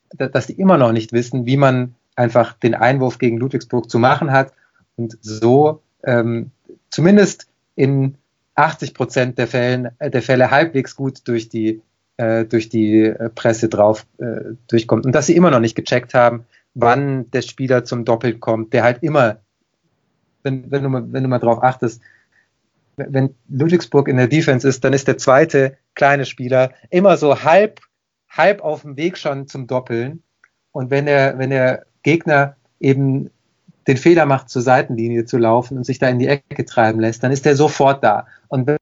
dass die immer noch nicht wissen, wie man einfach den Einwurf gegen Ludwigsburg zu machen hat und so ähm, zumindest in 80 Prozent der, Fällen, äh, der Fälle halbwegs gut durch die, äh, durch die äh, Presse drauf äh, durchkommt. Und dass sie immer noch nicht gecheckt haben, wann der Spieler zum Doppel kommt, der halt immer, wenn, wenn, du, mal, wenn du mal drauf achtest, wenn Ludwigsburg in der Defense ist, dann ist der zweite kleine Spieler immer so halb, halb auf dem Weg schon zum Doppeln. Und wenn der, wenn der Gegner eben den Fehler macht, zur Seitenlinie zu laufen und sich da in die Ecke treiben lässt, dann ist der sofort da. Und wenn,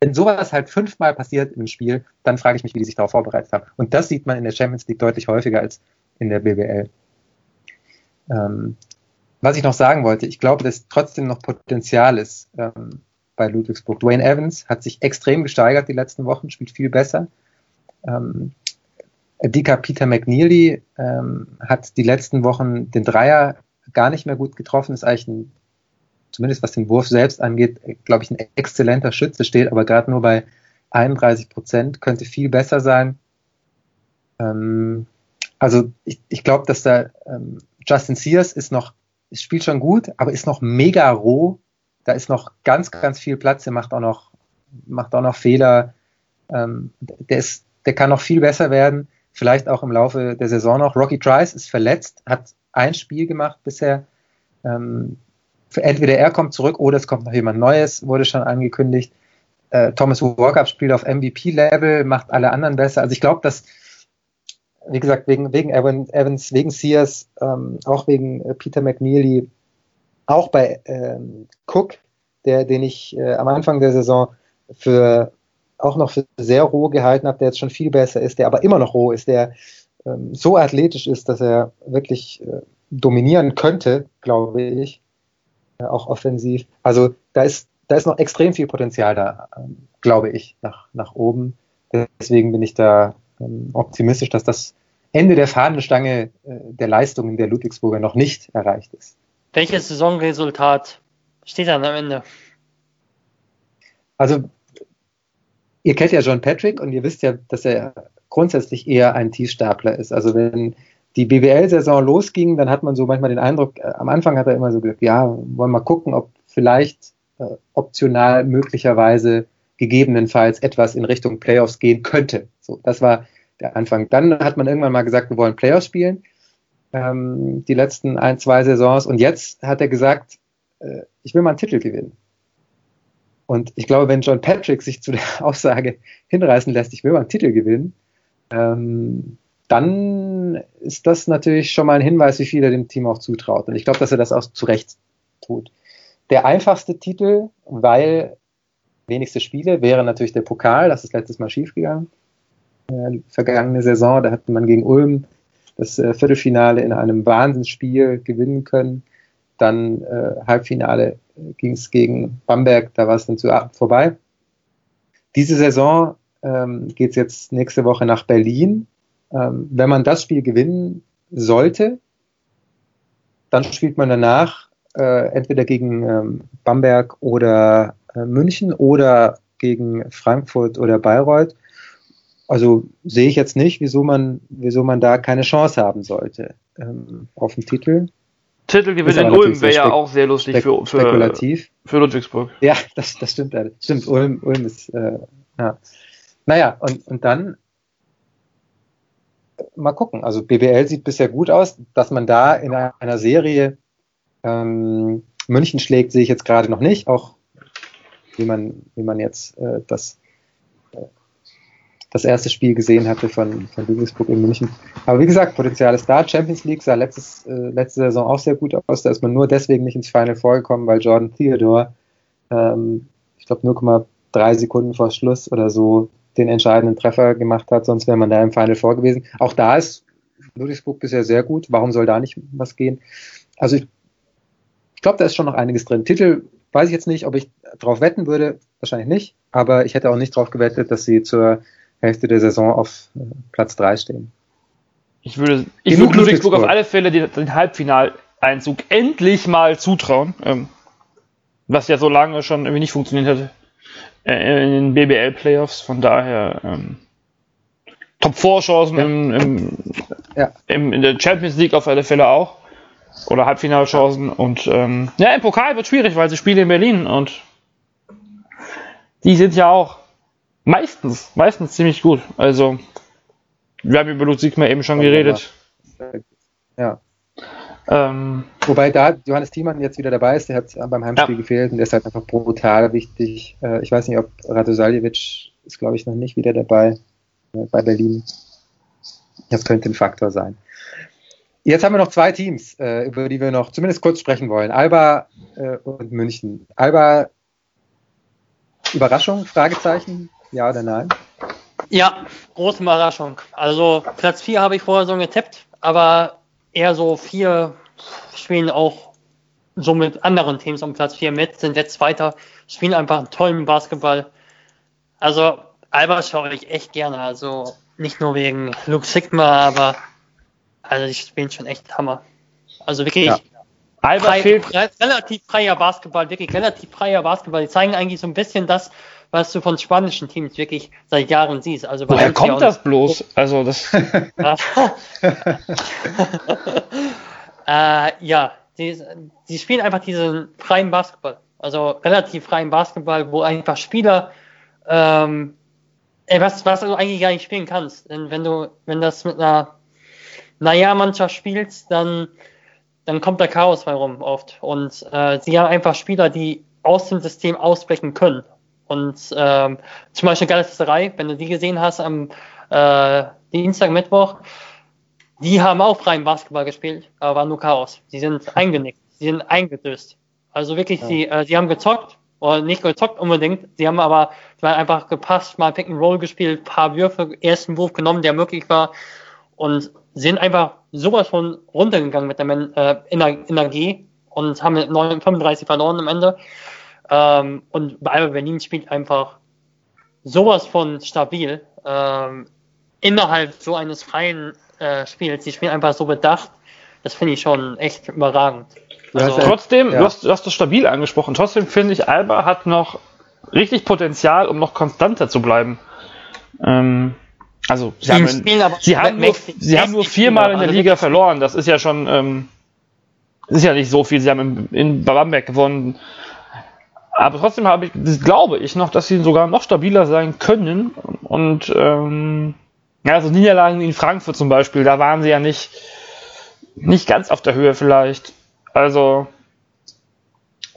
wenn sowas halt fünfmal passiert im Spiel, dann frage ich mich, wie die sich darauf vorbereitet haben. Und das sieht man in der Champions League deutlich häufiger als in der BBL. Ähm, was ich noch sagen wollte, ich glaube, dass trotzdem noch Potenzial ist ähm, bei Ludwigsburg. Dwayne Evans hat sich extrem gesteigert die letzten Wochen, spielt viel besser. Ähm, Dika Peter McNeely ähm, hat die letzten Wochen den Dreier gar nicht mehr gut getroffen, ist eigentlich ein, zumindest was den Wurf selbst angeht, glaube ich, ein exzellenter Schütze, steht aber gerade nur bei 31 Prozent, könnte viel besser sein. Ähm, also ich, ich glaube, dass da ähm, Justin Sears ist noch, spielt schon gut, aber ist noch mega roh. da ist noch ganz, ganz viel Platz. Er macht auch noch, macht auch noch Fehler. Ähm, der, ist, der kann noch viel besser werden. Vielleicht auch im Laufe der Saison noch. Rocky Trice ist verletzt, hat ein Spiel gemacht bisher. Ähm, entweder er kommt zurück oder es kommt noch jemand Neues, wurde schon angekündigt. Äh, Thomas Walkup spielt auf MVP-Level, macht alle anderen besser. Also ich glaube, dass, wie gesagt, wegen, wegen Evans, wegen Sears, ähm, auch wegen äh, Peter McNeely, auch bei ähm, Cook, der, den ich äh, am Anfang der Saison für auch noch für sehr roh gehalten habe, der jetzt schon viel besser ist, der aber immer noch roh ist, der ähm, so athletisch ist, dass er wirklich äh, dominieren könnte, glaube ich, äh, auch offensiv. Also da ist, da ist noch extrem viel Potenzial da, ähm, glaube ich, nach, nach oben. Deswegen bin ich da ähm, optimistisch, dass das Ende der Fahnenstange äh, der Leistungen der Ludwigsburger noch nicht erreicht ist. Welches Saisonresultat steht dann am Ende? Also, ihr kennt ja John Patrick und ihr wisst ja, dass er grundsätzlich eher ein Tiefstapler ist. Also wenn die BWL-Saison losging, dann hat man so manchmal den Eindruck, äh, am Anfang hat er immer so gesagt, ja, wollen wir mal gucken, ob vielleicht äh, optional möglicherweise gegebenenfalls etwas in Richtung Playoffs gehen könnte. So, das war der Anfang. Dann hat man irgendwann mal gesagt, wir wollen Playoffs spielen ähm, die letzten ein, zwei Saisons. Und jetzt hat er gesagt, äh, ich will mal einen Titel gewinnen. Und ich glaube, wenn John Patrick sich zu der Aussage hinreißen lässt, ich will mal einen Titel gewinnen, ähm, dann ist das natürlich schon mal ein Hinweis, wie viel er dem Team auch zutraut. Und ich glaube, dass er das auch zu Recht tut. Der einfachste Titel, weil wenigste Spiele, wäre natürlich der Pokal. Das ist letztes Mal schiefgegangen. Äh, vergangene Saison, da hatte man gegen Ulm das äh, Viertelfinale in einem Wahnsinnsspiel gewinnen können. Dann äh, Halbfinale äh, ging es gegen Bamberg, da war es dann zu vorbei. Diese Saison ähm, geht es jetzt nächste Woche nach Berlin. Ähm, wenn man das Spiel gewinnen sollte, dann spielt man danach äh, entweder gegen ähm, Bamberg oder München oder gegen Frankfurt oder Bayreuth. Also sehe ich jetzt nicht, wieso man, wieso man da keine Chance haben sollte ähm, auf den Titel. Titelgewinn in Ulm wäre ja auch sehr lustig für, für, spekulativ. für Ludwigsburg. Ja, das, das stimmt. Stimmt, Ulm, Ulm ist, äh, ja. Naja, und, und dann mal gucken. Also BBL sieht bisher gut aus, dass man da in einer Serie ähm, München schlägt, sehe ich jetzt gerade noch nicht. Auch wie man, wie man jetzt äh, das das erste Spiel gesehen hatte von, von Ludwigsburg in München. Aber wie gesagt, Potenzial ist da. Champions League sah letztes, äh, letzte Saison auch sehr gut aus. Da ist man nur deswegen nicht ins Final vorgekommen, weil Jordan Theodore, ähm, ich glaube 0,3 Sekunden vor Schluss oder so den entscheidenden Treffer gemacht hat, sonst wäre man da im Final vor gewesen. Auch da ist Ludwigsburg bisher sehr gut. Warum soll da nicht was gehen? Also ich, ich glaube, da ist schon noch einiges drin. Titel weiß ich jetzt nicht, ob ich drauf wetten würde, wahrscheinlich nicht, aber ich hätte auch nicht drauf gewettet, dass sie zur Hälfte der Saison auf äh, Platz 3 stehen. Ich würde, ich würde Ludwigsburg auf alle Fälle den, den Halbfinaleinzug endlich mal zutrauen, ähm, was ja so lange schon irgendwie nicht funktioniert hatte äh, in den BBL-Playoffs. Von daher ähm, Top-4-Chancen ja. im, im, ja. im, in der Champions League auf alle Fälle auch. Oder Halbfinalchancen. Und ähm, ja, im Pokal wird schwierig, weil sie spielen in Berlin und die sind ja auch Meistens, meistens ziemlich gut. Also, wir haben über Ludwig mal eben schon geredet. Ja. Ähm, Wobei da Johannes Thiemann jetzt wieder dabei ist, der hat beim Heimspiel ja. gefehlt und der ist halt einfach brutal wichtig. Äh, ich weiß nicht, ob Radosaljevic ist, glaube ich, noch nicht wieder dabei äh, bei Berlin. Das könnte ein Faktor sein. Jetzt haben wir noch zwei Teams, äh, über die wir noch zumindest kurz sprechen wollen. Alba und München. Alba, Überraschung, Fragezeichen, ja oder nein? Ja, große Überraschung. Also Platz 4 habe ich vorher so getippt, aber eher so vier spielen auch so mit anderen Teams um Platz 4 mit, sind jetzt Zweiter, spielen einfach einen tollen Basketball. Also Alba schaue ich echt gerne, also nicht nur wegen Luke Sigma, aber also die spielen schon echt Hammer. Also wirklich ja. Alba frei, fehlt relativ freier Basketball, wirklich relativ freier Basketball. Die zeigen eigentlich so ein bisschen das, was du von spanischen Teams wirklich seit Jahren siehst. Also Woher kommt das bloß? Also das. äh, ja, die, die spielen einfach diesen freien Basketball. Also relativ freien Basketball, wo einfach Spieler, ähm, ey, was, was du eigentlich gar nicht spielen kannst. Denn wenn du, wenn das mit einer Naja-Mannschaft spielst, dann, dann kommt da Chaos bei rum oft. Und äh, sie haben einfach Spieler, die aus dem System ausbrechen können. Und ähm, zum Beispiel Galatasaray, wenn du die gesehen hast am äh, Dienstag, Mittwoch, die haben auch freien Basketball gespielt, aber war nur Chaos. Die sind eingenickt, sie sind eingedöst. Also wirklich, ja. sie, äh, sie haben gezockt, oder nicht gezockt unbedingt, sie haben aber sie waren einfach gepasst, mal Pick and Roll gespielt, paar Würfe, ersten Wurf genommen, der möglich war und sind einfach sowas von runtergegangen mit der äh, Energie und haben mit 35 verloren am Ende. Ähm, und Alba Berlin spielt einfach sowas von stabil ähm, innerhalb so eines freien äh, Spiels. Sie spielen einfach so bedacht. Das finde ich schon echt überragend. Also, trotzdem, ja. du, hast, du hast das stabil angesprochen. Trotzdem finde ich, Alba hat noch richtig Potenzial, um noch konstanter zu bleiben. Ähm, also sie haben, sie haben, nur, sie haben nur viermal in der also Liga verloren. Das ist ja schon, ähm, ist ja nicht so viel. Sie haben in, in Bamberg gewonnen, aber trotzdem habe ich, glaube ich noch, dass sie sogar noch stabiler sein können. Und ähm, ja, also Niederlagen in Frankfurt zum Beispiel, da waren sie ja nicht, nicht ganz auf der Höhe vielleicht. Also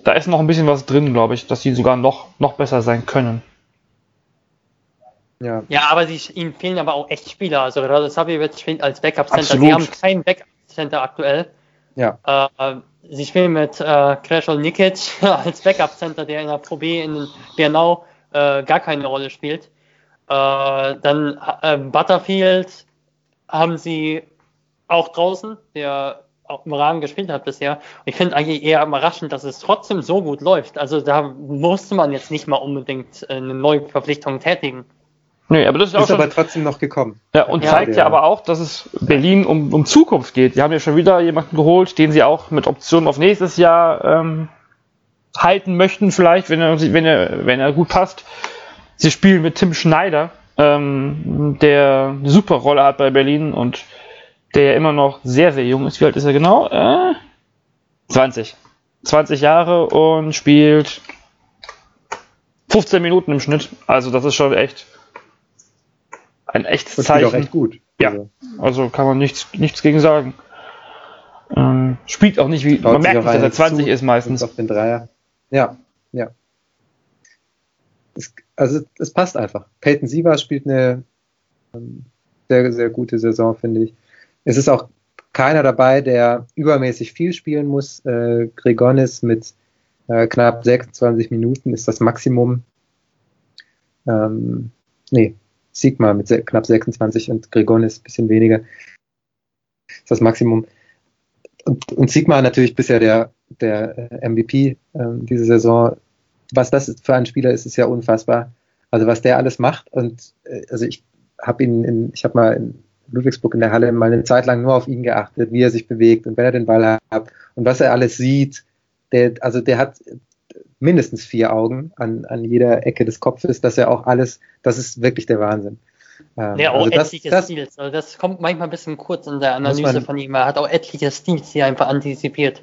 da ist noch ein bisschen was drin, glaube ich, dass sie sogar noch, noch besser sein können. Ja, ja aber sie, ihnen fehlen aber auch echt Spieler. Also Radosavljevic spielt als Backup-Center. Sie haben keinen Backup-Center aktuell. Ja. Äh, sie spielen mit äh, Kreshol Nikic als Backup-Center, der in der Pro B in Bernau äh, gar keine Rolle spielt. Äh, dann äh, Butterfield haben sie auch draußen, der auch im Rahmen gespielt hat bisher. Und ich finde eigentlich eher überraschend, dass es trotzdem so gut läuft. Also da musste man jetzt nicht mal unbedingt eine neue Verpflichtung tätigen. Nee, aber das ist, ist aber trotzdem noch gekommen. Ja, und ja, zeigt ja, ja aber auch, dass es Berlin um, um Zukunft geht. Die haben ja schon wieder jemanden geholt, den sie auch mit Optionen auf nächstes Jahr ähm, halten möchten, vielleicht, wenn er, wenn er, wenn er gut passt. Sie spielen mit Tim Schneider, ähm, der eine super Rolle hat bei Berlin und der ja immer noch sehr, sehr jung ist. Wie alt ist er genau? Äh, 20. 20 Jahre und spielt 15 Minuten im Schnitt. Also das ist schon echt ein echtes das Zeichen. Auch echt gut. Ja, also, also kann man nichts, nichts gegen sagen. Ähm, spielt auch nicht wie, man merkt nicht, dass er 20 zu, ist meistens. Auf den Dreier. Ja, ja. Es, also es passt einfach. Peyton Siva spielt eine ähm, sehr, sehr gute Saison, finde ich. Es ist auch keiner dabei, der übermäßig viel spielen muss. Äh, Gregonis mit äh, knapp 26 Minuten ist das Maximum. Ähm, nee, Sigma mit knapp 26 und Gregonis ein bisschen weniger. Das ist das Maximum. Und, und Sigma natürlich bisher der, der MVP äh, diese Saison. Was das für ein Spieler ist, ist ja unfassbar. Also was der alles macht und äh, also ich habe ihn in, ich habe mal in Ludwigsburg in der Halle mal eine Zeit lang nur auf ihn geachtet, wie er sich bewegt und wenn er den Ball hat und was er alles sieht. Der, also der hat mindestens vier Augen an, an jeder Ecke des Kopfes, dass er auch alles, das ist wirklich der Wahnsinn. Ähm, ja, auch also etliche das, Stils. Also das kommt manchmal ein bisschen kurz in der Analyse man, von ihm. Er hat auch etliche Stils, die er einfach antizipiert.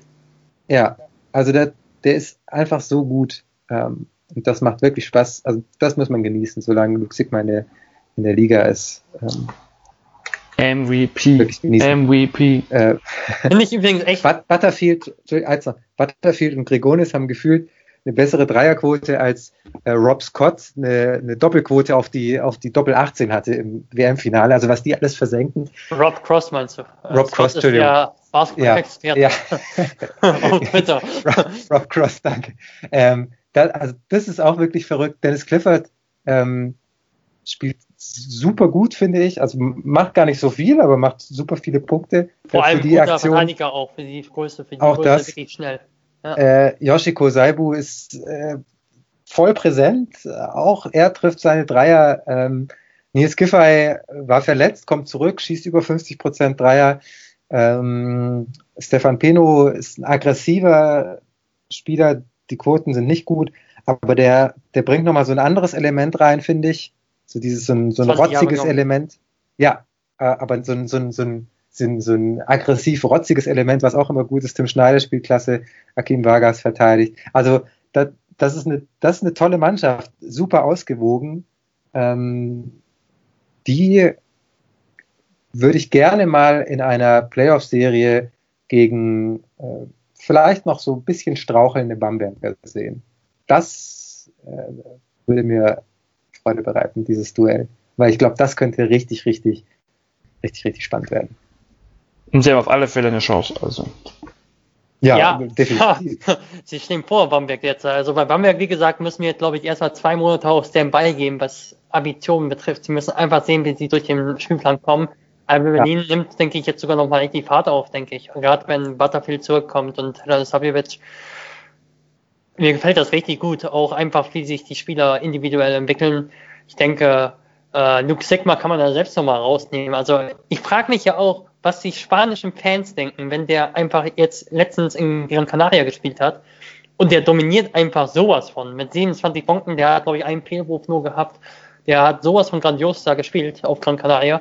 Ja, also der, der ist einfach so gut. Ähm, und das macht wirklich Spaß. Also das muss man genießen, solange Luke Sigma in der, in der Liga ist. Ähm, MVP. MVP. Äh, Finde ich übrigens echt. Butterfield, Butterfield und Gregonis haben gefühlt eine bessere Dreierquote als äh, Rob Scott eine, eine, Doppelquote auf die, auf die Doppel 18 hatte im WM-Finale. Also was die alles versenken. Rob Cross meinst du? Rob Cross, Entschuldigung. Ja, Basketball-Experte. Ja, ja. Twitter. Rob, Rob, Cross, danke. Ähm, da, also das ist auch wirklich verrückt. Dennis Clifford ähm, spielt super gut, finde ich. Also macht gar nicht so viel, aber macht super viele Punkte. Vor allem die guter Aktion. Verteidiger auch für die Größe, für die auch Größe das. wirklich schnell. Äh, Yoshiko Saibu ist äh, voll präsent. Auch er trifft seine Dreier. Ähm, Nils Giffey war verletzt, kommt zurück, schießt über 50 Prozent Dreier. Ähm, Stefan Peno ist ein aggressiver Spieler. Die Quoten sind nicht gut, aber der, der bringt nochmal so ein anderes Element rein, finde ich. So dieses, so ein, so ein rotziges Element. Ja, äh, aber so ein, so ein, so ein sind so ein aggressiv rotziges Element, was auch immer gut ist. Tim Schneider spielt klasse, Akim Vargas verteidigt. Also das, das, ist, eine, das ist eine tolle Mannschaft, super ausgewogen. Ähm, die würde ich gerne mal in einer Playoff-Serie gegen äh, vielleicht noch so ein bisschen strauchelnde Bamberger sehen. Das äh, würde mir Freude bereiten, dieses Duell. Weil ich glaube, das könnte richtig, richtig, richtig, richtig spannend werden. Und sie haben auf alle Fälle eine Chance. Also. Ja, ja, definitiv. sie stehen vor Bamberg jetzt. Also bei Bamberg, wie gesagt, müssen wir jetzt, glaube ich, erstmal zwei Monate auf Standby geben, was Ambitionen betrifft. Sie müssen einfach sehen, wie sie durch den Spielplan kommen. Aber Berlin ja. nimmt, denke ich, jetzt sogar noch mal richtig Fahrt auf, denke ich. Gerade wenn Butterfield zurückkommt und Savjevic, mir gefällt das richtig gut. Auch einfach, wie sich die Spieler individuell entwickeln. Ich denke, äh, Luke Sigma kann man da selbst noch mal rausnehmen. Also ich frage mich ja auch, was die spanischen Fans denken, wenn der einfach jetzt letztens in Gran Canaria gespielt hat und der dominiert einfach sowas von. Mit 27 Punkten, der hat, glaube ich, einen Fehlwurf nur gehabt. Der hat sowas von grandios da gespielt auf Gran Canaria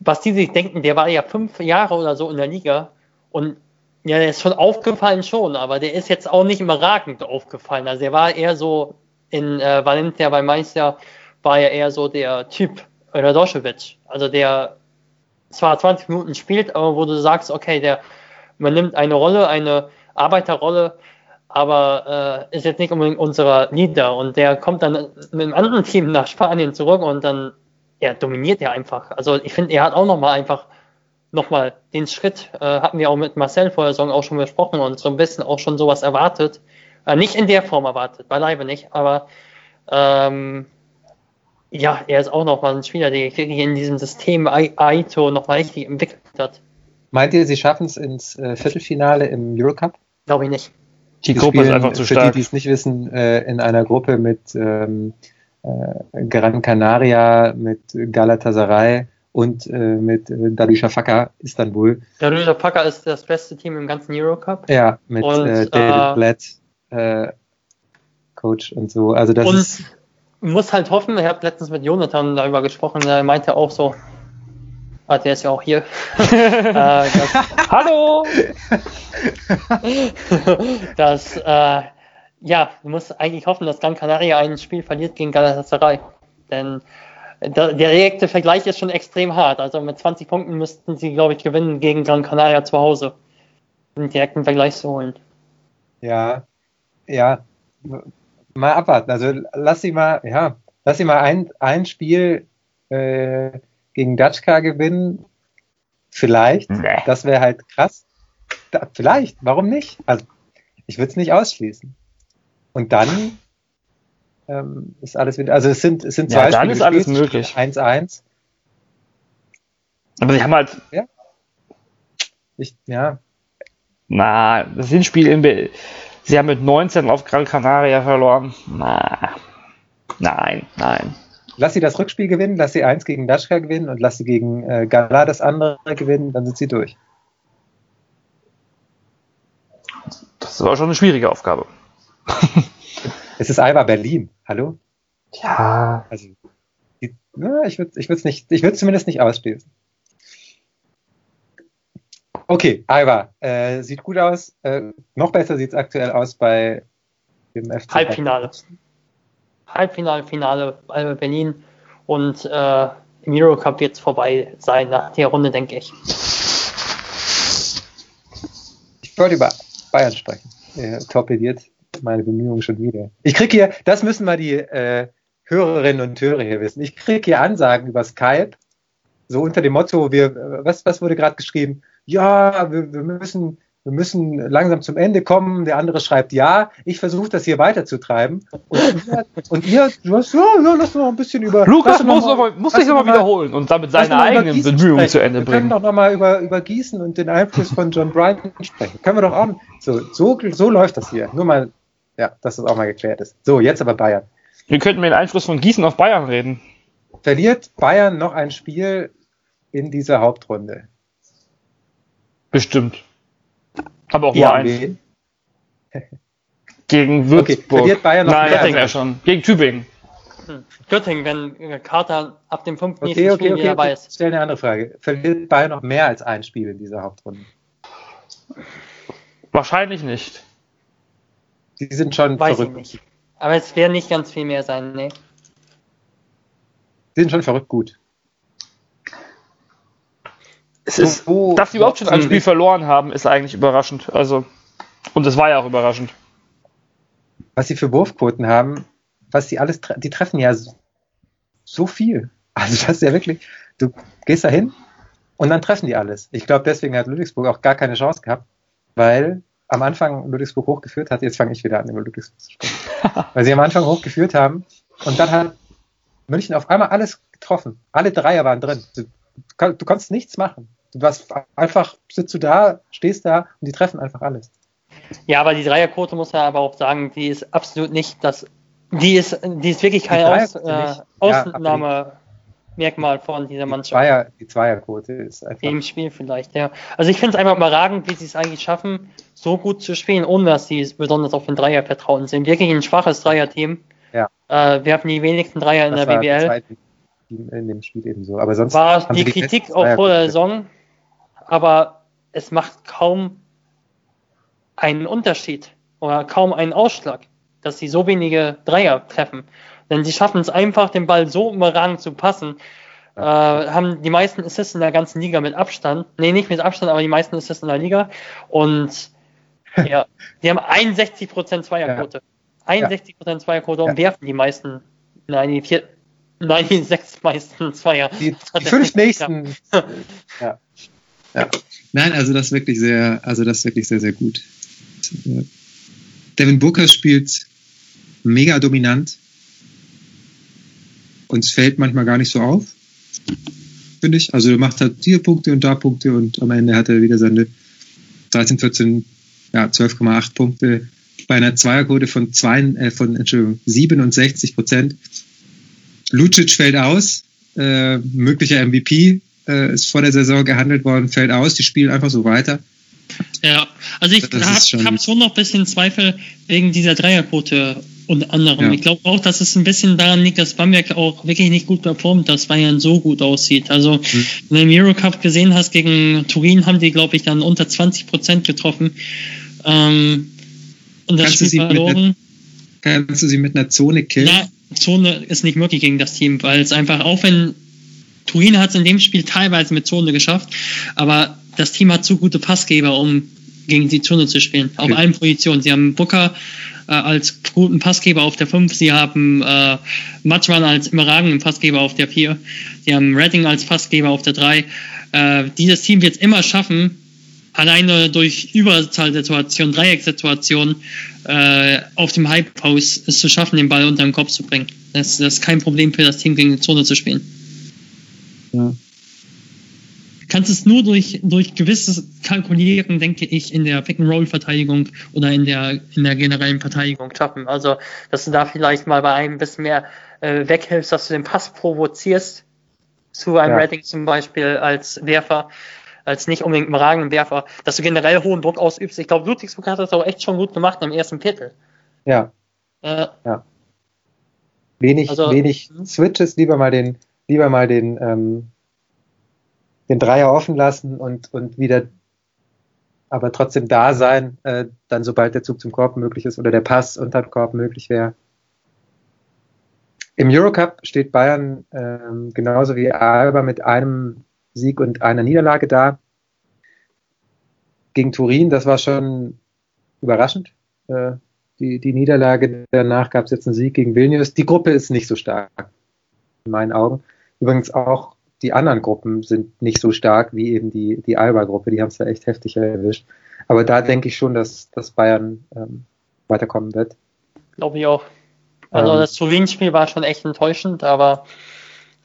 was die sich denken, der war ja fünf Jahre oder so in der Liga und ja, der ist schon aufgefallen schon, aber der ist jetzt auch nicht überragend aufgefallen. Also er war eher so in äh, Valencia bei Meister war ja eher so der Typ Radoschewitsch, also der zwar 20 Minuten spielt, aber wo du sagst, okay, der man nimmt eine Rolle, eine Arbeiterrolle, aber äh, ist jetzt nicht unbedingt unserer Leader und der kommt dann mit einem anderen Team nach Spanien zurück und dann er dominiert ja einfach. Also ich finde, er hat auch nochmal einfach nochmal den Schritt, äh, hatten wir auch mit Marcel vor der Saison auch schon besprochen und so ein bisschen auch schon sowas erwartet. Äh, nicht in der Form erwartet, beileibe nicht, aber ähm, ja, er ist auch nochmal ein Spieler, der sich in diesem System Aito nochmal richtig entwickelt hat. Meint ihr, sie schaffen es ins äh, Viertelfinale im Eurocup? Glaube ich nicht. Die, die Gruppe ist einfach zu stark. Für die, die es nicht wissen, äh, in einer Gruppe mit ähm, äh, Gran Canaria, mit Galatasaray und äh, mit äh, Darüşşafaka Istanbul. Darüşşafaka ist das beste Team im ganzen Eurocup. Ja, mit und, äh, David äh, Blatt, äh, Coach und so. Also das und ist muss halt hoffen, ich habe letztens mit Jonathan darüber gesprochen, er meinte auch so, ah, der ist ja auch hier. äh, dass, Hallo! dass äh, ja, du musst eigentlich hoffen, dass Gran Canaria ein Spiel verliert gegen Galatasaray. Denn der, der direkte Vergleich ist schon extrem hart. Also mit 20 Punkten müssten sie, glaube ich, gewinnen gegen Gran Canaria zu Hause. Den direkten Vergleich zu holen. Ja, ja. Mal abwarten. Also lass sie mal, ja, lass sie mal ein, ein Spiel äh, gegen Dutchka gewinnen. Vielleicht. Nee. Das wäre halt krass. Da, vielleicht, warum nicht? Also ich würde es nicht ausschließen. Und dann ähm, ist alles wieder, also es sind, es sind zwei ja, dann Spiele ist alles möglich. 1-1. Aber sie haben halt. Ja. Ich, ja. Na, das Hinspiel in Be Sie haben mit 19 auf Gran Canaria verloren. Na. Nein, nein. Lass sie das Rückspiel gewinnen, lass sie eins gegen Daschka gewinnen und lass sie gegen äh, Gala das andere gewinnen, dann sind sie durch. Das war schon eine schwierige Aufgabe. es ist Alba Berlin. Hallo? Ja. Also, na, ich würde ich nicht, ich würde zumindest nicht ausschließen. Okay, Alba, äh, sieht gut aus. Äh, noch besser sieht es aktuell aus bei dem FC. Halbfinale. Halbfinale, Finale Alba Berlin und äh, im Eurocup wird es vorbei sein nach der Runde, denke ich. Ich wollte über Bayern sprechen. Er torpediert meine Bemühungen schon wieder. Ich kriege hier, das müssen mal die äh, Hörerinnen und Hörer hier wissen. Ich kriege hier Ansagen über Skype, so unter dem Motto, wir, was, was wurde gerade geschrieben? Ja, wir, wir müssen wir müssen langsam zum Ende kommen. Der andere schreibt ja. Ich versuche das hier weiterzutreiben. Und ihr, und ihr du hast, ja, ja, lass mal ein bisschen über. Lukas muss, noch mal, muss sich nochmal wiederholen und damit seine eigenen Bemühungen zu Ende bringen. Wir können doch nochmal über, über Gießen und den Einfluss von John Bryan sprechen. Können wir doch auch. So, so, so läuft das hier. Nur mal, ja, dass das auch mal geklärt ist. So, jetzt aber Bayern. Wir könnten mit dem Einfluss von Gießen auf Bayern reden. Verliert Bayern noch ein Spiel in dieser Hauptrunde? Bestimmt. Aber auch ja, nur eins. Gegen Würzburg. Okay, verliert Bayern noch Nein, Göttingen ja schon. Gegen Tübingen. Hm. Göttingen, wenn Kater ab dem fünften okay, nächsten okay, Spiel okay, wieder dabei ist. Ich stelle eine andere Frage. Verliert Bayern noch mehr als ein Spiel in dieser Hauptrunde? Wahrscheinlich nicht. Die sind schon Weiß verrückt. ich nicht. Aber es werden nicht ganz viel mehr sein, ne? Die sind schon verrückt gut. Es ist, So- dass sie überhaupt schon ein so- Spiel verloren haben, ist eigentlich überraschend. Also, und es war ja auch überraschend. Was sie für Wurfquoten haben, was die alles, tre die treffen ja so, so viel. Also das ist ja wirklich, du gehst da hin und dann treffen die alles. Ich glaube, deswegen hat Ludwigsburg auch gar keine Chance gehabt, weil am Anfang Ludwigsburg hochgeführt hat. Jetzt fange ich wieder an, über Ludwigsburg zu sprechen. weil sie am Anfang hochgeführt haben und dann hat München auf einmal alles getroffen. Alle Dreier waren drin. Du, du konntest nichts machen. Warst einfach, sitzt du da, stehst da und die treffen einfach alles. Ja, aber die Dreierquote muss man aber auch sagen, die ist absolut nicht das. Die ist, die ist wirklich kein Aus, äh. Ja, Ausnahmemerkmal von dieser Die, Mannschaft. Zweier, die Zweierquote ist einfach. Im Spiel vielleicht, ja. Also ich finde es einfach überragend, wie sie es eigentlich schaffen, so gut zu spielen, ohne dass sie besonders auf den Dreier vertrauen sind. Wirklich ein schwaches Dreier-Team. Ja. Äh, werfen die wenigsten Dreier in Das der war BBL. in dem Spiel ebenso. Aber sonst War die sie Kritik auch vor der. Saison, aber es macht kaum einen Unterschied oder kaum einen Ausschlag, dass sie so wenige Dreier treffen. Denn sie schaffen es einfach, den Ball so überragend zu passen. Äh, haben die meisten Assists in der ganzen Liga mit Abstand. Nee, nicht mit Abstand, aber die meisten Assists in der Liga. Und ja, die haben 61% Zweierquote. 61% Zweierquote und Ja. werfen die meisten, nein, die vier, nein, die sechs meisten Zweier. Die, die fünf nächsten. ja. Ja. Nein, also das ist wirklich sehr, also das wirklich sehr, sehr gut. Devin Booker spielt mega dominant. Und es fällt manchmal gar nicht so auf, finde ich. Also er macht halt hier Punkte und da Punkte und am Ende hat er wieder seine 13, 14, ja, 12,8 Punkte bei einer Zweierquote von, zwei, äh, von Entschuldigung, 67 Prozent. Lucic fällt aus, äh, möglicher MVP, äh, ist vor der Saison gehandelt worden, fällt aus, die spielen einfach so weiter. Ja, also ich habe hab schon noch ein bisschen Zweifel wegen dieser Dreierquote und anderem. Ja. Ich glaube auch, dass es ein bisschen daran liegt, dass Bamberg auch wirklich nicht gut performt, dass Bayern so gut aussieht. Also, Hm. wenn du im Eurocup gesehen hast, gegen Turin haben die, glaube ich, dann unter 20 Prozent getroffen. Ähm, und das Kannst Spiel verloren. Kannst du sie mit einer Zone killen? Ja, Zone ist nicht möglich gegen das Team, weil es einfach, auch wenn Turin hat es in dem Spiel teilweise mit Zone geschafft, aber das Team hat zu gute Passgeber, um gegen die Zone zu spielen, auf Okay. allen Positionen. Sie haben Booker äh, als guten Passgeber auf der 5, sie haben äh, Matschmann als überragenden Passgeber auf der 4, sie haben Redding als Passgeber auf der 3. Äh, dieses Team wird es immer schaffen, alleine durch Überzahlsituationen, Dreiecksituationen äh, auf dem High Post es zu schaffen, den Ball unter den Kopf zu bringen. Das, das ist kein Problem für das Team, gegen die Zone zu spielen. Ja. Kannst es nur durch, durch gewisses Kalkulieren, denke ich, in der Pick-and-Roll-Verteidigung oder in der, in der generellen Verteidigung schaffen. Also, dass du da vielleicht mal bei einem ein bisschen mehr äh, weghilfst, dass du den Pass provozierst, zu einem Ja. Redding zum Beispiel als Werfer, als nicht unbedingt überragenden Werfer, dass du generell hohen Druck ausübst. Ich glaube, Ludwigsburg hat das auch echt schon gut gemacht im ersten Viertel. Ja, Äh, wenig, Also- wenig Mhm. Switches, lieber mal den, lieber mal den, ähm, den Dreier offen lassen und, und wieder aber trotzdem da sein, äh, dann sobald der Zug zum Korb möglich ist oder der Pass unter den Korb möglich wäre. Im Eurocup steht Bayern ähm, genauso wie Alba mit einem Sieg und einer Niederlage da. Gegen Turin, das war schon überraschend. Äh, die, die Niederlage, danach gab es jetzt einen Sieg gegen Vilnius. Die Gruppe ist nicht so stark, in meinen Augen. Übrigens auch die anderen Gruppen sind nicht so stark wie eben die, die Alba-Gruppe. Die haben es da echt heftig erwischt. Aber da denke ich schon, dass, dass Bayern ähm, weiterkommen wird. Glaube ich auch. Also Ähm. das Turin-Spiel war schon echt enttäuschend, aber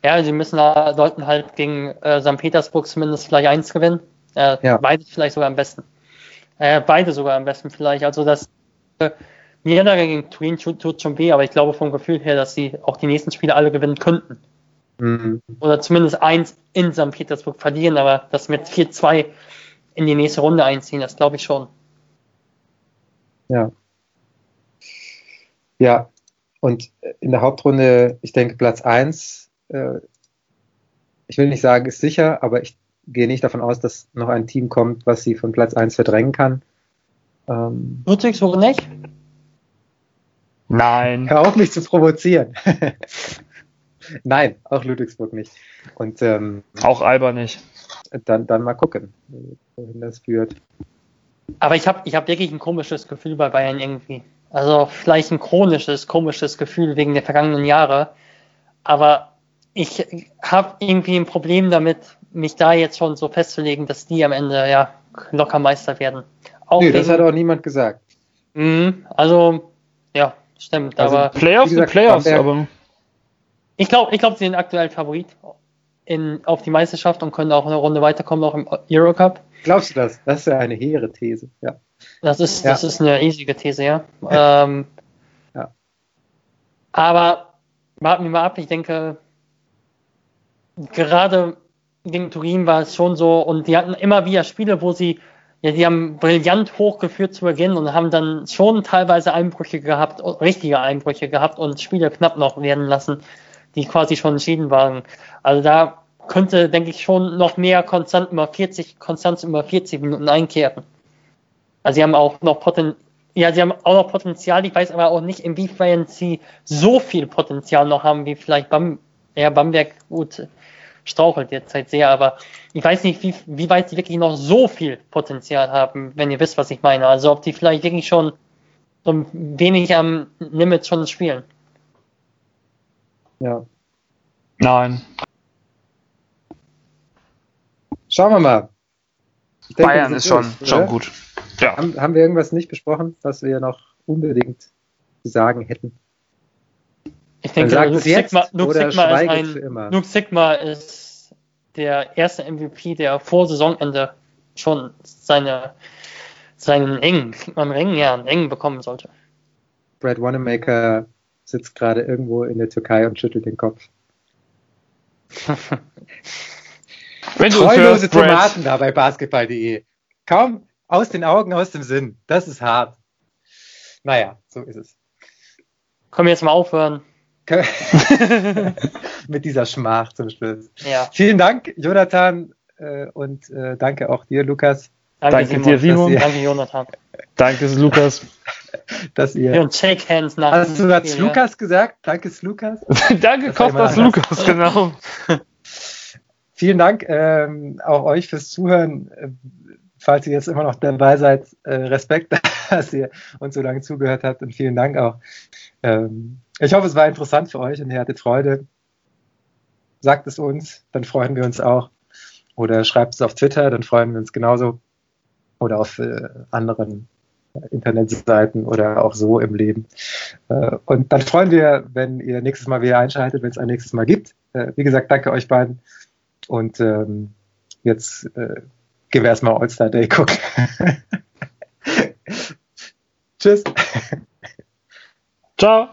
ja, sie müssen da sollten halt gegen äh, St. Petersburg zumindest vielleicht eins gewinnen. Äh, Ja. Beide vielleicht sogar am besten. Äh, beide sogar am besten vielleicht. Also das äh, Niederlage gegen Turin tut, tut schon weh, aber ich glaube vom Gefühl her, dass sie auch die nächsten Spiele alle gewinnen könnten. Mhm. Oder zumindest eins in St. Petersburg verlieren, aber das mit 4-2 in die nächste Runde einziehen, das glaube ich schon. Ja. Ja, und in der Hauptrunde, ich denke, Platz eins. äh, ich will nicht sagen, ist sicher, aber ich gehe nicht davon aus, dass noch ein Team kommt, was sie von Platz eins verdrängen kann. Ähm, Ludwigsburg nicht? Nein. Hör auf, mich zu provozieren. Nein, auch Ludwigsburg nicht. Und ähm, auch Alba nicht. Dann, dann mal gucken, wohin das führt. Aber ich habe ich hab wirklich ein komisches Gefühl bei Bayern irgendwie. Also vielleicht ein chronisches, komisches Gefühl wegen der vergangenen Jahre. Aber ich habe irgendwie ein Problem damit, mich da jetzt schon so festzulegen, dass die am Ende ja locker Meister werden. Auch nee, das hat auch niemand gesagt. Mh, also, ja, stimmt. Also aber Playoffs gesagt, Playoffs, aber. Ich glaube, ich glaub, sie sind aktuell Favorit in, auf die Meisterschaft und können auch eine Runde weiterkommen, auch im Eurocup. Glaubst du das? Das ist ja eine hehre These, ja. Das ist, ja. das ist eine riesige These, ja. ähm, ja. Aber warten wir mal ab, ich denke, gerade gegen Turin war es schon so und die hatten immer wieder Spiele, wo sie, ja, die haben brillant hochgeführt zu Beginn und haben dann schon teilweise Einbrüche gehabt, richtige Einbrüche gehabt und Spiele knapp noch werden lassen, die quasi schon entschieden waren. Also da könnte, denke ich, schon noch mehr konstant über 40, Konstanz über 40 Minuten einkehren. Also sie haben auch noch Potenzial, ja, sie haben auch noch Potenzial, ich weiß aber auch nicht, inwiefern sie so viel Potenzial noch haben, wie vielleicht Bam, ja, Bamberg gut strauchelt jetzt halt sehr, aber ich weiß nicht, wie, wie weit sie wirklich noch so viel Potenzial haben, wenn ihr wisst, was ich meine. Also ob die vielleicht wirklich schon so wenig am Limit schon spielen. Ja. Nein. Schauen wir mal. Denke, Bayern ist schon, schon gut. Ja. Haben, haben wir irgendwas nicht besprochen, was wir noch unbedingt zu sagen hätten? Ich denke, Luke Sigma, Luke, Sigma ist ein, Luke Sigma ist der erste MVP, der vor Saisonende schon seine, seinen engen, einen Ring, ja, einen engen bekommen sollte. Brad Wanamaker sitzt gerade irgendwo in der Türkei und schüttelt den Kopf. Wenn Treulose Tomaten da bei basketball.de. Kaum aus den Augen, aus dem Sinn. Das ist hart. Naja, so ist es. Können wir jetzt mal aufhören? Mit dieser Schmach zum Schluss. Ja. Vielen Dank, Jonathan, äh, und äh, danke auch dir, Lukas. Danke, danke Simon, dir, Simon. Danke, Jonathan. danke, Lukas. dass ihr. Und shake hands nach. Hast du das Lukas gesagt? Danke, Lukas. danke, Kostas Lukas, genau. Vielen Dank ähm, auch euch fürs Zuhören. Falls ihr jetzt immer noch dabei seid, äh, Respekt, dass ihr uns so lange zugehört habt und vielen Dank auch. Ähm, ich hoffe, es war interessant für euch und ihr hattet Freude. Sagt es uns, dann freuen wir uns auch. Oder schreibt es auf Twitter, dann freuen wir uns genauso. Oder auf äh, anderen Internetseiten oder auch so im Leben. Äh, und dann freuen wir, wenn ihr nächstes Mal wieder einschaltet, wenn es ein nächstes Mal gibt. Äh, wie gesagt, danke euch beiden. Und ähm, jetzt äh, gehen wir erstmal All-Star Day gucken. Tschüss. Ciao.